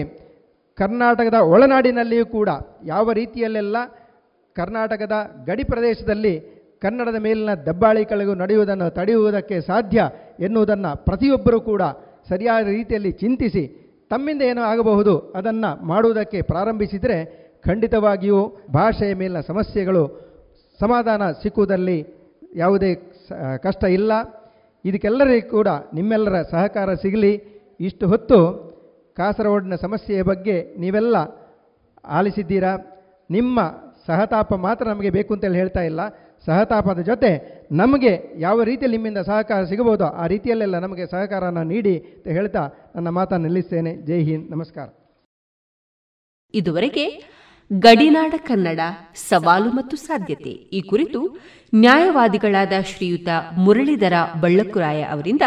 [SPEAKER 10] ಕರ್ನಾಟಕದ ಒಳನಾಡಿನಲ್ಲಿಯೂ ಕೂಡ ಯಾವ ರೀತಿಯಲ್ಲೆಲ್ಲ ಕರ್ನಾಟಕದ ಗಡಿ ಪ್ರದೇಶದಲ್ಲಿ ಕನ್ನಡದ ಮೇಲಿನ ದಬ್ಬಾಳಿಕೆಗಳು ನಡೆಯುವುದನ್ನು ತಡೆಯುವುದಕ್ಕೆ ಸಾಧ್ಯ ಎನ್ನುವುದನ್ನು ಪ್ರತಿಯೊಬ್ಬರೂ ಕೂಡ ಸರಿಯಾದ ರೀತಿಯಲ್ಲಿ ಚಿಂತಿಸಿ ತಮ್ಮಿಂದ ಏನೋ ಆಗಬಹುದು ಅದನ್ನು ಮಾಡುವುದಕ್ಕೆ ಪ್ರಾರಂಭಿಸಿದರೆ ಖಂಡಿತವಾಗಿಯೂ ಭಾಷೆಯ ಮೇಲಿನ ಸಮಸ್ಯೆಗಳು, ಸಮಾಧಾನ ಸಿಕ್ಕುವುದರಲ್ಲಿ ಯಾವುದೇ ಕಷ್ಟ ಇಲ್ಲ. ಇದಕ್ಕೆಲ್ಲರಿಗೂ ಕೂಡ ನಿಮ್ಮೆಲ್ಲರ ಸಹಕಾರ ಸಿಗಲಿ. ಇಷ್ಟು ಹೊತ್ತು ಕಾಸರಗೋಡಿನ ಸಮಸ್ಯೆಯ ಬಗ್ಗೆ ನೀವೆಲ್ಲ ಆಲಿಸಿದ್ದೀರಾ? ನಿಮ್ಮ ಸಹತಾಪ ಮಾತ್ರ ನಮಗೆ ಬೇಕು ಅಂತೇಳಿ ಹೇಳ್ತಾ ಇಲ್ಲ. ಸಹತಾಪದ ಜೊತೆ ನಮಗೆ ಯಾವ ರೀತಿಯಲ್ಲಿ ನಿಮ್ಮಿಂದ ಸಹಕಾರ ಸಿಗಬಹುದೋ ಆ ರೀತಿಯಲ್ಲೆಲ್ಲ ನಮಗೆ ಸಹಕಾರನ ನೀಡಿ ಅಂತ ಹೇಳ್ತಾ ನನ್ನ ಮಾತನ್ನು ನಿಲ್ಲಿಸ್ತೇನೆ. ಜೈ ಹಿಂದ್. ನಮಸ್ಕಾರ.
[SPEAKER 2] ಇದುವರೆಗೆ ಗಡಿನಾಡ ಕನ್ನಡ ಸವಾಲು ಮತ್ತು ಸಾಧ್ಯತೆ. ಈ ಕುರಿತು ನ್ಯಾಯವಾದಿಗಳಾದ ಶ್ರೀಯುತ ಮುರಳೀಧರ ಬಳ್ಳಕ್ಕುರಾಯ ಅವರಿಂದ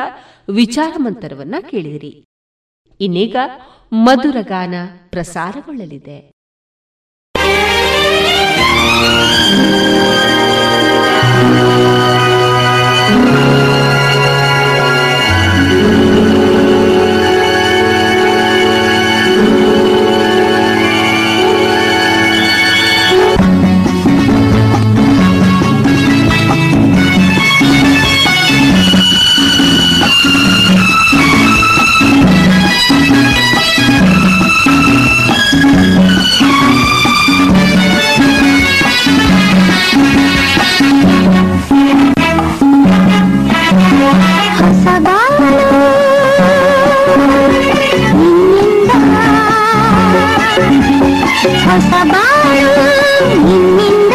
[SPEAKER 2] ವಿಚಾರ ಮಂತರವನ್ನ ಕೇಳಿದಿರಿ. ಇನ್ನೀಗ ಮಧುರಗಾನ ಪ್ರಸಾರಗೊಳ್ಳಲಿದೆ.
[SPEAKER 11] ಹೊಸಬಾಳು ನಿನ್ನಿಂದ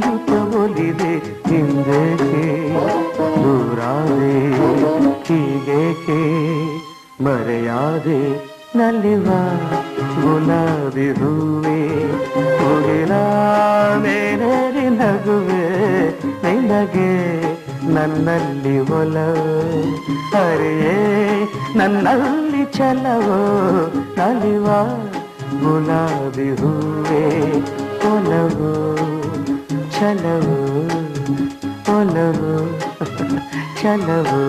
[SPEAKER 12] ಕಿರೀಟ ಒಲಿದೆ ಹಿಂದೇಕೆ ದೂರಾದೆ, ಹೀಗೇಕೆ? ಮರೆಯಾದೆ ನಲ್ಲಿವ ಗುಲಾಬಿ ಹೂವೆ, ಮುಗಿಲ ಮೇಲೇರಿ ನಗುವೆ, ನಿನಗೆ ನನ್ನಲ್ಲಿ ಒಲವು ಅರೆಯೇ ನನ್ನಲ್ಲಿ ಚಲವೋ ನಲಿವ ಗುಲಾಬಿ ಹೂವೆ, ಒಲವೋ. చలవు ఒలవు [laughs] చలవు.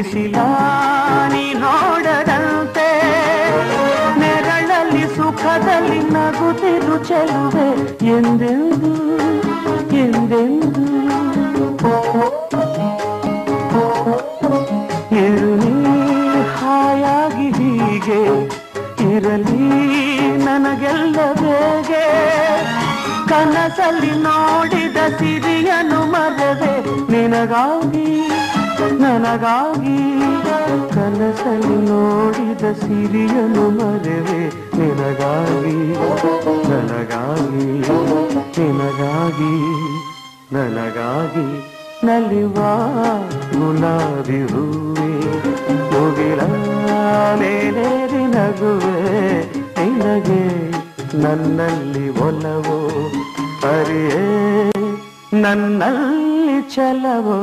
[SPEAKER 12] ಬಿಸಿಲ ನೀ ನೋಡದಂತೆ. ನೆರಳಲ್ಲಿ
[SPEAKER 11] ಸುಖದಲ್ಲಿ ನಗುತ್ತಿರು ಚೆಲುವೆ. ಎಂದೆಂದು ಎಂದೆಂದು. ಇರಲಿ ಹಾಯಾಗಿ ಹೀಗೆ. ಇರಲಿ ನನಗೆಲ್ಲ ಬೇಗೆ. ಕನಸಲ್ಲಿ ನೋಡಿದ ಸಿರಿಯನು ಮರವೆ. ನಿನಗಾಗಿ ನನಗಾಗಿ ಕನಸಲ್ಲಿ ನೋಡಿದ ಸಿರಿಯನು ಮರೆವೆ. ನಿನಗಾಗಿ, ನನಗಾಗಿ ನಿನಗಾಗಿ, ನನಗಾಗಿ ನಲಿವಾ ಗುಲಾಬಿ ಹೂವೆ. ಮುಗಿಲ ಮೇಲೇರಿ ನಗುವೆ, ನಿನಗೆ ನನ್ನಲ್ಲಿ ಒಲವು. ಅರಿಯೇ ನನ್ನಲ್ಲಿ
[SPEAKER 12] చలవో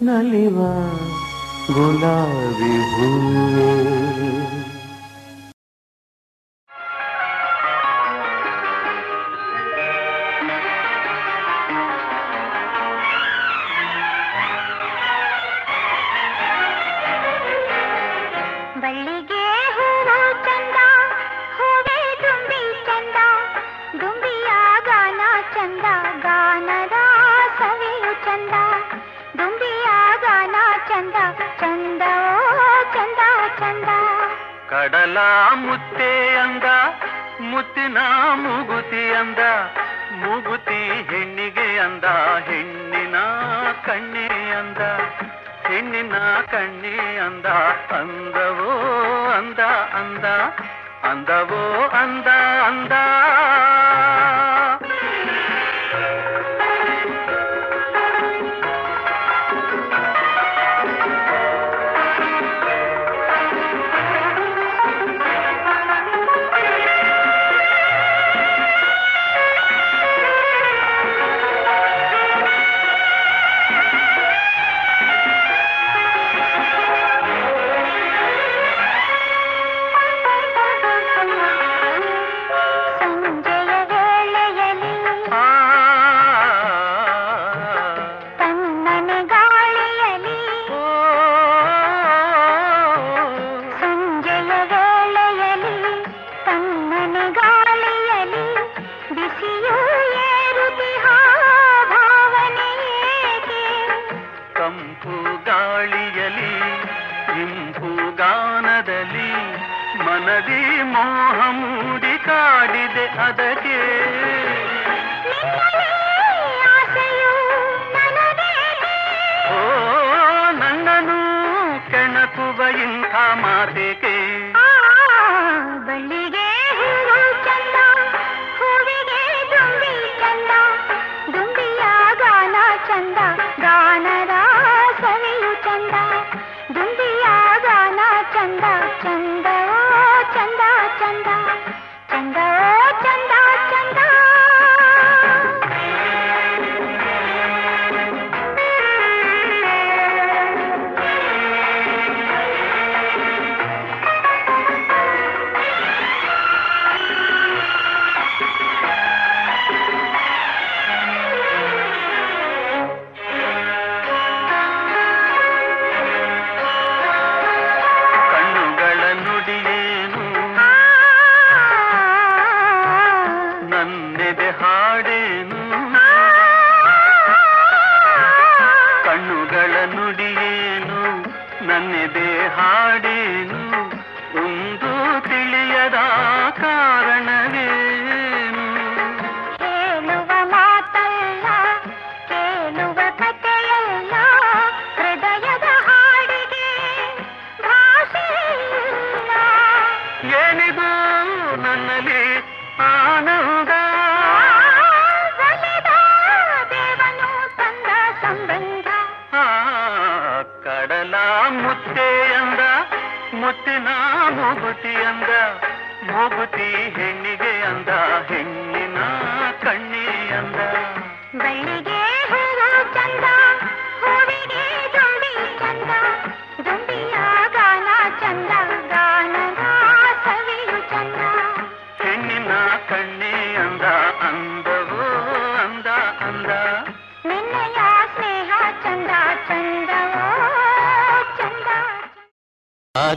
[SPEAKER 12] నలివా గులాబీ భూ
[SPEAKER 11] ಕಡಲ ಮುತ್ತೆ ಅಂದ, ಮುತ್ತಿನ ಮುಗುತಿ ಅಂದ, ಮುಗುತಿ ಹೆಣ್ಣಿಗೆ ಅಂದ, ಹೆಣ್ಣಿನ ಕಣ್ಣಿ ಅಂದ, ಹೆಣ್ಣಿನ ಕಣ್ಣಿ ಅಂದ, ಅಂದವೋ ಅಂದ ಅಂದ, ಅಂದವೋ ಅಂದ ಅಂದ.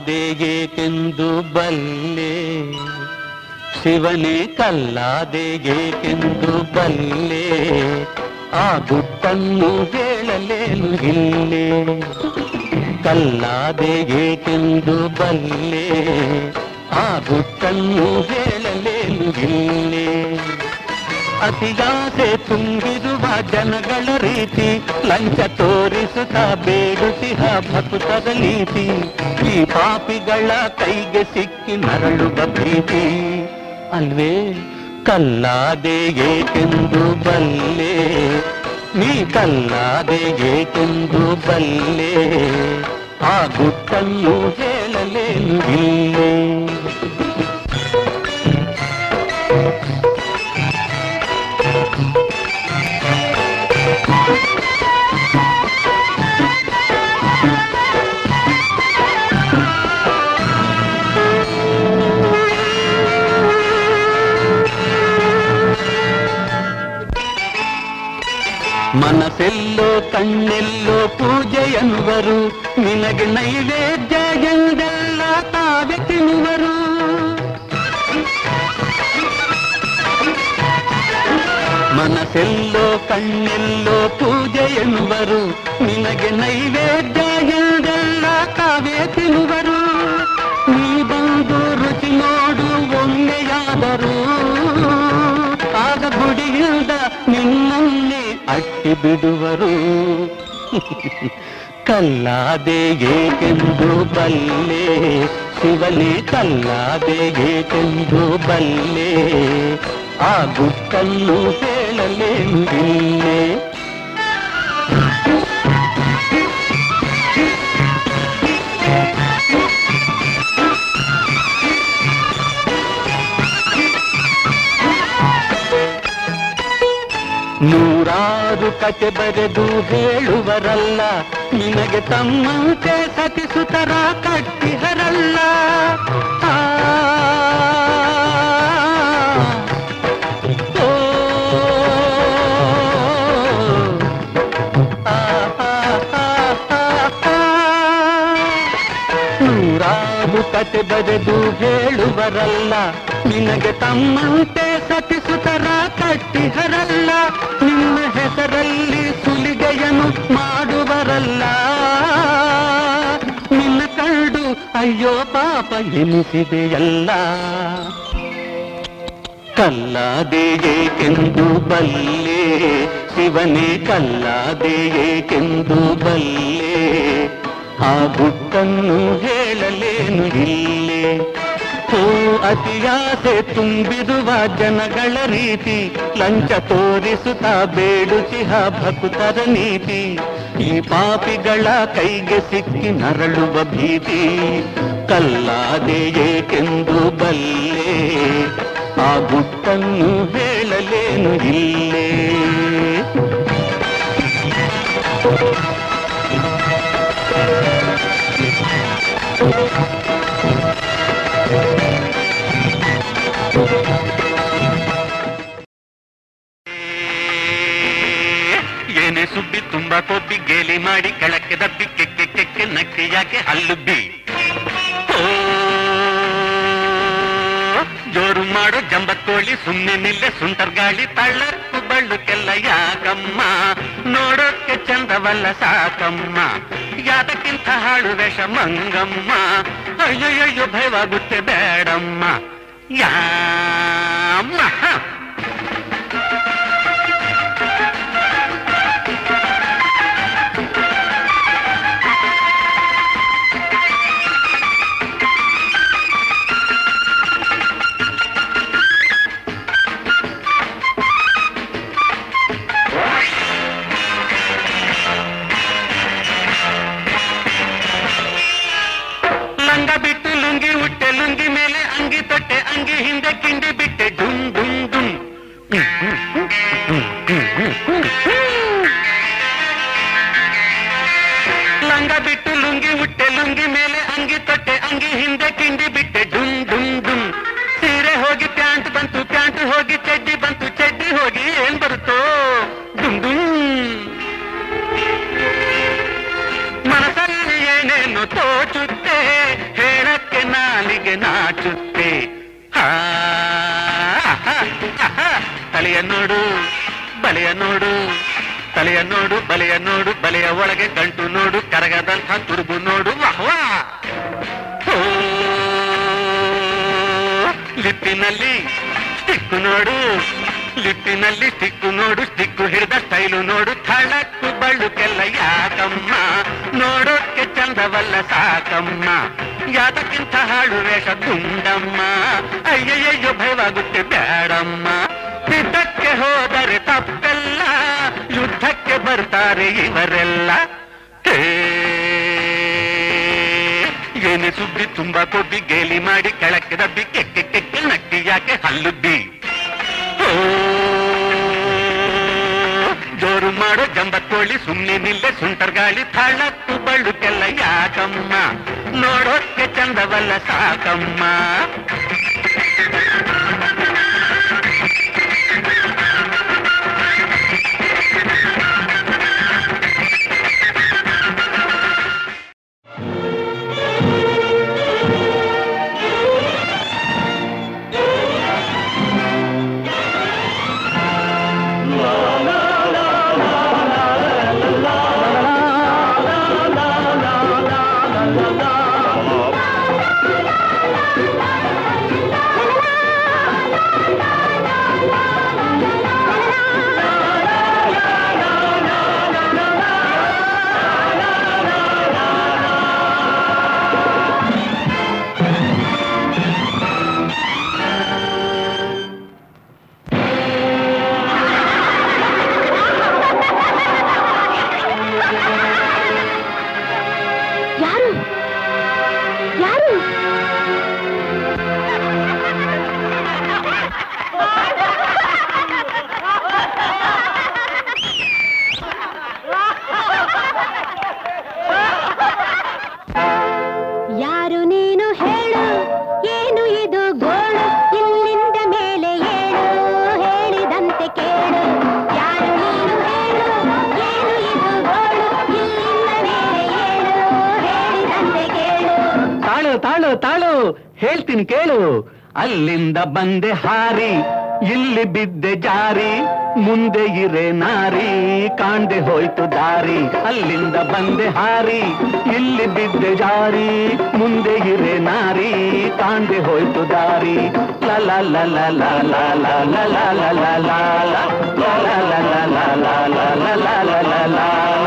[SPEAKER 11] ಕಲ್ಲಾದೇಗೇಕೆಂದು ಬಲ್ಲೆ,
[SPEAKER 13] ಶಿವನೇ ಕಲ್ಲಾದೇಗೇಕೆಂದು ಬಲ್ಲೆ, ಆ ಗುಟ್ಟನ್ನು ಹೇಳಲೇನು ಇಲ್ಲೇ? ಕಲ್ಲಾದೇಗೇಕೆಂದು ಬಲ್ಲೆ, ಆ ಗುಟ್ಟನ್ನು ಹೇಳಲೇನು ಇಲ್ಲೇ? ಅತಿಯಾಸೆ ತುಂಬಿರುವ ಜನಗಳ ರೀತಿ ಲಂಚ ತೋರಿಸುತ್ತಾ ಬೇಡುತ್ತಿಹ ಭಕ್ತರ ನೀತಿ ಈ ಪಾಪಿಗಳ ಕೈಗೆ ಸಿಕ್ಕಿ ನರಳುವ ಪ್ರೀತಿ ಅಲ್ವೇ ಕಲ್ಲಾದೆ ಏಕೆಂದು ಬಲ್ಲೆ ನೀ ಕಲ್ಲಾದೆ ಏಕೆಂದು ಬಲ್ಲೆ ಆ ಗುಟ್ಟನ್ನು ಹೇಳಲೇನು ಇಲ್ಲೇ ಮನಸ್ಸೆಲ್ಲೋ ಕಣ್ಣೆಲ್ಲೋ ಪೂಜೆಯನ್ನುವರು ನಿನಗೆ ನೈವೇದ್ಯ ಎಂದೆಲ್ಲ ತಾವೆ ತಿನ್ನುವರು ಮನಸ್ಸೆಲ್ಲೋ ಕಣ್ಣೆಲ್ಲೋ ಪೂಜೆಯನ್ನುವರು ನಿನಗೆ ನೈವೇದ್ಯ ಎಂದೆಲ್ಲ ತಾವೇ ತಿನ್ನುವರು ಅಟ್ಟಿ ಬಿಡುವರು ಕಲ್ಲಾದೆ ಏಕೆಂದು ಬಲ್ಲೆ ಶಿವನೇ ಕಲ್ಲಾದೆ ಏಕೆಂದು ಬಲ್ಲೆ ಆ ಗುಟ್ಟನ್ನು ಹೇಳಲೇನು ಕತೆ ಬರೆದು ಹೇಳುವರಲ್ಲ ನಿನಗೆ ತಮ್ಮಂತೆ ಸತಿಸುತರ ಕಟ್ಟಿಹರಲ್ಲ ಆ, ಓ, ಆ, ಆ, ಆ, ಆ, ಆ. ನೂರಾರು ಕತೆ ಬರೆದು ಹೇಳುವರಲ್ಲ ನಿನಗೆ ತಮ್ಮಂತೆ ಸತಿಸುತರ ಕಟ್ಟಿಹರಲ್ಲ ನಿನ್ನ ಹೆಸರಲ್ಲಿ ಸುಲಿಗೆಯನ್ನು ಮಾಡುವರಲ್ಲ ನಿನ್ನ ಕಂಡು ಅಯ್ಯೋ ಪಾಪ ಎನಿಸಿದೆಯಲ್ಲ ಕಲ್ಲಾದೆ ಏಕೆಂದು ಬಲ್ಲೆ ಶಿವನೇ ಕಲ್ಲಾದೆ ಏಕೆಂದು ಬಲ್ಲೆ ಆ ಗುಟ್ಟನ್ನು ಹೇಳಲೇನು ಇಲ್ಲೇ ಹೋ ಅತಿಯಾಸೆ ತುಂಬಿರುವ ಜನಗಳ ರೀತಿ, ಲಂಚ ತೋರಿಸುತ್ತಾ ಬೇಡುತ್ತಿಹ ಭಕ್ತರ ನೀತಿ. ಈ ಪಾಪಿಗಳ ಕೈಗೆ ಸಿಕ್ಕಿ ನರಳುವ ಭೀತಿ, ಕಲ್ಲಾದೆ ಏಕೆಂದು ಬಲ್ಲೆ? ಆ ಗುಟ್ಟನ್ನು ಹೇಳಲೇನು ಇಲ್ಲೇ? ಏನೇ ಮಾಡಿ ಕೆಳಕ್ಕೆ ದಬ್ಬಿ ಕೆಕ್ಕೆ ಕೆಕ್ಕೆ ನಕ್ಕಿ ಯಾಕೆ ಹಲ್ಲುಬ್ಬಿ ಜೋರು ಮಾಡು ಜಂಬಕ್ಕೋಳಿ ಸುಮ್ಮನೆ ನಿಲ್ಲೆ ಸುಂಟರ್ ಗಾಳಿ, ತಳ್ಳಕ್ಕು ಬಳ್ಳುಕ್ಕೆಲ್ಲ ಯಾಕಮ್ಮ? ನೋಡೋಕ್ಕೆ ಚಂದವಲ್ಲ ಸಾಕಮ್ಮ. ಯಾತಕ್ಕಿಂತ ಹಾಳು ವೇಷ ಮಂಗಮ್ಮ. ಅಯ್ಯಯ್ಯೋ ಭಯವಾಗುತ್ತೆ ಬೇಡಮ್ಮ. ಯಾಮ್ಮ बिटे किंडी बिटे धुन धुन धुन ಲಂಗ ಬಿಟ್ಟು ಲುಂಗಿ ಉಟ್ಟೆ ಲುಂಗಿ ಮೇಲೆ ಅಂಗಿ ತೊಟ್ಟೆ ಅಂಗಿ ಹಿಂದೆ ಕಿಂಡಿ ಬಿಟ್ಟೆ ಡುಂ ಡುಂ ಡುಂ ಸೀರೆ ಹೋಗಿ ಪ್ಯಾಂಟ್ ಬಂತು ಪ್ಯಾಂಟ್ ಹೋಗಿ ಚಡ್ಡಿ ಬಂತು
[SPEAKER 11] ತಲೆಯ ನೋಡು ಬಲೆಯ ನೋಡು ತಲೆಯ ನೋಡು ಬಲೆಯ ನೋಡು ಬಲೆಯ ಒಳಗೆ ಗಂಟು ನೋಡು ಕರಗದಂಥ ತುರುಬು ನೋಡು ವಾಹ್ ವಾಹ್. ಓ, ಲಿಪ್ಪಿನಲ್ಲಿ ಸ್ಟಿಕ್ಕು ನೋಡು ಲಿಪ್ಪಿನಲ್ಲಿ ಸ್ಟಿಕ್ಕು ನೋಡು ಸ್ಟಿಕ್ಕು ಹಿಡಿದ ಸ್ಟೈಲು ನೋಡು ಥಳಕ್ಕು ಬಳ್ಳುಕೆಲ್ಲ ಯಾಕಮ್ಮ ನೋಡೋಕ್ಕೆ ಚಂದವಲ್ಲ ಸಾಕಮ್ಮ ಯಾತಕ್ಕಿಂತ ಹಾಳು ವೇಷ ದುಂಡಮ್ಮ ಅಯ್ಯಯ್ಯೋ ಭಯವಾಗುತ್ತೆ ಬೇಡಮ್ಮ ಯುದ್ಧಕ್ಕೆ ಹೋದರೆ ತಪ್ಪೆಲ್ಲ, ಯುದ್ಧಕ್ಕೆ ಬರ್ತಾರೆ ಇವರೆಲ್ಲ. ಏನೇ ಸುದ್ದಿ ತುಂಬಾ ಕೊಬ್ಬಿ ಗೇಲಿ ಮಾಡಿ ಕೆಳಕ್ಕೆ ದಬ್ಬಿ ಕೆಕ್ಕೆ ಕೆಕ್ಕೆ ನಟ್ಟಿ ಯಾಕೆ ಹಲ್ಲುಬ್ಬಿ ಜೋರು ಮಾಡೋ ಜಂಬತ್ತೋಳಿ ಸುಮ್ಮನೆ ನಿಲ್ಲೆ ಸುಂಟರ್ ಗಾಳಿ ಥಳತ್ತು ಬಳ್ಳುಕೆಲ್ಲ ಯಾಕಮ್ಮ? ನೋಡೋಕ್ಕೆ ಚಂದವಲ್ಲ ಸಾಕಮ್ಮ. ಹೇಳ್ತೀನಿ ಕೇಳು ಅಲ್ಲಿಂದ ಬಂದೆ ಹಾರಿ ಇಲ್ಲಿ ಬಿದ್ದೆ ಜಾರಿ ಮುಂದೆ ಇರೆ ನಾರಿ ಕಾಣ್ದೆ ಹೋಯ್ತು ದಾರಿ ಅಲ್ಲಿಂದ ಬಂದೆ ಹಾರಿ ಇಲ್ಲಿ ಬಿದ್ದೆ ಜಾರಿ ಮುಂದೆ ಇರೆ ನಾರಿ ಕಾಣ್ದೆ ಹೋಯ್ತು ದಾರಿ ಲ ಲ ಲ ಲ ಲ ಲ ಲ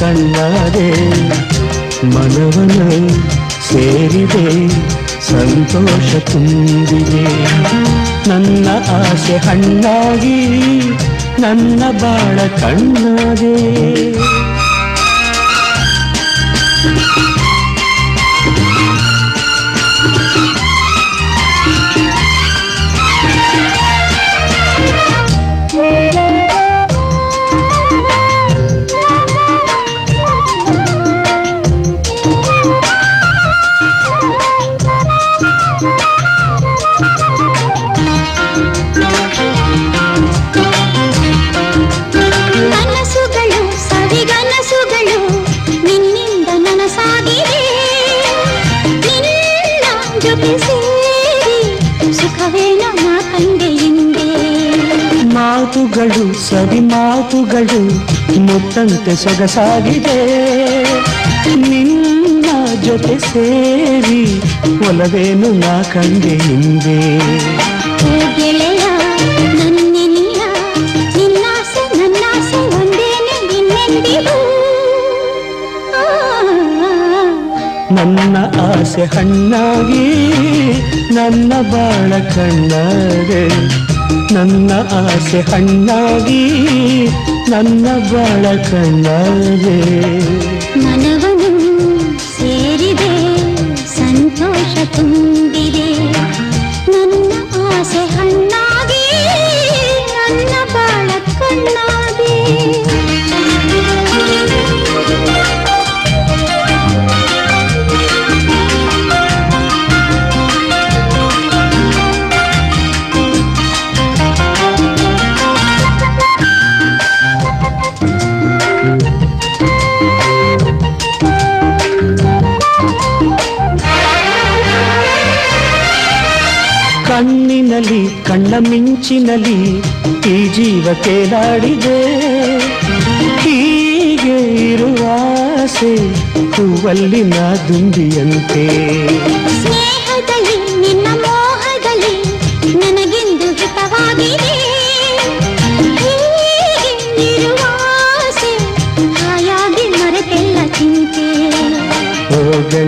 [SPEAKER 12] ಕಣ್ಣಾರೆ ಮನವನ ಸೇರಿದೆ ಸಂತೋಷ ತುಂಬಿದೆ. ನನ್ನ ಆಸೆ ಹಣ್ಣಾಗಿ ನನ್ನ ಬಾಳ ಕಣ್ಣಾದೆ ಮಕ್ಕಳು ಮುತ್ತಂತೆ ಸೊಗಸಾಗಿದೆ. ನಿನ್ನ ಜೊತೆ ಸೇರಿ ಒಲವೇನು ನಾ ಕಂಡೆ ಹಿಂದೆ ನನ್ನ ಆಸೆ ಹಣ್ಣಾಗಿ ನನ್ನ ಬಾಳ ಕಣ್ಣಾಗೆ ನನ್ನ ಆಸೆ ಹಣ್ಣಾಗಿ ನನ್ನ ಬಾಳ
[SPEAKER 14] ಕಣ್ಣಿನಲಿ
[SPEAKER 15] ಕಣ್ಣ ಮಿಂಚಿನಲಿ ಈ ಜೀವ ಕೇಲಾಡಿದೆ ಹೀಗೆ ಇರುವಾಸೆ ಹೂವಲ್ಲಿನ ದುಂಬಿಯಂತೆ.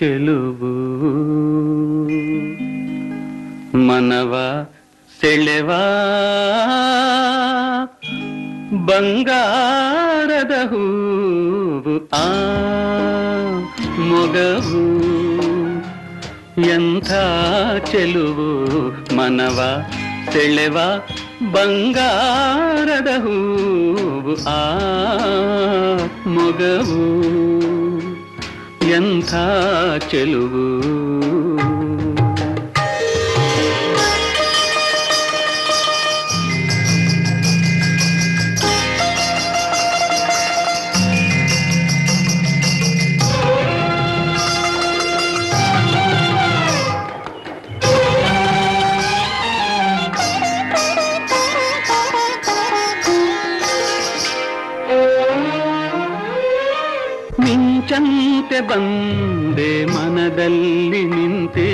[SPEAKER 15] ಚೆಲುವು. ಮನವ ಸೆಳೆವ. ಬಂಗಾರದ ಹೂವು ಆ ಮೊಗವು. ಎಂಥ ಚೆಲುವು ಮನವ ಸೆಳೆವ. ಬಂಗಾರದ ಹೂವು ಆ ಮೊಗವು. ఎంత చెలువు? ಬಂದೆ ಮನದಲ್ಲಿ ನಿಂತೆ,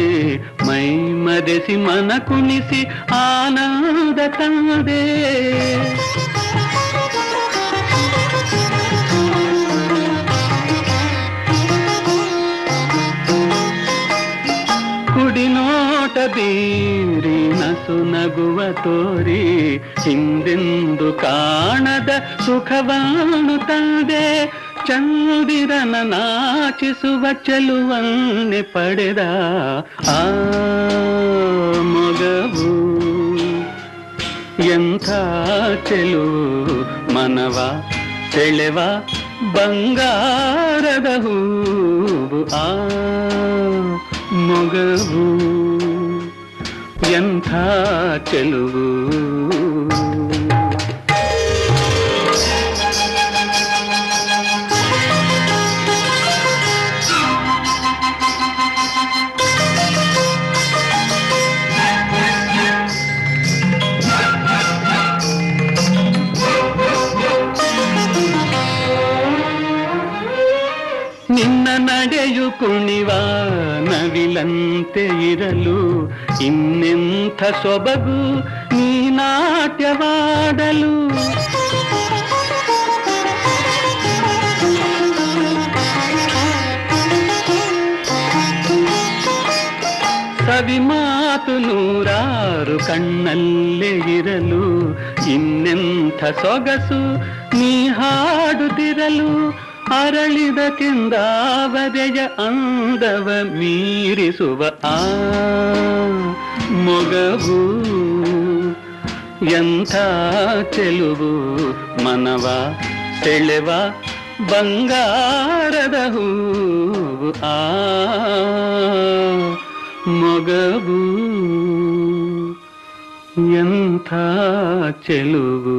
[SPEAKER 15] ಮೈ ಮರೆಸಿ ಮನ ಕುಣಿಸಿ ಆನಂದ ತಂದೆ. ಕುಡಿನೋಟ ಬೀರಿ ನಸು ನಗುವ ತೋರಿ, ಹಿಂದೆಂದು ಕಾಣದ ಸುಖವನ್ನು ತಂದೆ. ಚಂದಿರನ ನಾಚಿಸುವ ಚೆಲುವನ್ನೆ ಪಡೆದ ಆ ಮೊಗವು ಎಂಥ ಚೆಲುವು ಮನವ ಸೆಳೆವ ಬಂಗಾರದ ಹೂವು ಆ ಮೊಗವು ಎಂಥ ಚೆಲುವು ನವಿಲಂತೆ ಇರಲು ಇನ್ನೆಂಥ ಸೊಬಗು ನೀ ನಾಟ್ಯವಾಡಲು? ಸವಿ ಮಾತು ನೂರಾರು ಕಣ್ಣಲ್ಲೇ ಇರಲು ಇನ್ನೆಂಥ ಸೊಗಸು ನೀ ಹಾಡುತ್ತಿರಲು? ಅರಳಿದ ಕೆಂದಾವದೆಯ ಅಂದವ ಮೀರಿಸುವ ಆ ಮೊಗವು ಎಂಥ ಚೆಲುವು ಮನವ ಸೆಳೆವ ಬಂಗಾರದ ಹೂವು ಆ ಮೊಗವು ಎಂಥ ಚೆಲುವು